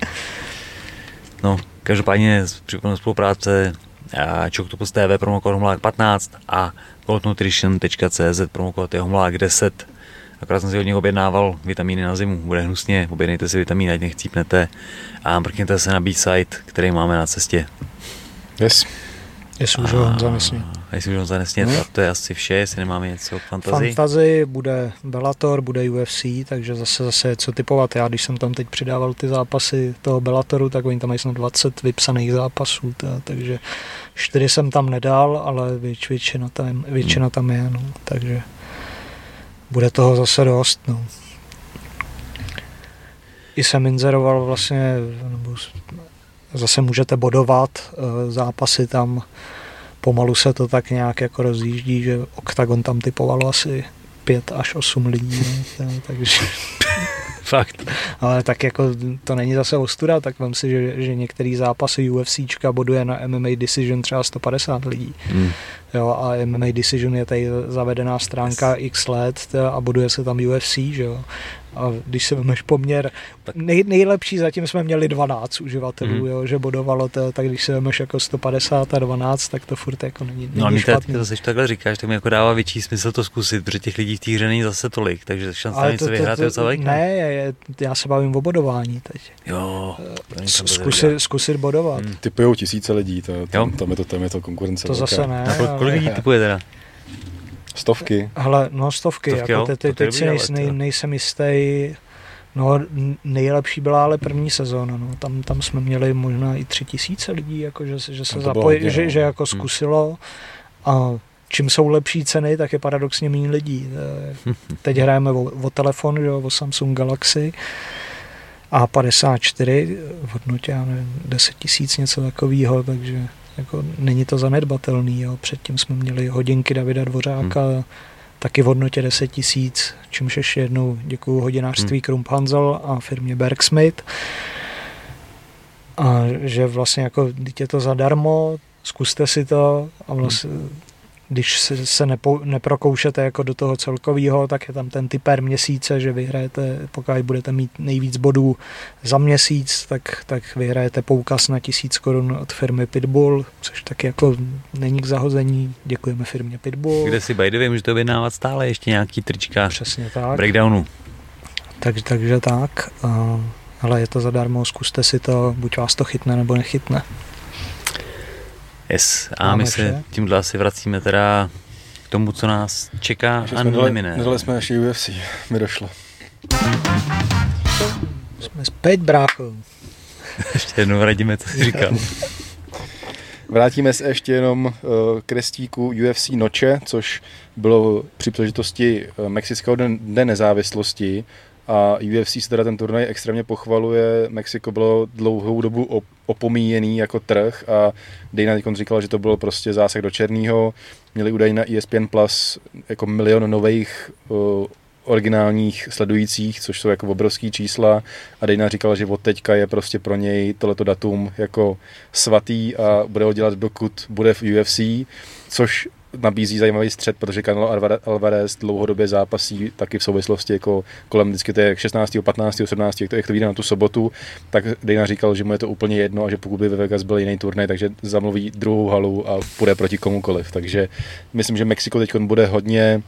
No, každopádně připomínám spolupráce Choctopus TV promokód Homlák 15 a goldnutrition.cz promokód je Homlák 10. Akorát jsem si od něj objednával vitamíny na zimu. Bude hnusně, objednejte si vitamíny, ať nechcípnete a mrkněte se na B-site, který máme na cestě. Yes. Jestli už ho Honza nesmí. Jestli už Honza nesmí, no. to je asi vše, jestli nemáme něco k fantazi. Fantazi bude Bellator, bude UFC, takže zase zase co typovat. Já když jsem tam teď přidával ty zápasy toho Bellatoru, tak oni tam mají snad 20 vypsaných zápasů, teda, takže čtyři jsem tam nedal, ale věč, většina, tam, většina tam je, no, takže bude toho zase dost. No. I jsem inzeroval vlastně, nebo zase můžete bodovat eh, zápasy tam, pomalu se to tak nějak jako rozjíždí, že OKTAGON tam typovalo asi pět až osm lidí, ne? takže Fakt. Ale tak jako to není zase ostuda, tak vem si, že, že některý zápasy UFCčka boduje na MMA Decision třeba 150 lidí. Hmm. Jo, a MMA Decision je tady zavedená stránka x let a boduje se tam UFC, že jo. A když se vemeš poměr, nej, nejlepší zatím jsme měli 12 uživatelů, mm. jo, že bodovalo to, tak když se vemeš jako 150 a 12, tak to furt jako není, není No a mi špatný. to, to takhle říkáš, tak mi jako dává větší smysl to zkusit, protože těch lidí v té hře není zase tolik, takže šance na něco vyhrát je docela Ne, je, já se bavím o bodování teď. Jo. Zkusit, zkusit bodovat. Hmm. Typujou tisíce lidí, to, tam, tam, je to, tam je to konkurence. To velká. zase ne. A kolik lidí typuje teda? Stovky. Hele, no stovky, stovky jako te, te, teď si nej, nej, nejsem jistý, no nejlepší byla ale první sezóna, no. tam, tam jsme měli možná i tři tisíce lidí, jako, že, že se zapojilo, že, že jako hmm. zkusilo a čím jsou lepší ceny, tak je paradoxně méně lidí. Teď hrajeme o, o telefon, že, o Samsung Galaxy A54 v hodnotě, já nevím, 10 tisíc, něco takového, takže jako není to zanedbatelný. Jo. Předtím jsme měli hodinky Davida Dvořáka, hmm. taky v hodnotě 10 tisíc, čímž ještě jednou děkuji hodinářství hmm. Krump Hansel a firmě Bergsmith. A že vlastně jako, je to zadarmo, zkuste si to a vlastně hmm když se, se nepo, neprokoušete jako do toho celkového, tak je tam ten typer měsíce, že vyhrajete, pokud budete mít nejvíc bodů za měsíc, tak, tak vyhrajete poukaz na tisíc korun od firmy Pitbull, což taky jako není k zahození. Děkujeme firmě Pitbull. Kde si by the way můžete objednávat stále ještě nějaký trička Přesně tak. breakdownu. Tak, takže tak. Ale je to zadarmo, zkuste si to, buď vás to chytne nebo nechytne. Yes. A Máme my se tímhle asi vracíme teda k tomu, co nás čeká a nemine. Nedali jsme naši UFC, mi došlo. Jsme zpět, brácho. ještě jednou radíme, co jsi říkal. Vrátíme se ještě jenom uh, k restíku UFC Noče, což bylo při příležitosti uh, Mexického dne nezávislosti a UFC se teda ten turnaj extrémně pochvaluje. Mexiko bylo dlouhou dobu opomíjený jako trh a Dana teď říkal, že to bylo prostě zásah do černého. Měli údaj na ESPN Plus jako milion nových uh, originálních sledujících, což jsou jako obrovský čísla a Dana říkal, že od teďka je prostě pro něj tohleto datum jako svatý a bude ho dělat dokud bude v UFC, což nabízí zajímavý střed, protože Canelo Alvarez dlouhodobě zápasí taky v souvislosti jako kolem vždycky je 16., 15., 17., jak to, jak to vyjde na tu sobotu, tak Dana říkal, že mu je to úplně jedno a že pokud by ve Vegas byl jiný turnaj, takže zamluví druhou halu a půjde proti komukoliv. Takže myslím, že Mexiko teď bude hodně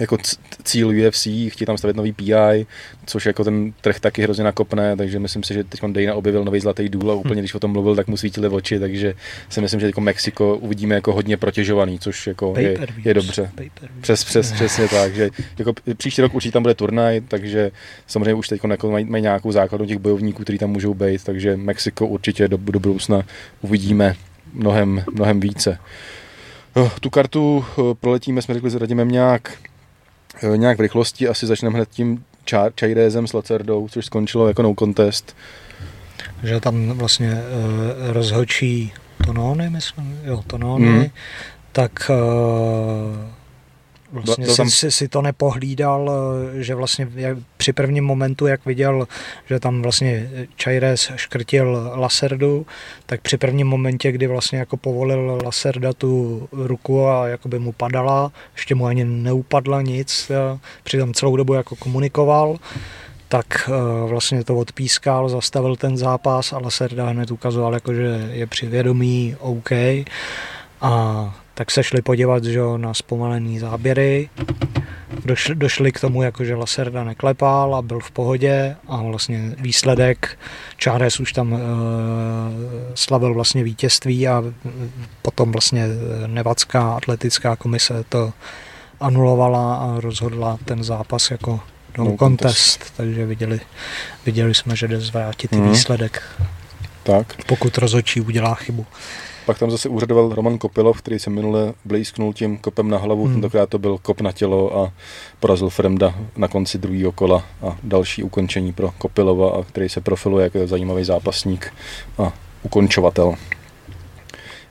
jako cíl UFC, chtějí tam stavit nový PI, což jako ten trh taky hrozně nakopne, takže myslím si, že teď Dana objevil nový zlatý důl a úplně když o tom mluvil, tak mu svítili oči, takže si myslím, že teď Mexiko uvidíme jako hodně protěžovaný, což jako je, je, dobře. Přes, přes, přesně tak, že jako příští rok určitě tam bude turnaj, takže samozřejmě už teď jako mají, mají nějakou základnu těch bojovníků, kteří tam můžou být, takže Mexiko určitě do, do budoucna uvidíme mnohem, mnohem více. Oh, tu kartu eh, proletíme, jsme řekli s Radimem nějak Eh, nějak v rychlosti asi začneme hned tím Čajrézem s Lacerdou, což skončilo jako no contest. Že tam vlastně uh, rozhočí Tonony, myslím, jo, Tonony, mm. tak uh, Vlastně to tam... si, si to nepohlídal, že vlastně při prvním momentu, jak viděl, že tam vlastně Chaires škrtil Laserdu, tak při prvním momentě, kdy vlastně jako povolil Laserda tu ruku a jakoby mu padala, ještě mu ani neupadla nic, přitom celou dobu jako komunikoval, tak eh, vlastně to odpískal, zastavil ten zápas a Laserda hned ukazoval, jako, že je při vědomí OK. A tak se šli podívat že, na zpomalený záběry. Došli, došli k tomu, jako že Laserda neklepal a byl v pohodě a vlastně výsledek Čáres už tam e, slavil vlastně vítězství a potom vlastně Nevacká atletická komise to anulovala a rozhodla ten zápas jako no, no contest, contest, takže viděli, viděli jsme, že jde zvrátit mm. výsledek. Tak. Pokud rozhodčí udělá chybu. Pak tam zase úřadoval Roman Kopilov, který se minule blízknul tím kopem na hlavu, hmm. tentokrát to byl kop na tělo a porazil Fremda na konci druhého kola a další ukončení pro Kopilova, a který se profiluje jako zajímavý zápasník a ukončovatel.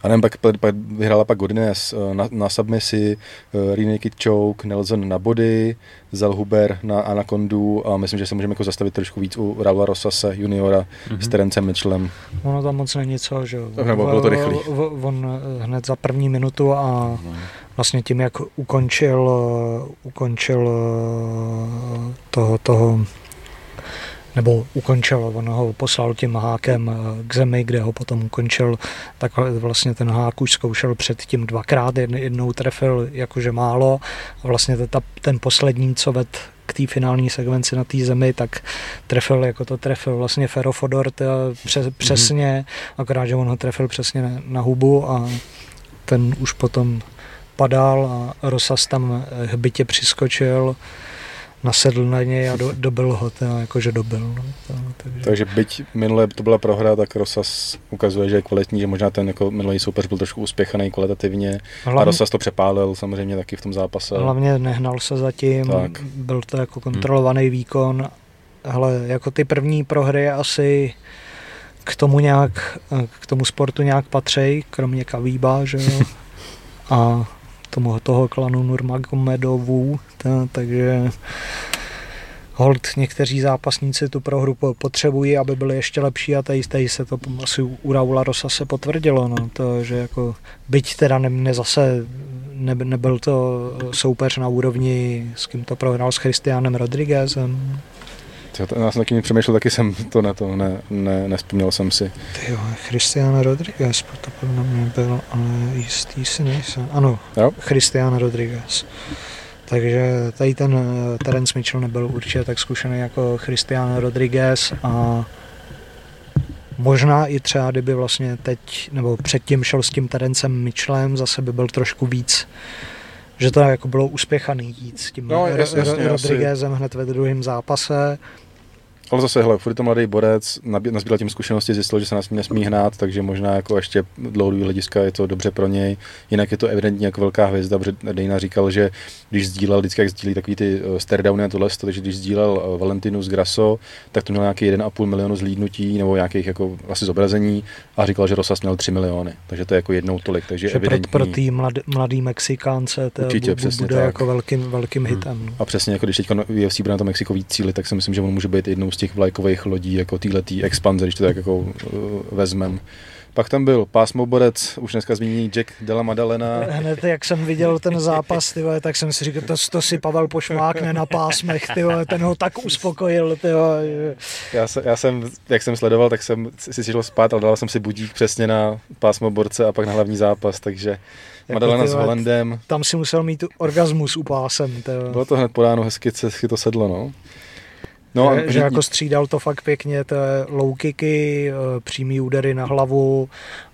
A nevím, pak, pak vyhrála pak Godinez eh, na, na submisi, uh, Rinekid Choke, Nelson na body, Zalhuber na Anacondu a myslím, že se můžeme jako zastavit trošku víc u Raula Rosase juniora mm-hmm. s Terencem Mitchellem. Ono tam moc není co, že nebo bylo to rychlý. On eh, hned za první minutu a vlastně tím, jak ukončil, ukončil toho, toho nebo ukončil, on ho poslal tím hákem eh, k zemi, kde ho potom ukončil, tak vlastně ten hák už zkoušel předtím dvakrát, jednou trefil jakože málo a vlastně ta, ten poslední, co ved k té finální sekvenci na té zemi, tak trefil, jako to trefil vlastně Ferofodor přes, mhm. přesně, mm-hmm. akorát, že on ho trefil přesně na, na hubu a ten už potom padal a Rosas tam hbitě přiskočil nasedl na něj a do, dobil ho, teda, jakože dobil. No, to, takže. takže byť minule to byla prohra, tak Rosas ukazuje, že je kvalitní, že možná ten jako minulý soupeř byl trošku uspěchaný kvalitativně hlavně, a Rosas to přepálil samozřejmě taky v tom zápase. Hlavně nehnal se zatím, tak. byl to jako kontrolovaný hmm. výkon, ale jako ty první prohry asi k tomu nějak, k tomu sportu nějak patří, kromě Kavíba, že jo. A tomu, toho klanu Nurmagomedovů, ta, takže hold někteří zápasníci tu prohru potřebují, aby byli ještě lepší a tady, tady se to asi u Raula Rosa se potvrdilo, no, to, že jako byť teda ne, ne zase ne, nebyl to soupeř na úrovni, s kým to prohrál s Christianem Rodriguezem, já jsem taky přemýšlel, taky jsem to na to ne, ne, nespomněl jsem si. Ty jo, Christiana Rodriguez, to podle mě byl, ale jistý si nejsem. Ano, jo? Christiana Rodriguez. Takže tady ten eh, Terence Mitchell nebyl určitě tak zkušený jako Christian Rodriguez a možná i třeba, kdyby vlastně teď, nebo předtím šel s tím Terencem Mitchellem, zase by byl trošku víc že to jako bylo uspěchaný jít s tím no, jasně, jasně, Rodriguezem hned ve druhém zápase Ale zase, hele, furt to mladý borec, nazbíral tím zkušenosti, zjistil, že se nás nesmí hnát, takže možná jako ještě dlouhodobý hlediska je to dobře pro něj. Jinak je to evidentně jako velká hvězda, protože Dejna říkal, že když sdílel, vždycky jak sdílí takový ty uh, stardowny a tohle, takže když sdílel uh, Valentinu z Graso, tak to měl nějaký 1,5 milionu zlídnutí nebo nějakých jako asi zobrazení a říkal, že Rosas měl 3 miliony, takže to je jako jednou tolik. Takže že evidentní... pro, pro tý mladý, mladý Mexikánce to Určitě, bu, bude tak. jako velkým, velkým hmm. hitem. No. A přesně jako když teď UFC bude na to Mexiko víc cíli, tak si myslím, že on může být jednou z těch vlajkových lodí jako týhletý expanze, když to tak jako uh, vezmem. Pak tam byl pásmoborec, už dneska zmíněný Jack Della Madalena. Hned jak jsem viděl ten zápas, ty vole, tak jsem si říkal, to, to si Pavel pošmákne na pásmech, ty vole, ten ho tak uspokojil. Ty vole. Já, se, já jsem, jak jsem sledoval, tak jsem si šel spát a dal jsem si budík přesně na pásmoborce a pak na hlavní zápas, takže jako Madalena s Holandem. Tam si musel mít orgasmus u pásem. Tyhle. Bylo to hned podáno, hezky, hezky to sedlo, no. No, že, že jako střídal to fakt pěkně, to low kicky, eh, přímý údery na hlavu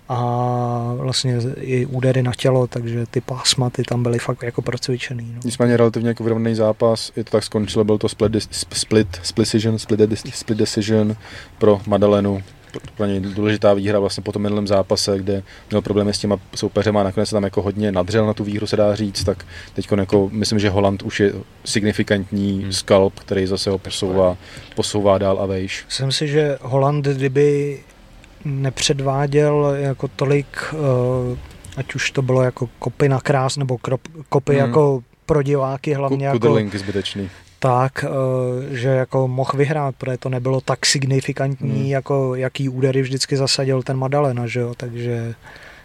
a vlastně i údery na tělo, takže ty pásma ty tam byly fakt jako procvičený. No. Nicméně relativně jako vyrovnaný zápas, i to tak skončilo, byl to split, split, split, decision, split, split decision pro Madalenu, pro něj důležitá výhra vlastně po tom minulém zápase, kde měl problémy s těma soupeřema a nakonec se tam jako hodně nadřel na tu výhru, se dá říct, tak teď jako, myslím, že Holand už je signifikantní hmm. skalp, který zase ho posouvá, posouvá dál a vejš. Myslím si, že Holand, kdyby nepředváděl jako tolik, uh, ať už to bylo jako kopy na krás, nebo krop, kopy hmm. jako pro diváky hlavně Kuderlink jako... zbytečný tak, eh, že jako mohl vyhrát, protože to nebylo tak signifikantní, hmm. jako jaký údery vždycky zasadil ten Madalena, že jo, takže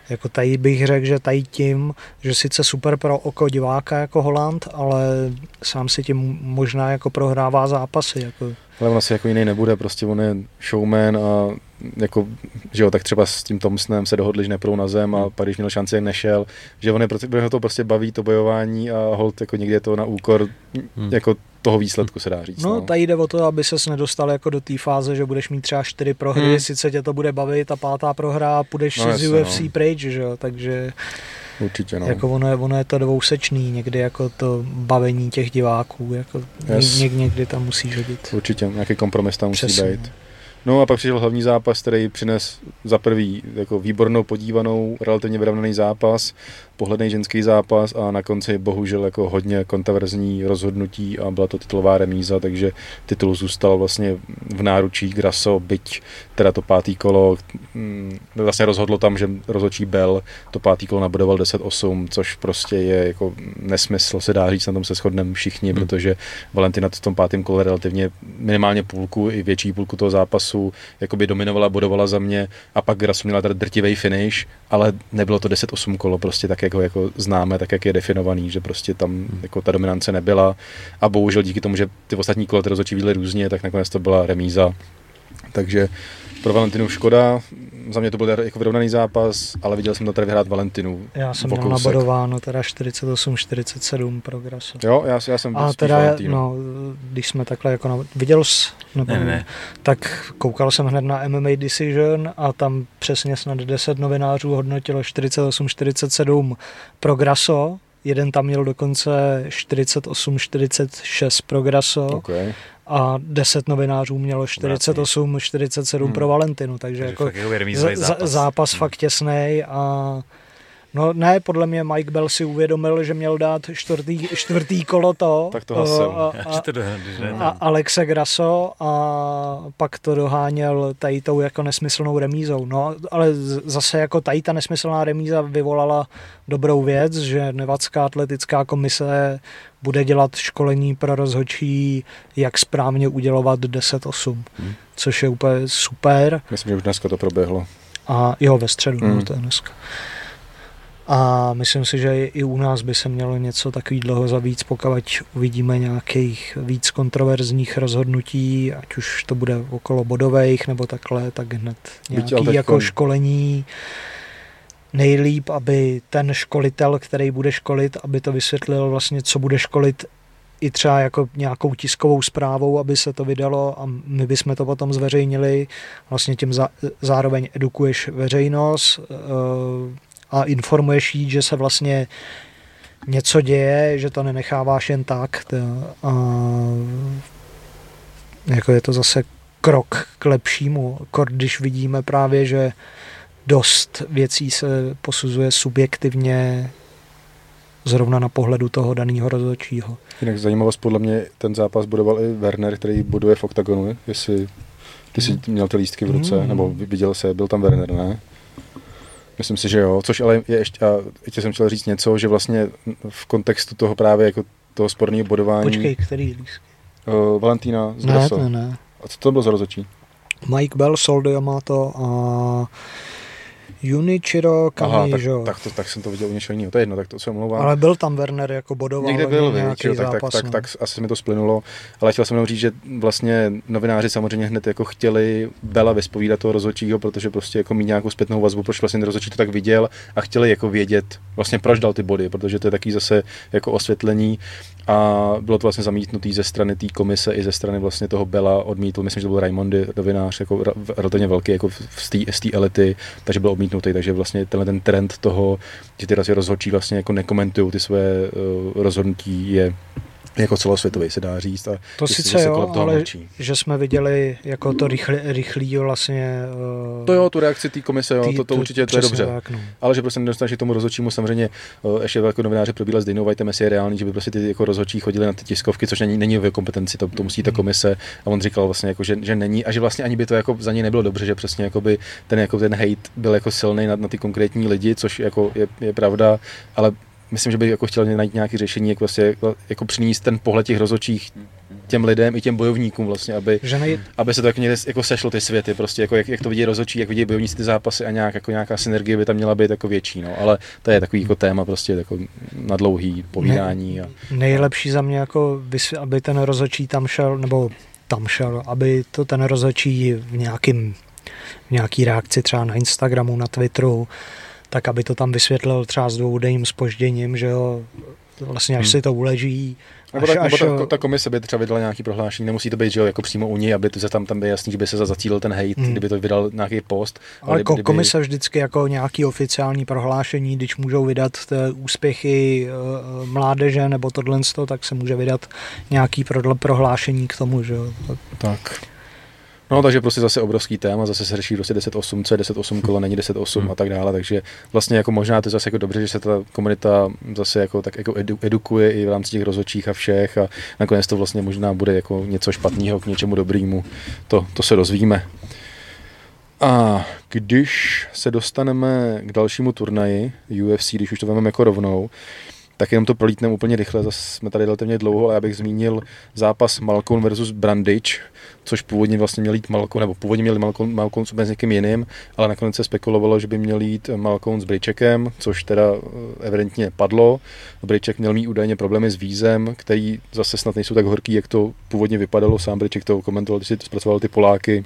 jako tady bych řekl, že tady tím, že sice super pro oko diváka jako Holand, ale sám si tím možná jako prohrává zápasy. Jako. Ale on asi jako jiný nebude, prostě on je showman a jako, že jo, tak třeba s tím Thompsonem se dohodli, že neprou na zem a hmm. pak když měl šanci, nešel, že on je, ho to prostě baví, to bojování a hold jako někdy je to na úkor hmm. jako toho výsledku se dá říct. No, no. tady jde o to, aby ses nedostal jako do té fáze, že budeš mít třeba čtyři prohry, hmm. sice tě to bude bavit a pátá prohra a půjdeš no, z UFC no. pryč, že jo, takže Určitě, no. Jako ono je, ono je to dvousečný, někdy jako to bavení těch diváků, jako yes. něk, někdy tam musí hodit. Určitě, nějaký kompromis tam musí Přesně. být. No a pak přišel hlavní zápas, který přines za prvý jako výbornou podívanou, relativně vyrovnaný zápas pohledný ženský zápas a na konci bohužel jako hodně kontroverzní rozhodnutí a byla to titulová remíza, takže titul zůstal vlastně v náručí Graso, byť teda to pátý kolo mm, vlastně rozhodlo tam, že rozhodčí Bell to pátý kolo nabodoval 10-8, což prostě je jako nesmysl, se dá říct, na tom se shodneme všichni, hmm. protože Valentina v tom pátém kole relativně minimálně půlku i větší půlku toho zápasu jakoby dominovala, bodovala za mě a pak Graso měla teda drtivý finish, ale nebylo to 10-8 kolo, prostě tak jak ho jako známe, tak jak je definovaný, že prostě tam hmm. jako ta dominance nebyla a bohužel díky tomu, že ty ostatní kola ty rozhodčí různě, tak nakonec to byla remíza. Takže pro Valentinu škoda, za mě to byl jako vyrovnaný zápas, ale viděl jsem to tady vyhrát Valentinu. Já jsem měl nabodováno teda 48-47 pro Graso. Jo, já, já jsem A teda, Valentinu. no, když jsme takhle jako, na, viděl jsi, nebo, ne, ne. tak koukal jsem hned na MMA Decision a tam přesně snad 10 novinářů hodnotilo 48-47 pro Graso, jeden tam měl dokonce 48-46 pro Graso. Okay a 10 novinářů mělo 48, 47 hmm. pro Valentinu, takže, takže jako, jako zápas. zápas hmm. fakt těsný a No ne, podle mě Mike Bell si uvědomil, že měl dát čtvrtý, čtvrtý kolo to. Tak to hasil. A, a, a, a Alexe Grasso a pak to doháněl tady tou jako nesmyslnou remízou. No, ale zase jako tady ta nesmyslná remíza vyvolala dobrou věc, že Nevadská atletická komise bude dělat školení pro rozhodčí, jak správně udělovat 10-8, hmm. což je úplně super. Myslím, že už dneska to proběhlo. A jo, ve středu, no, hmm. no, to je dneska. A myslím si, že i u nás by se mělo něco takového za víc, pokud uvidíme nějakých víc kontroverzních rozhodnutí, ať už to bude okolo bodových nebo takhle, tak hned nějaký jako školení nejlíp, aby ten školitel, který bude školit, aby to vysvětlil vlastně, co bude školit i třeba jako nějakou tiskovou zprávou, aby se to vydalo a my bychom to potom zveřejnili. Vlastně tím zároveň edukuješ veřejnost, eh, a informuješ jí, že se vlastně něco děje, že to nenecháváš jen tak. A jako je to zase krok k lepšímu, když vidíme právě, že dost věcí se posuzuje subjektivně zrovna na pohledu toho daného rozhodčího. Jinak zajímavost, podle mě ten zápas budoval i Werner, který buduje v oktagonu, jestli ty jsi měl ty lístky v ruce, mm. nebo viděl se, byl tam Werner, ne? Myslím si, že jo, což ale je ještě, a ještě jsem chtěl říct něco, že vlastně v kontextu toho právě jako toho sporného bodování. Počkej, který lístky? Uh, Valentína z ne, ne, ne. A co to bylo za rozhodčí? Mike Bell, Soldo Yamato a Junichiro Kami, tak, tak, to, tak jsem to viděl u něčeho jiného, to je jedno, tak to se omlouvám. Ale byl tam Werner jako bodoval Někde byl, nějaký víc, tak, tak, tak, tak, asi mi to splynulo, ale chtěl jsem jenom říct, že vlastně novináři samozřejmě hned jako chtěli Bela vyspovídat toho rozhodčího, protože prostě jako mít nějakou zpětnou vazbu, proč vlastně rozhodčí to tak viděl a chtěli jako vědět vlastně proč dal ty body, protože to je taky zase jako osvětlení a bylo to vlastně zamítnutý ze strany té komise i ze strany vlastně toho Bela odmítl, myslím, že to byl Raimondy, novinář, jako relativně velký jako z té elity, takže byl odmítnutý, takže vlastně tenhle ten trend toho, že ty rozhodčí vlastně jako nekomentují ty své uh, rozhodnutí je jako celosvětový se dá říct. A to sice jo, ale mlčí. že jsme viděli jako to rychlý, rychlý vlastně... Uh, to jo, tu reakci té komise, jo, tý, to, to určitě to je dobře. Tak, no. Ale že prostě nedostaneš k tomu rozhodčímu samozřejmě uh, ještě jako novináři probíhali s Dejnou Whiteem, jestli je reálný, že by prostě ty jako rozhodčí chodili na ty tiskovky, což není, není v kompetenci, to, to musí ta hmm. komise. A on říkal vlastně, jako, že, že, není a že vlastně ani by to jako za něj nebylo dobře, že přesně jako by ten, jako ten hate byl jako silný na, na ty konkrétní lidi, což jako je, je pravda, ale myslím, že by jako chtěl najít nějaké řešení, jak vlastně, jako, jako přinést ten pohled těch rozhodčích těm lidem i těm bojovníkům vlastně, aby, že nej... aby se to jako, někde, jako sešlo ty světy, prostě jako jak, jak to vidí rozhodčí, jak vidí bojovníci ty zápasy a nějak, jako nějaká synergie by tam měla být jako větší, no, ale to je takový jako téma prostě jako na dlouhý povídání. Ne, a, nejlepší za mě jako, aby ten rozhodčí tam šel, nebo tam šel, aby to ten rozhodčí v nějakým v nějaký reakci třeba na Instagramu, na Twitteru, tak aby to tam vysvětlil třeba s dvoudenním spožděním, že jo, vlastně až hmm. si to uleží. Nebo, až, tak, až, nebo ta, ta, komise by třeba vydala nějaký prohlášení, nemusí to být, že jo, jako přímo u ní, aby to se tam, tam by jasný, že by se zacílil ten hate, hmm. kdyby to vydal nějaký post. Ale, ale kdyby... komise vždycky jako nějaký oficiální prohlášení, když můžou vydat ty úspěchy uh, mládeže nebo tohle, tak se může vydat nějaký prohlášení k tomu, že jo. Tak. No, takže prostě zase obrovský téma, zase se řeší prostě 10.8, co je 10.8 kolo, není 10.8 hmm. a tak dále, takže vlastně jako možná to je zase jako dobře, že se ta komunita zase jako tak jako edu, edukuje i v rámci těch rozhodčích a všech a nakonec to vlastně možná bude jako něco špatného k něčemu dobrému, to, to se dozvíme. A když se dostaneme k dalšímu turnaji UFC, když už to vezmeme jako rovnou, tak jenom to prolítneme úplně rychle, zase jsme tady relativně dlouho, ale já bych zmínil zápas Malcolm versus Brandič, což původně vlastně měl jít Malcolm, nebo původně měli Malcolm, Malcolm s někým jiným, ale nakonec se spekulovalo, že by měl jít Malcolm s Bryčekem, což teda eh, evidentně padlo. Bryček měl mít údajně problémy s vízem, který zase snad nejsou tak horký, jak to původně vypadalo. Sám Bryček to komentoval, když si zpracoval ty Poláky,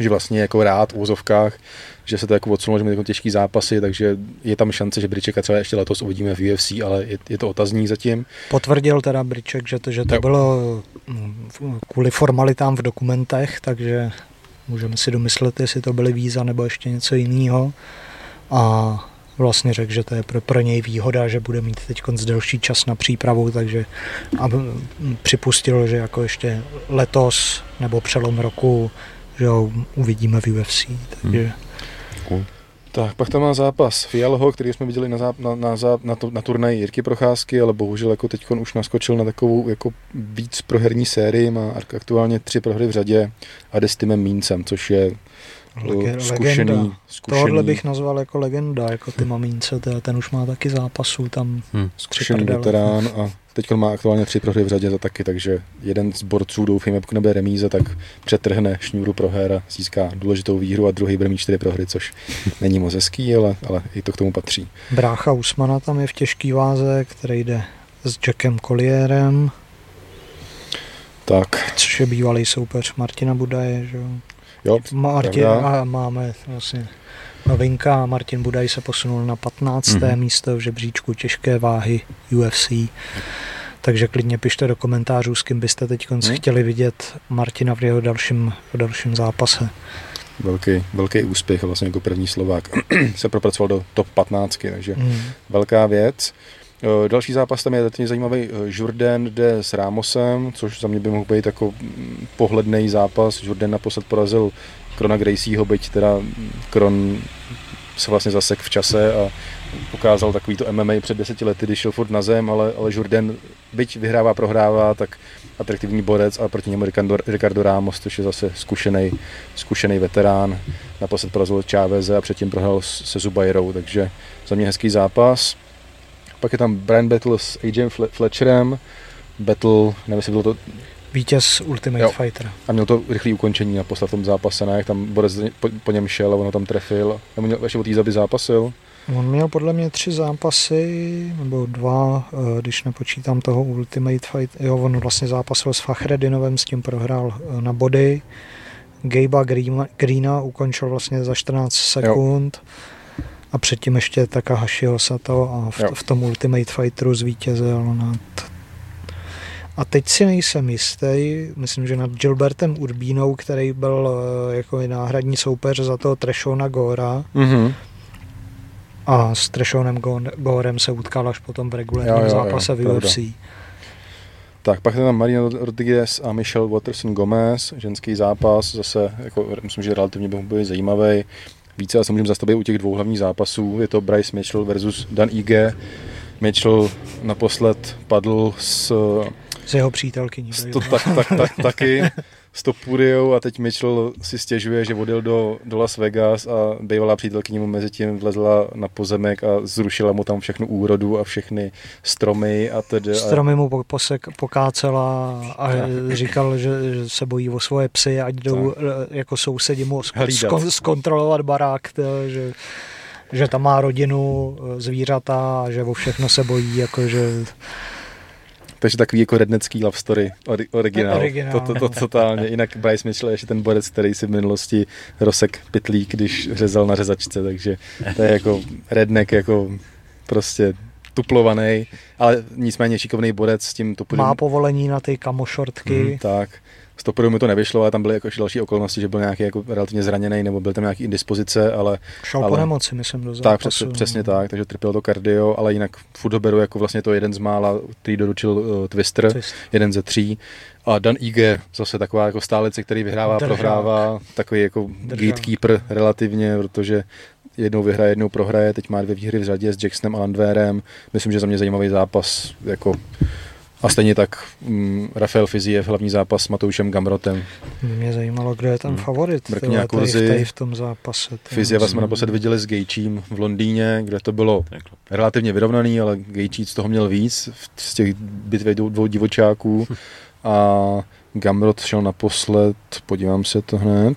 že vlastně jako rád v úzovkách, že se to jako odsunulo, že jako těžký zápasy, takže je tam šance, že Bričeka třeba ještě letos uvidíme v UFC, ale je, je to otazník zatím. Potvrdil teda Briček, že to, že to jo. bylo mm, kvůli formalitám v dokumentech, takže můžeme si domyslet, jestli to byly víza nebo ještě něco jiného. A vlastně řekl, že to je pro, pro něj výhoda, že bude mít teď delší čas na přípravu, takže a připustil, že jako ještě letos nebo přelom roku že ho uvidíme v UFC. Takže... Hmm. Cool. Tak, pak tam má zápas Fialho, který jsme viděli na, záp, na, na, na, to, na turnaji Jirky Procházky, ale bohužel jako teď už naskočil na takovou jako víc proherní sérii, má aktuálně tři prohry v řadě a jde s Timem Míncem, což je Lege, zkušený, legenda. zkušený. Tohle bych nazval jako legenda, jako ty mamínce, ten už má taky zápasů tam hmm. Zkušený veterán a teď má aktuálně tři prohry v řadě za taky, takže jeden z borců, doufám, pokud nebude remíze, tak přetrhne šňůru proher a získá důležitou výhru a druhý bude mít čtyři prohry, což není moc hezký, ale, ale i to k tomu patří. Brácha Usmana tam je v těžký váze, který jde s Jackem Collierem. Tak. Což je bývalý soupeř Martina Budaje, že jo? Jo, Martin, a máme vlastně novinka. Martin Budaj se posunul na 15. Mm-hmm. místo v žebříčku těžké váhy UFC. Takže klidně pište do komentářů, s kým byste teď mm. chtěli vidět Martina v jeho dalším, v dalším zápase. Velký, velký úspěch, vlastně jako první Slovák se propracoval do top 15, takže mm. velká věc. Uh, další zápas tam je relativně zajímavý. Jordan jde s Ramosem, což za mě by mohl být jako mm, pohledný zápas. Jordan naposled porazil Krona Gracieho, byť teda Kron se vlastně zasek v čase a ukázal takový to MMA před deseti lety, když šel furt na zem, ale, ale Jordan, byť vyhrává, prohrává, tak atraktivní borec a proti němu Ricardo, Ricardo Ramos, což je zase zkušený, zkušený veterán. Naposled porazil Cháveze a předtím prohrál se Zubajrou, takže za mě hezký zápas. Pak je tam Brian Battle s AJ Fletcherem. Battle, nevím, jestli bylo to Vítěz Ultimate jo. Fighter. A měl to rychlé ukončení na v tom zápase, ne? Jak tam Borec po, po, něm šel a ono tam trefil. A měl ještě o té zaby zápasil. On měl podle mě tři zápasy, nebo dva, eh, když nepočítám toho Ultimate Fight. Jo, on vlastně zápasil s Fachredinovem, s tím prohrál eh, na body. Gejba Greena ukončil vlastně za 14 sekund. Jo. A předtím ještě Takahashiho Sato a v, v tom Ultimate Fighteru zvítězil nad a teď si nejsem jistý, myslím, že nad Gilbertem Urbínou, který byl eh, jako náhradní soupeř za toho Trešona Gora. Mm-hmm. A s Trešonem Gorem se utkal až potom v regulárním zápase jo, v UFC. Tak, pak je tam Marina Rodriguez a Michelle Watterson Gomez, ženský zápas, zase, jako, myslím, že relativně by byl zajímavý. Více se můžeme zastavit u těch dvou hlavních zápasů. Je to Bryce Mitchell versus Dan Ige. Mitchell naposled padl s s jeho přítelkyní. To, tak, tak, tak, taky s Topuriou a teď Mitchell si stěžuje, že odjel do, do Las Vegas a bývalá přítelkyně mu mezi tím vlezla na pozemek a zrušila mu tam všechnu úrodu a všechny stromy a tedy. Stromy mu posek, pokácela a říkal, že, že se bojí o svoje psy, ať jdou tak. Eh, jako sousedi mu skon, zkontrolovat barák, to, že že tam má rodinu, eh, zvířata a že o všechno se bojí, jakože takže takový jako rednecký love story, ori, originál. originál. To, to, to, totálně. Jinak Bryce Mitchell je ještě ten borec, který si v minulosti rosek pitlík, když řezal na řezačce, takže to je jako redneck, jako prostě tuplovaný, ale nicméně šikovný borec s tím tupudem. Má povolení na ty kamošortky. Mm, tak. Z Toporu mi to nevyšlo, ale tam byly jako další okolnosti, že byl nějaký jako relativně zraněný nebo byl tam nějaký indispozice, ale... Šel ale, po nemoci, myslím, do zápasu. Tak, přes, přesně tak, takže trpěl to kardio, ale jinak furt ho beru jako vlastně to jeden z mála, který doručil uh, Twister, Twist. jeden ze tří. A Dan Ige, zase taková jako stálice, který vyhrává, Držák. prohrává, takový jako Držák. gatekeeper relativně, protože jednou vyhraje, jednou prohraje, teď má dvě výhry v řadě s Jacksonem a Landvérem. Myslím, že za mě zajímavý zápas, jako a stejně tak um, Rafael Fiziev, hlavní zápas s Matoušem Gamrotem. Mě zajímalo, kdo je ten hmm. favorit Mrkňá kurzy. Tady v tom zápase. Fizieva jsme naposled viděli s Gejčím v Londýně, kde to bylo relativně vyrovnaný, ale Gejčí z toho měl víc z těch bitvě dvou divočáků. A Gamrot šel naposled, podívám se to hned,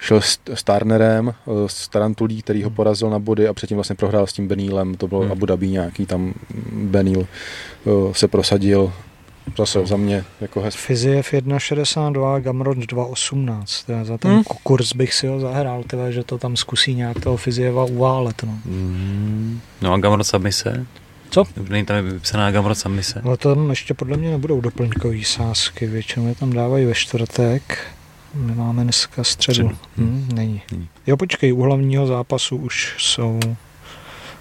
šel s, s Turnerem, eh, s Tarantulí, který ho porazil na body a předtím vlastně prohrál s tím Benilem, to byl hmm. Abu Dhabi nějaký tam Benil eh, se prosadil zase za mě jako hezky. Fiziev 1,62, Gamrot 2,18. Za ten hmm. kurz bych si ho zahrál, tyhle, že to tam zkusí nějak toho Fizieva uválet. No, hmm. no a Gamrot submise? Co? Není tam vypsaná Gamrot submise? No tam ještě podle mě nebudou doplňkové sázky, většinou je tam dávají ve čtvrtek. My máme dneska středu. středu. Hmm, není. není. Jo, počkej, u hlavního zápasu už jsou,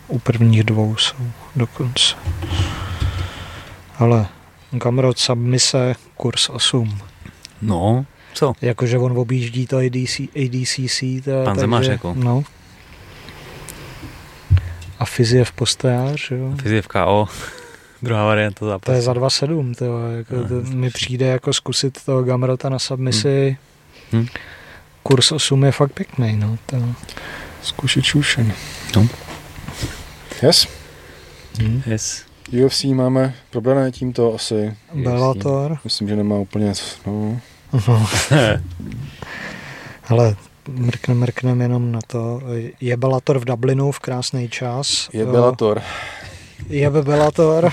u prvních dvou jsou dokonce. Ale Gamrot submise, kurz 8. No, co? Jakože on objíždí to ADC, ADCC. To, Pan Zemář jako. No. A Fiziev postojář, jo. Fiziev KO. Druhá varianta zápasu. To je za 2-7, to, jako, no, to mi přijde jako zkusit toho Gamrota na submisi. Hmm Hmm. Kurs 8 je fakt pěkný, no. To zkušit čušen. No. Yes. Hmm. Yes. UFC máme probrané tímto asi. Bellator. Myslím, že nemá úplně, no. Ale mrknem, mrknem jenom na to. Je Bellator v Dublinu v krásný čas. Je Bellator. Je Bellator.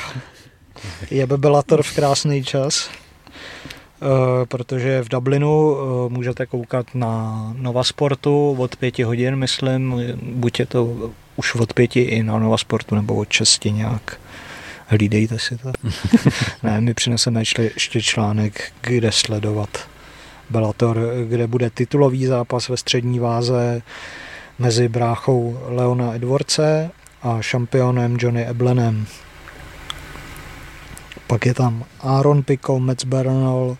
Je Bellator v krásný čas. Eh, protože v Dublinu eh, můžete koukat na Nova Sportu od pěti hodin, myslím, buď je to už od pěti i na Nova Sportu nebo od česti nějak. Hlídejte si to. ne, my přineseme ještě článek, kde sledovat Bellator, kde bude titulový zápas ve střední váze mezi bráchou Leona Edwardse a šampionem Johnny Eblenem. Pak je tam Aaron Pico, Metz Bernal,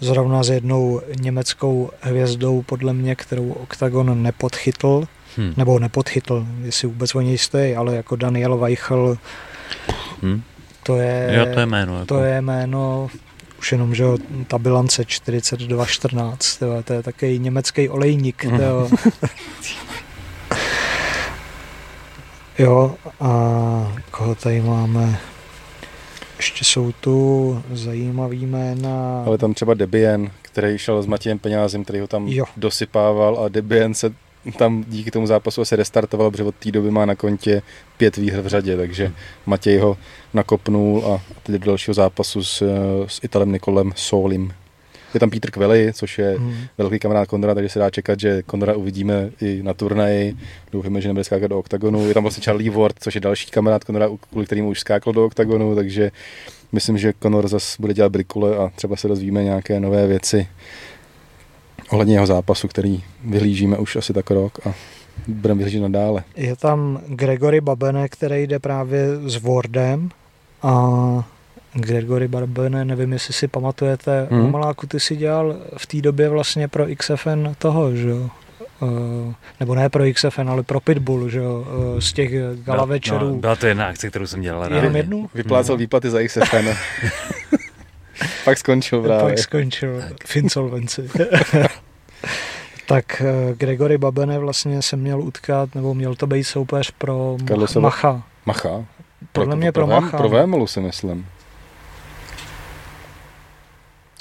zrovna s jednou německou hvězdou, podle mě, kterou Octagon nepodchytl, hmm. nebo nepodchytl, jestli vůbec o něj stojí, ale jako Daniel Weichel, hmm. to je, jo, to je jméno. Jako. To je jméno, už jenom, že ta bilance 42-14, to je takový německý olejník. Hmm. jo, a koho tady máme? Ještě jsou tu zajímavý jména. Ale tam třeba Debian, který šel s Matějem Peňázem, který ho tam jo. dosypával a Debian se tam díky tomu zápasu se restartoval, protože od té doby má na kontě pět výher v řadě, takže. Matěj ho nakopnul a teď do dalšího zápasu s, s Italem Nikolem Solim. Je tam Peter Kvely, což je hmm. velký kamarád Kondora, takže se dá čekat, že Kondora uvidíme i na turnaji. Doufáme, že nebude skákat do oktagonu. Je tam vlastně Charlie Ward, což je další kamarád Kondora, kvůli kterým už skákal do oktagonu, takže myslím, že Conor zase bude dělat brikule a třeba se dozvíme nějaké nové věci ohledně jeho zápasu, který vyhlížíme už asi tak rok a budeme vyhlížet nadále. Je tam Gregory Babene, který jde právě s Wardem a Gregory Barbene, nevím, jestli si pamatujete, hmm. Maláku ty si dělal v té době vlastně pro XFN toho, že jo? Uh, nebo ne pro XFN, ale pro Pitbull, že jo, uh, z těch gala no, večerů. No, byla to jedna akce, kterou jsem dělal. Jenom jednu? Vyplácel no. výplaty za XFN. Pak skončil právě. Pak skončil tak. v insolvenci. tak uh, Gregory Babene vlastně se měl utkat, nebo měl to být soupeř pro Karlosova. Macha. Macha? Podle pro, mě pro, pro Macha. Pro Vémolu si myslím.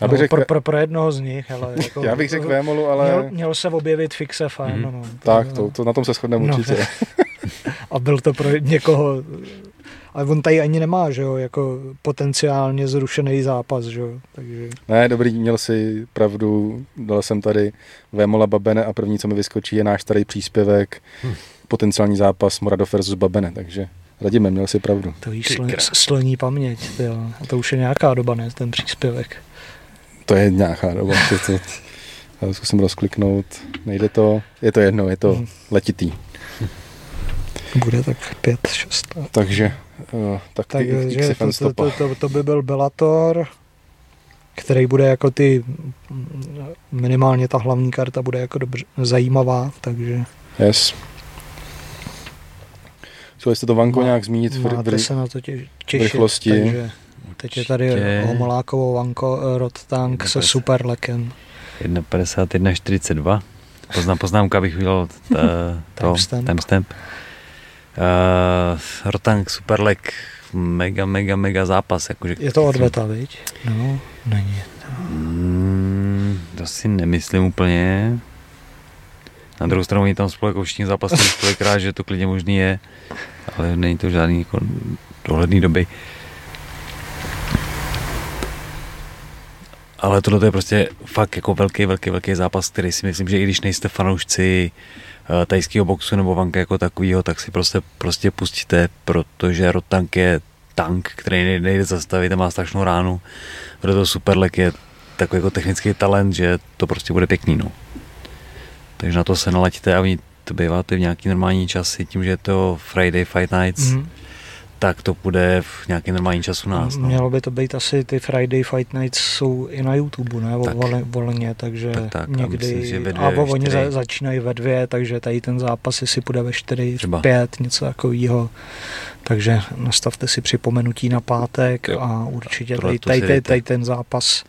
Já bych no, řekl, pro, pro, pro jednoho z nich, ale jako, Já bych řekl Vémolu, ale... Měl, měl se objevit Fixe fan, mm. no, no, to, Tak, to, to, na tom se shodneme no, určitě. a byl to pro někoho... Ale on tady ani nemá, že jo, jako potenciálně zrušený zápas, že jo, takže... Ne, dobrý, měl si pravdu, dal jsem tady Vémola Babene a první, co mi vyskočí, je náš starý příspěvek, hm. potenciální zápas Moradov versus Babene, takže Radíme, měl si pravdu. To víš, sloní paměť, jo. A to už je nějaká doba, ne, ten příspěvek. To je nějaká doba. To, to, já zkusím rozkliknout. Nejde to. Je to jedno, je to hmm. letitý. Bude tak pět, šest let. Takže, uh, tak tak že to, to, to, to, to by byl Bellator, který bude jako ty, minimálně ta hlavní karta bude jako dobře, zajímavá, takže... Yes. Chtěli jste to Vanko nějak zmínit v, v, se na to těšit, v rychlosti? Takže Teď je tady Homolákovo Vanko eh, Rod Tank se super lekem. 1.51.42. Poznám, poznámka, abych viděl timestamp. timestamp. Uh, Rotank Superlek mega, mega, mega zápas. Jakože, je to odveta, viď? No, není to. Mm, to si nemyslím úplně. Na druhou stranu oni tam spolu jako všichni zápasní kolikrát, že to klidně možný je, ale není to žádný jako dohledný doby. Uh, ale tohle je prostě fakt jako velký, velký, velký zápas, který si myslím, že i když nejste fanoušci uh, tajského boxu nebo vanka jako takového, tak si prostě, prostě pustíte, protože Rotank je tank, který nejde, nejde zastavit a má strašnou ránu. Proto Superlek je takový jako technický talent, že to prostě bude pěkný. No. Takže na to se nalaďte a oni to býváte v nějaký normální časy, tím, že je to Friday Fight Nights, mm-hmm tak to bude v nějaký normální čas u nás. No. Mělo by to být asi ty Friday Fight Nights jsou i na YouTube, ne? Tak. Volně, takže tak, tak. někdy... A, myslím, ve dvě, a oni za, začínají ve dvě, takže tady ten zápas si půjde ve čtyři, Třeba. v pět, něco takového. Takže nastavte si připomenutí na pátek jo. a určitě tady, tady, tady, tady ten zápas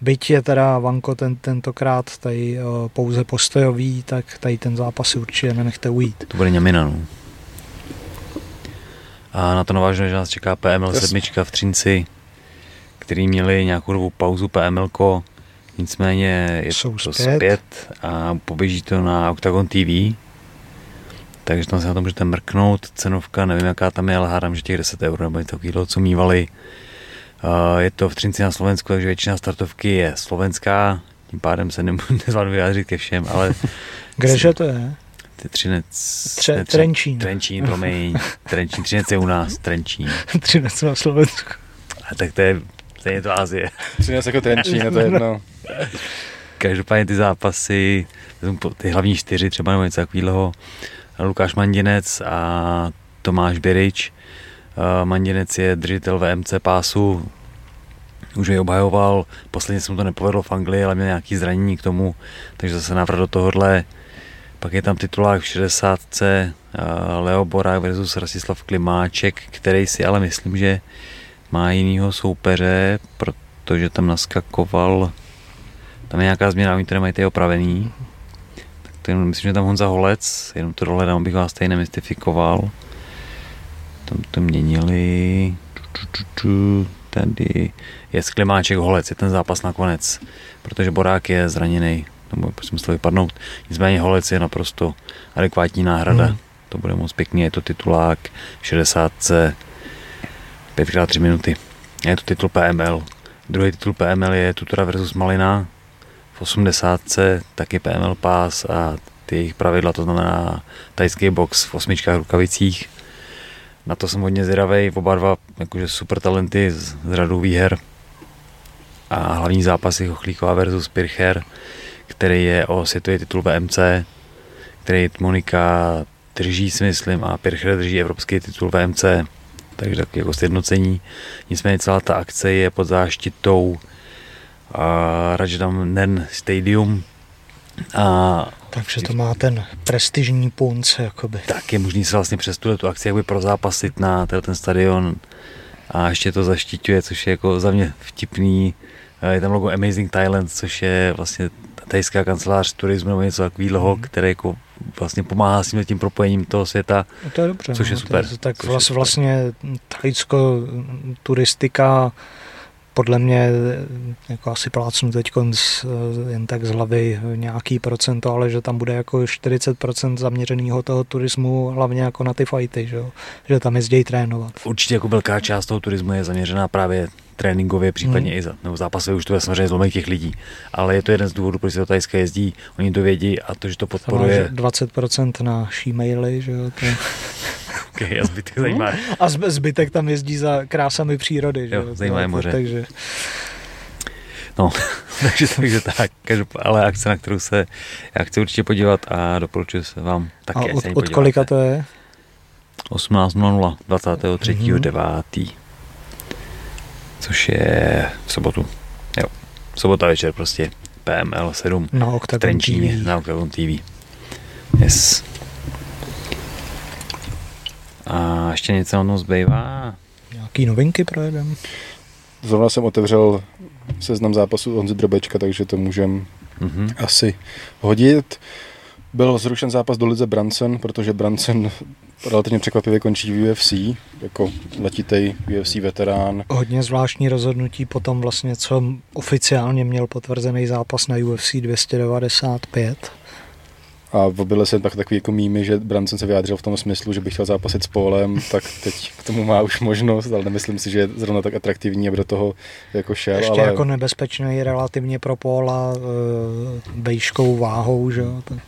Byť je teda Vanko ten, tentokrát tady uh, pouze postojový, tak tady ten zápas si určitě nenechte ujít. To bude němina, no. A na to navážu, že nás čeká PML 7 v Třinci, který měli nějakou dobu pauzu PML, nicméně je Jsou to zpět. zpět a poběží to na Octagon TV, takže tam se na to můžete mrknout, cenovka, nevím jaká tam je, ale hádám, že těch 10 eur nebo takového, co mývali. Je to v Třinci na Slovensku, takže většina startovky je slovenská, tím pádem se nezvládnu vyjádřit ke všem, ale... Kdeže to je? Třinec. Tře, ne, Trenčín. Trenčín, promiň. Trenčín, Třinec je u nás, Trenčín. Třinec na Slovensku. A tak to je, stejně to Azie. Třinec jako Trenčín, to je jedno. Každopádně ty zápasy, ty hlavní čtyři třeba nebo něco takového, Lukáš Mandinec a Tomáš Běrič. Manděnec je držitel VMC pásu, už je obhajoval, posledně se mu to nepovedlo v Anglii, ale měl nějaký zranění k tomu, takže zase návrat do tohohle. Pak je tam titulák v 60. Leo Borák versus Rasislav Klimáček, který si ale myslím, že má jinýho soupeře, protože tam naskakoval, tam je nějaká změna, oni to nemají opravený. Tak to jenom, myslím, že tam Honza Holec, jenom to dohledám, abych vás tady nemystifikoval. Tam to měnili. Tady je Sklimáček Holec, je ten zápas nakonec, protože Borák je zraněný, tomu prostě musel vypadnout. Nicméně Holec je naprosto adekvátní náhrada. Hmm. To bude moc pěkný, je to titulák v 60. 5x3 minuty. Je to titul PML. Druhý titul PML je Tutora versus Malina. V 80. taky PML pás a ty jejich pravidla, to znamená tajský box v osmičkách rukavicích. Na to jsem hodně zvědavý, oba dva jakože super talenty z, z řadu výher. A hlavní zápas je Chochlíková versus Pircher, který je o světový titul VMC, který Monika drží, si myslím, a Pircher drží evropský titul VMC takže tak jako sjednocení. Nicméně celá ta akce je pod záštitou uh, Rajdam Nen Stadium. A takže to má ten prestižní punc. Jakoby. Tak je možný se vlastně přes tu akci jakoby prozápasit na ten stadion a ještě to zaštiťuje, což je jako za mě vtipný. Je tam logo Amazing Thailand, což je vlastně tajská kancelář turismu nebo něco takového, mm. které jako vlastně pomáhá s tím propojením toho světa, no to je dobře, což je no, super. To je, tak vlast, super. vlastně tajsko turistika podle mě jako asi plácnu teď jen tak z hlavy nějaký procento, ale že tam bude jako 40% zaměřeného toho turismu hlavně jako na ty fighty, že, že tam jezdí trénovat. Určitě jako velká část toho turismu je zaměřená právě tréninkově, případně hmm. i za, nebo zápasově, už to je samozřejmě zlomek těch lidí. Ale je to jeden z důvodů, proč se do Tajska jezdí, oni to vědí a to, že to podporuje. 20% na she-maily, že jo. To... okay, a zbytek zajímá. A zbytek tam jezdí za krásami přírody, že jo. Zajímá je moře. Takže... No, takže, takže tak, ale akce, na kterou se já chci určitě podívat a doporučuji se vám taky. A od, od kolika to je? 18.00, 23. Mm-hmm. 9 což je v sobotu. Jo, sobota večer prostě PML 7 na Octagon TV. na Octagon TV. Yes. A ještě něco ono zbývá? Nějaký novinky projedem? Zrovna jsem otevřel seznam zápasů Honzy Drobečka, takže to můžem mm-hmm. asi hodit. Byl zrušen zápas do Lize Branson, protože Branson relativně překvapivě končí v UFC, jako letitej UFC veterán. Hodně zvláštní rozhodnutí potom vlastně, co oficiálně měl potvrzený zápas na UFC 295. A objevily se pak takový jako mýmy, že Branson se vyjádřil v tom smyslu, že by chtěl zápasit s Polem, tak teď k tomu má už možnost, ale nemyslím si, že je zrovna tak atraktivní, aby do toho jako šel. Ještě ale... jako nebezpečný relativně pro Pola e, vejškou váhou, že jo, tak...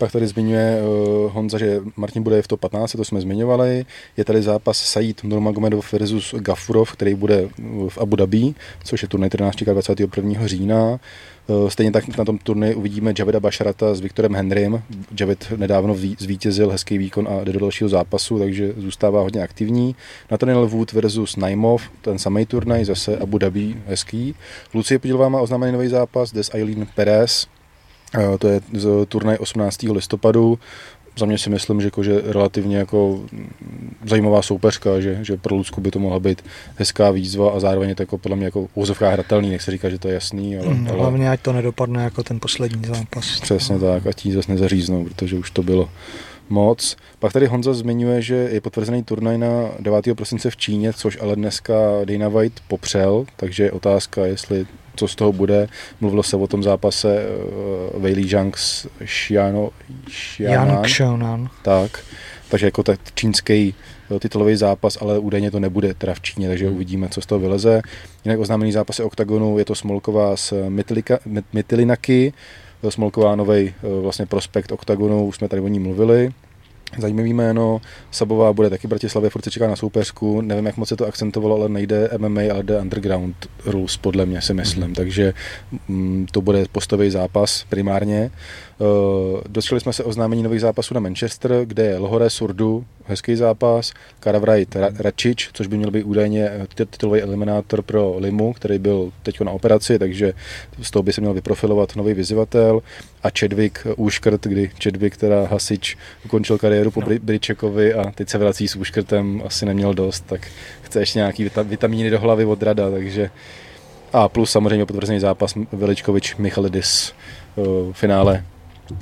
Pak tady zmiňuje uh, Honza, že Martin bude v top 15, to jsme zmiňovali. Je tady zápas Said Nurmagomedov versus Gafurov, který bude v Abu Dhabi, což je turnaj 13. 21. října. Uh, stejně tak na tom turnaji uvidíme Javeda Basharata s Viktorem Henrym. Javed nedávno zvítězil hezký výkon a jde do dalšího zápasu, takže zůstává hodně aktivní. Na Nathaniel Wood versus Naimov, ten samý turnaj, zase Abu Dhabi, hezký. Lucie Podílová má oznámený nový zápas, Des Eileen Perez, Eh, to je z turnaj 18. listopadu. Za mě si myslím, že, jako, že relativně jako zajímavá soupeřka, že, že pro Lucku by to mohla být hezká výzva a zároveň je to jako podle mě jako úzovká hratelný, nech se říká, že to je jasný. Ale, mm, ale... Hlavně ať to nedopadne jako ten poslední zápas. Přesně tak, ať jí zase nezaříznou, protože už to bylo moc. Pak tady Honza zmiňuje, že je potvrzený turnaj na 9. prosince v Číně, což ale dneska Dana White popřel, takže je otázka, jestli co z toho bude. Mluvilo se o tom zápase uh, Wei Li Zhang s Xiano, Xianan. Tak, takže jako tak čínský eh, titulový zápas, ale údajně to nebude teda v Číně, takže hmm. uvidíme, co z toho vyleze. Jinak oznámený zápasy OKTAGONu je to Smolková s Mytilinaky, Smolková nový eh, vlastně prospekt OKTAGONu, už jsme tady o ní mluvili. Zajímavý jméno, Sabová bude taky Bratislavě, furt se čeká na soupeřku, nevím, jak moc se to akcentovalo, ale nejde MMA, ale jde underground Rules, podle mě si myslím. Mm. Takže mm, to bude postový zápas primárně. Uh, Dostali jsme se oznámení nových zápasů na Manchester, kde je Lohore Surdu, hezký zápas, Karavrait Račič, což by měl být údajně titulový eliminátor pro Limu, který byl teď na operaci, takže z toho by se měl vyprofilovat nový vyzivatel a Chadwick úškrt, kdy Chadwick, teda hasič, ukončil kariéru po no. Bryčekovi a teď se vrací s úškrtem, asi neměl dost, tak chce ještě nějaký vitamíny do hlavy od rada, takže a plus samozřejmě potvrzený zápas Veličkovič Michalidis v finále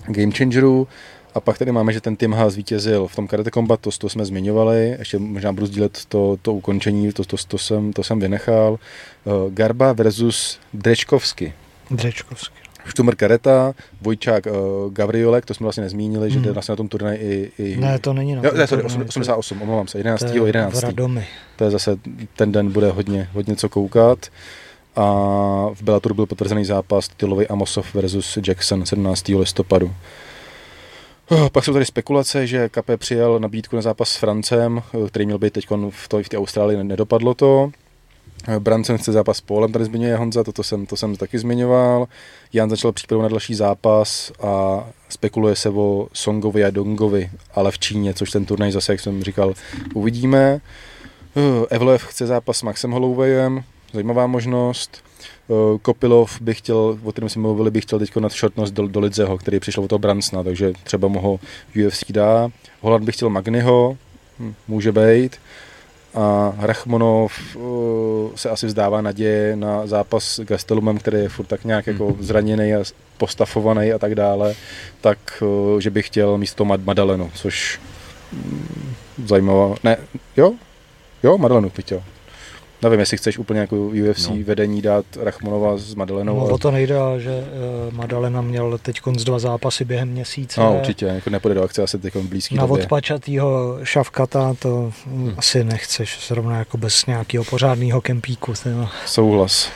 Game Changerů. A pak tady máme, že ten Timha zvítězil v tom Karate Combat, to, to jsme zmiňovali, ještě možná budu sdílet to, to ukončení, to, to, to, jsem, to jsem vynechal. Garba versus Drečkovsky. Drečkovsky. Štumr Kareta, Vojčák uh, Gavriolek, to jsme vlastně nezmínili, hmm. že jde vlastně na tom turnaji i, i... Ne, to není na jo, ne, sorry, 88, omlouvám se, 11. To 11. To je zase, ten den bude hodně, hodně co koukat. A v Bellatoru byl potvrzený zápas titulový Amosov versus Jackson 17. listopadu. Uh, pak jsou tady spekulace, že Kape přijel nabídku na zápas s Francem, který měl být teď v, v té Austrálii, nedopadlo to. Brancen chce zápas s Polem, tady zmiňuje Honza, toto jsem, to jsem taky zmiňoval. Jan začal přípravu na další zápas a spekuluje se o Songovi a Dongovi, ale v Číně, což ten turnaj zase, jak jsem říkal, uvidíme. Uh, Evlev chce zápas s Maxem Holouvejem, zajímavá možnost. Uh, Kopilov by chtěl, o kterém jsme mluvili, bych chtěl teď na shortnost do, do Lidzeho, který přišel od toho Brancna, takže třeba mu ho UFC dá. Holand by chtěl Magnyho, hm, může být a Rachmonov uh, se asi vzdává naděje na zápas s Gastelumem, který je furt tak nějak jako hmm. zraněný a postafovaný a tak dále, tak uh, že bych chtěl místo Mad- Madalenu, což um, zajímavá, ne, jo, jo, Madalenu bych chtěl. Nevím, jestli chceš úplně jako UFC no. vedení dát Rachmonova s Madalenou. No, ale... o to nejde, že uh, Madalena měl teď z dva zápasy během měsíce. No, určitě, jako nepůjde do akce asi teď blízký Na době. odpočatýho šavkata to hmm. asi nechceš, zrovna jako bez nějakého pořádného kempíku. Teda. Souhlas.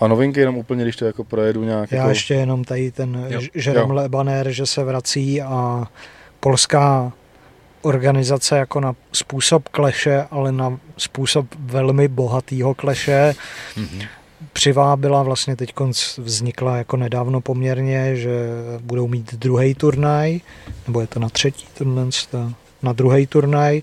A novinky jenom úplně, když to jako projedu nějak. Já jako... ještě jenom tady ten Jerome Lebaner, že se vrací a polská organizace jako na způsob kleše, ale na způsob velmi bohatýho kleše. Mm-hmm. Přivábila vlastně teď vznikla jako nedávno poměrně, že budou mít druhý turnaj, nebo je to na třetí turnaj, na druhý turnaj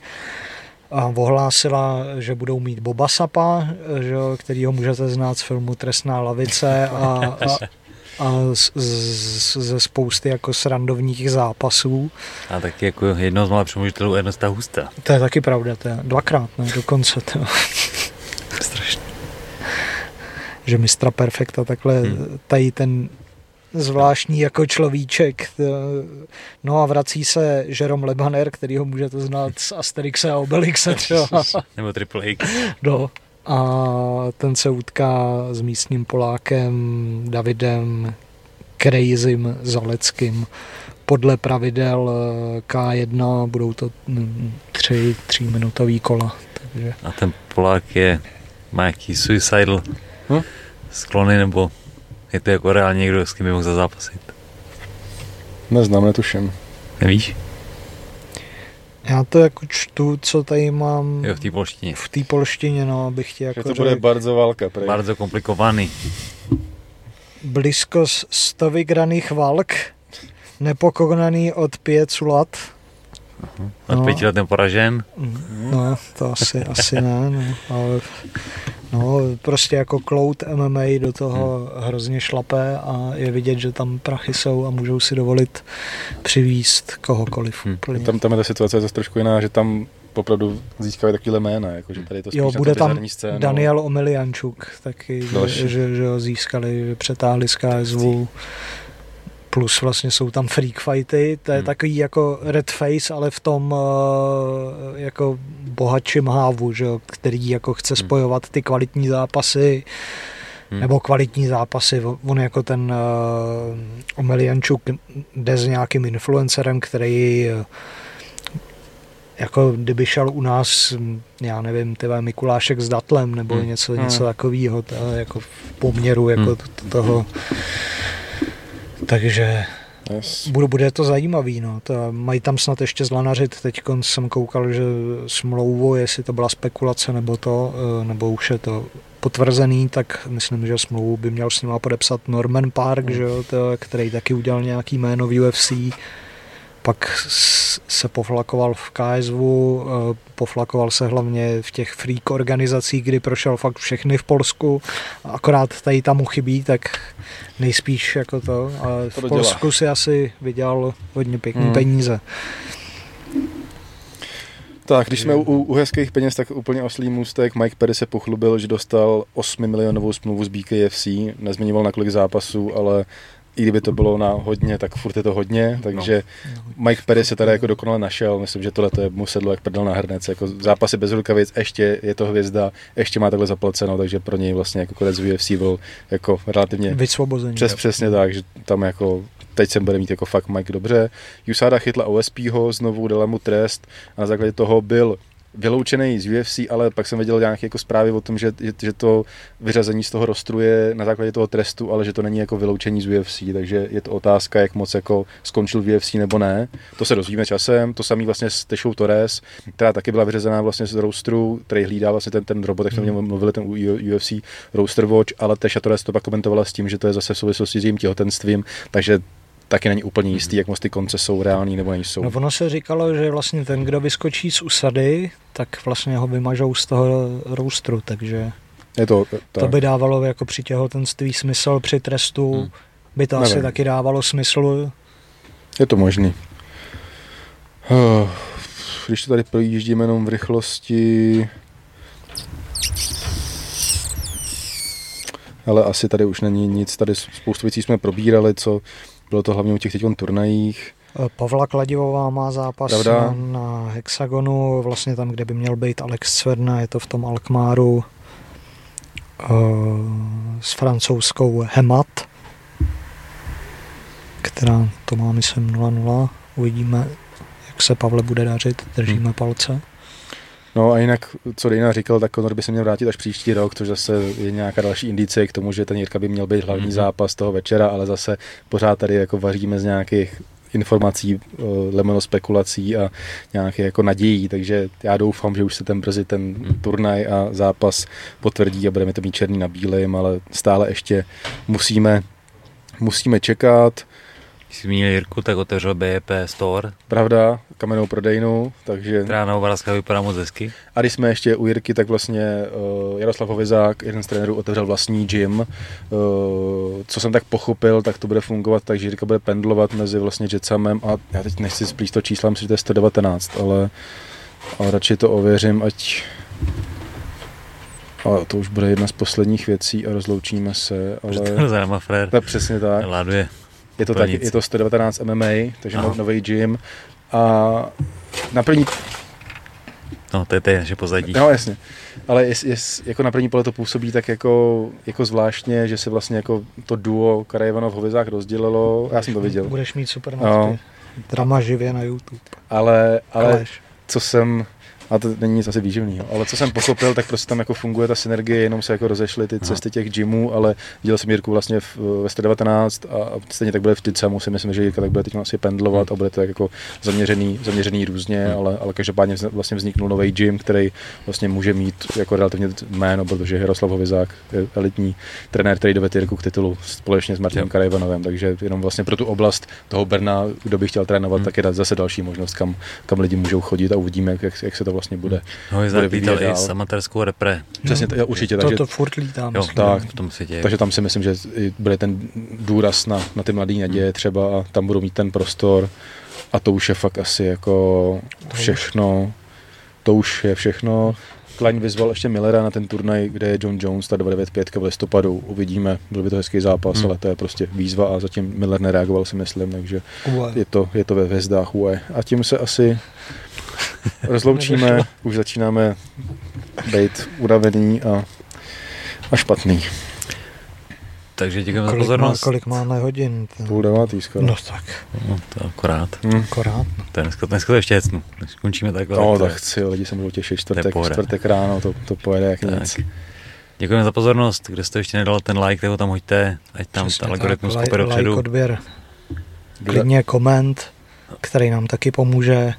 a ohlásila, že budou mít Boba Sapa, že, který ho můžete znát z filmu Trestná lavice a, a, a z, z, ze spousty jako srandovních zápasů. A taky jako jedno z malých přemožitelů Ernesta Husta. To je taky pravda, to je dvakrát, ne, dokonce. To. Strašně. Že mistra perfekta takhle hmm. tady ten zvláštní jako človíček. No a vrací se Jerome Lebaner, který ho můžete znát z Asterixe a Obelixe třeba. Nebo Triple X. No, a ten se utká s místním Polákem Davidem Krejzim Zaleckým. Podle pravidel eh, K1 budou to mm, tři, tři minutový kola. Takže. A ten Polák je, má jaký suicidal hm? sklony, nebo je to jako reálně někdo, s kým by mohl zazápasit? Neznám, netuším. Nevíš? Já to jako čtu, co tady mám jo, v té polštině. V té polštině, no, abych ti jako To bude bardzo válka. Prej. Bardzo komplikovaný. Blízko sto vygraných válk, nepokonaný od pět let. Uh-huh. Od no, pěti letem poražen? No, to asi, asi ne, no, ale no, prostě jako cloud MMA do toho hmm. hrozně šlapé a je vidět, že tam prachy jsou a můžou si dovolit přivíst kohokoliv. Hmm. Tam, tam je ta situace zase trošku jiná, že tam opravdu získávají takovýhle jména, jako, že tady je to jo, bude tam scénu. Daniel Omeliančuk taky, že, že, že, ho získali, že přetáhli z KSV plus vlastně jsou tam freak fighty, to je hmm. takový jako red face, ale v tom uh, jako bohatším hávu, že, který jako chce hmm. spojovat ty kvalitní zápasy hmm. nebo kvalitní zápasy. On jako ten uh, Omeliančuk jde s nějakým influencerem, který uh, jako kdyby šel u nás, já nevím, tyhle Mikulášek s Datlem nebo hmm. něco, hmm. něco takového, jako v poměru jako hmm. toho takže Yes. Bude, bude to zajímavý, no. To, mají tam snad ještě zlanařit, teď jsem koukal, že smlouvu, jestli to byla spekulace nebo to, eh, nebo už je to potvrzený, tak myslím, že smlouvu by měl s nima podepsat Norman Park, mm. že jo, to, který taky udělal nějaký jméno v UFC. Pak se poflakoval v KSV, eh, poflakoval se hlavně v těch freak organizacích, kdy prošel fakt všechny v Polsku. Akorát tady tam mu chybí, tak nejspíš jako to. Ale v Polsku si asi vydělal hodně pěkný hmm. peníze. Tak, když jsme u, u hezkých peněz, tak úplně oslý můstek. Mike Perry se pochlubil, že dostal 8 milionovou smlouvu z BKFC. Nezmiňoval na kolik zápasů, ale i kdyby to bylo na hodně, tak furt je to hodně, takže no. Mike Perry se tady jako dokonale našel, myslím, že tohle to je mu sedlo jak prdel na hrnec, jako zápasy bez rukavic, ještě je to hvězda, ještě má takhle zaplaceno, takže pro něj vlastně jako konec UFC byl jako relativně vysvobozený. Přes, přesně tak, že tam jako teď se bude mít jako fakt Mike dobře. Usada chytla OSPho, znovu dala mu trest a na základě toho byl vyloučený z UFC, ale pak jsem viděl nějaké jako zprávy o tom, že, že, to vyřazení z toho rostru je na základě toho trestu, ale že to není jako vyloučení z UFC, takže je to otázka, jak moc jako skončil v UFC nebo ne. To se dozvíme časem. To samý vlastně s Tešou Torres, která taky byla vyřazená vlastně z rostru, který hlídá vlastně ten, ten robot, jak jsme hmm. mluvili, ten UFC Roaster Watch, ale Teša Torres to pak komentovala s tím, že to je zase v souvislosti s jejím těhotenstvím, takže taky není úplně jistý, jak moc ty konce jsou reální nebo nejsou. No ono se říkalo, že vlastně ten, kdo vyskočí z usady, tak vlastně ho vymažou z toho roustru, takže je to, tak. to by dávalo jako při těhotenství smysl, při trestu hmm. by to Nevím. asi taky dávalo smysl. Je to možný. Když to tady projíždíme jenom v rychlosti, ale asi tady už není nic, tady spoustu věcí jsme probírali, co bylo to hlavně u těch teď turnajích. Eh, Pavla Kladivová má zápas Pravda? na Hexagonu, vlastně tam, kde by měl být Alex Cverna, je to v tom Alkmáru eh, s francouzskou Hemat, která to má, myslím, 0-0. Uvidíme, jak se Pavle bude dařit, držíme hmm. palce. No a jinak, co Dejna říkal, tak Conor by se měl vrátit až příští rok, což zase je nějaká další indicie k tomu, že ten Jirka by měl být hlavní mm-hmm. zápas toho večera, ale zase pořád tady jako vaříme z nějakých informací, eh, lemeno spekulací a nějaké jako nadějí, takže já doufám, že už se ten brzy ten mhm. turnaj a zápas potvrdí a budeme to mít černý na bílém, ale stále ještě musíme, musíme čekat. Když jsi zmínil Jirku, tak otevřel BEP Store. Pravda, kamennou prodejnu, takže... Která na obrázka vypadá moc hezky. A když jsme ještě u Jirky, tak vlastně uh, Jaroslav Hovizák, jeden z trenérů, otevřel vlastní gym. Uh, co jsem tak pochopil, tak to bude fungovat tak, že Jirka bude pendlovat mezi vlastně Jetsamem a já teď nechci splíst to čísla, myslím, že to je 119, ale, ale radši to ověřím, ať a to už bude jedna z posledních věcí a rozloučíme se. Ale... To je přesně tak. Láduje. Je to, tak, je to 119 MMA, takže Aha. nový gym. A na první... No, to je té že pozadí. No, jasně. Ale jest, jest, jako na první pole to působí tak jako, jako zvláštně, že se vlastně jako to duo Karajevanov Hovizák rozdělilo. Já jsem to viděl. Budeš mít super no. Drama živě na YouTube. Ale, ale co jsem a to není nic asi výživného. Ale co jsem pochopil, tak prostě tam jako funguje ta synergie, jenom se jako rozešly ty cesty těch gymů, ale viděl jsem Jirku vlastně v, ve 119 a, stejně tak bude v Tycamu, si myslím, že Jirka tak bude teď asi pendlovat a bude to tak jako zaměřený, zaměřený různě, hmm. ale, ale každopádně vlastně vzniknul nový gym, který vlastně může mít jako relativně jméno, protože Jaroslav Hovizák je elitní trenér, který dovede Jirku k titulu společně s Martinem yep. Karajvanovem, takže jenom vlastně pro tu oblast toho Brna, kdo by chtěl trénovat, hmm. tak je zase další možnost, kam, kam lidi můžou chodit a uvidíme, jak, jak se to vlastně bude. No, bude lítal i s amatérskou repre. Přesně, to, určitě. To, takže, to furt lítá. Jo, tak, v tom se děje. Takže tam si myslím, že bude ten důraz na, na ty mladé naděje hmm. třeba a tam budou mít ten prostor a to už je fakt asi jako všechno. To už je všechno. Klein vyzval ještě Millera na ten turnaj, kde je John Jones, ta 295 v listopadu. Uvidíme, byl by to hezký zápas, hmm. ale to je prostě výzva a zatím Miller nereagoval si myslím, takže je to, je to ve hvězdách UE. A tím se asi rozloučíme, už začínáme být unavený a, a špatný. Takže děkujeme za pozornost. Má, kolik máme hodin? Ten... Půl devátý skoro. No tak. No, to akorát. Hmm. Akorát. To je dneska, dneska to ještě hecnu. Končíme takhle. No, tak chci, lidi se budou těšit čtvrtek, čtvrtek ráno, to, to pojede jak tak. nic. Děkujeme za pozornost. Kdo jste ještě nedal ten like, tak ho tam hoďte, ať tam Přesně ta algoritmus kope dopředu. Like, odběr, klidně koment, který nám taky pomůže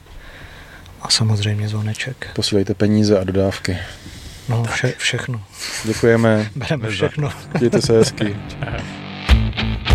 a samozřejmě zvoneček. Posílejte peníze a dodávky. No, vše, všechno. Děkujeme. Bereme všechno. Dějte se hezky. Čau.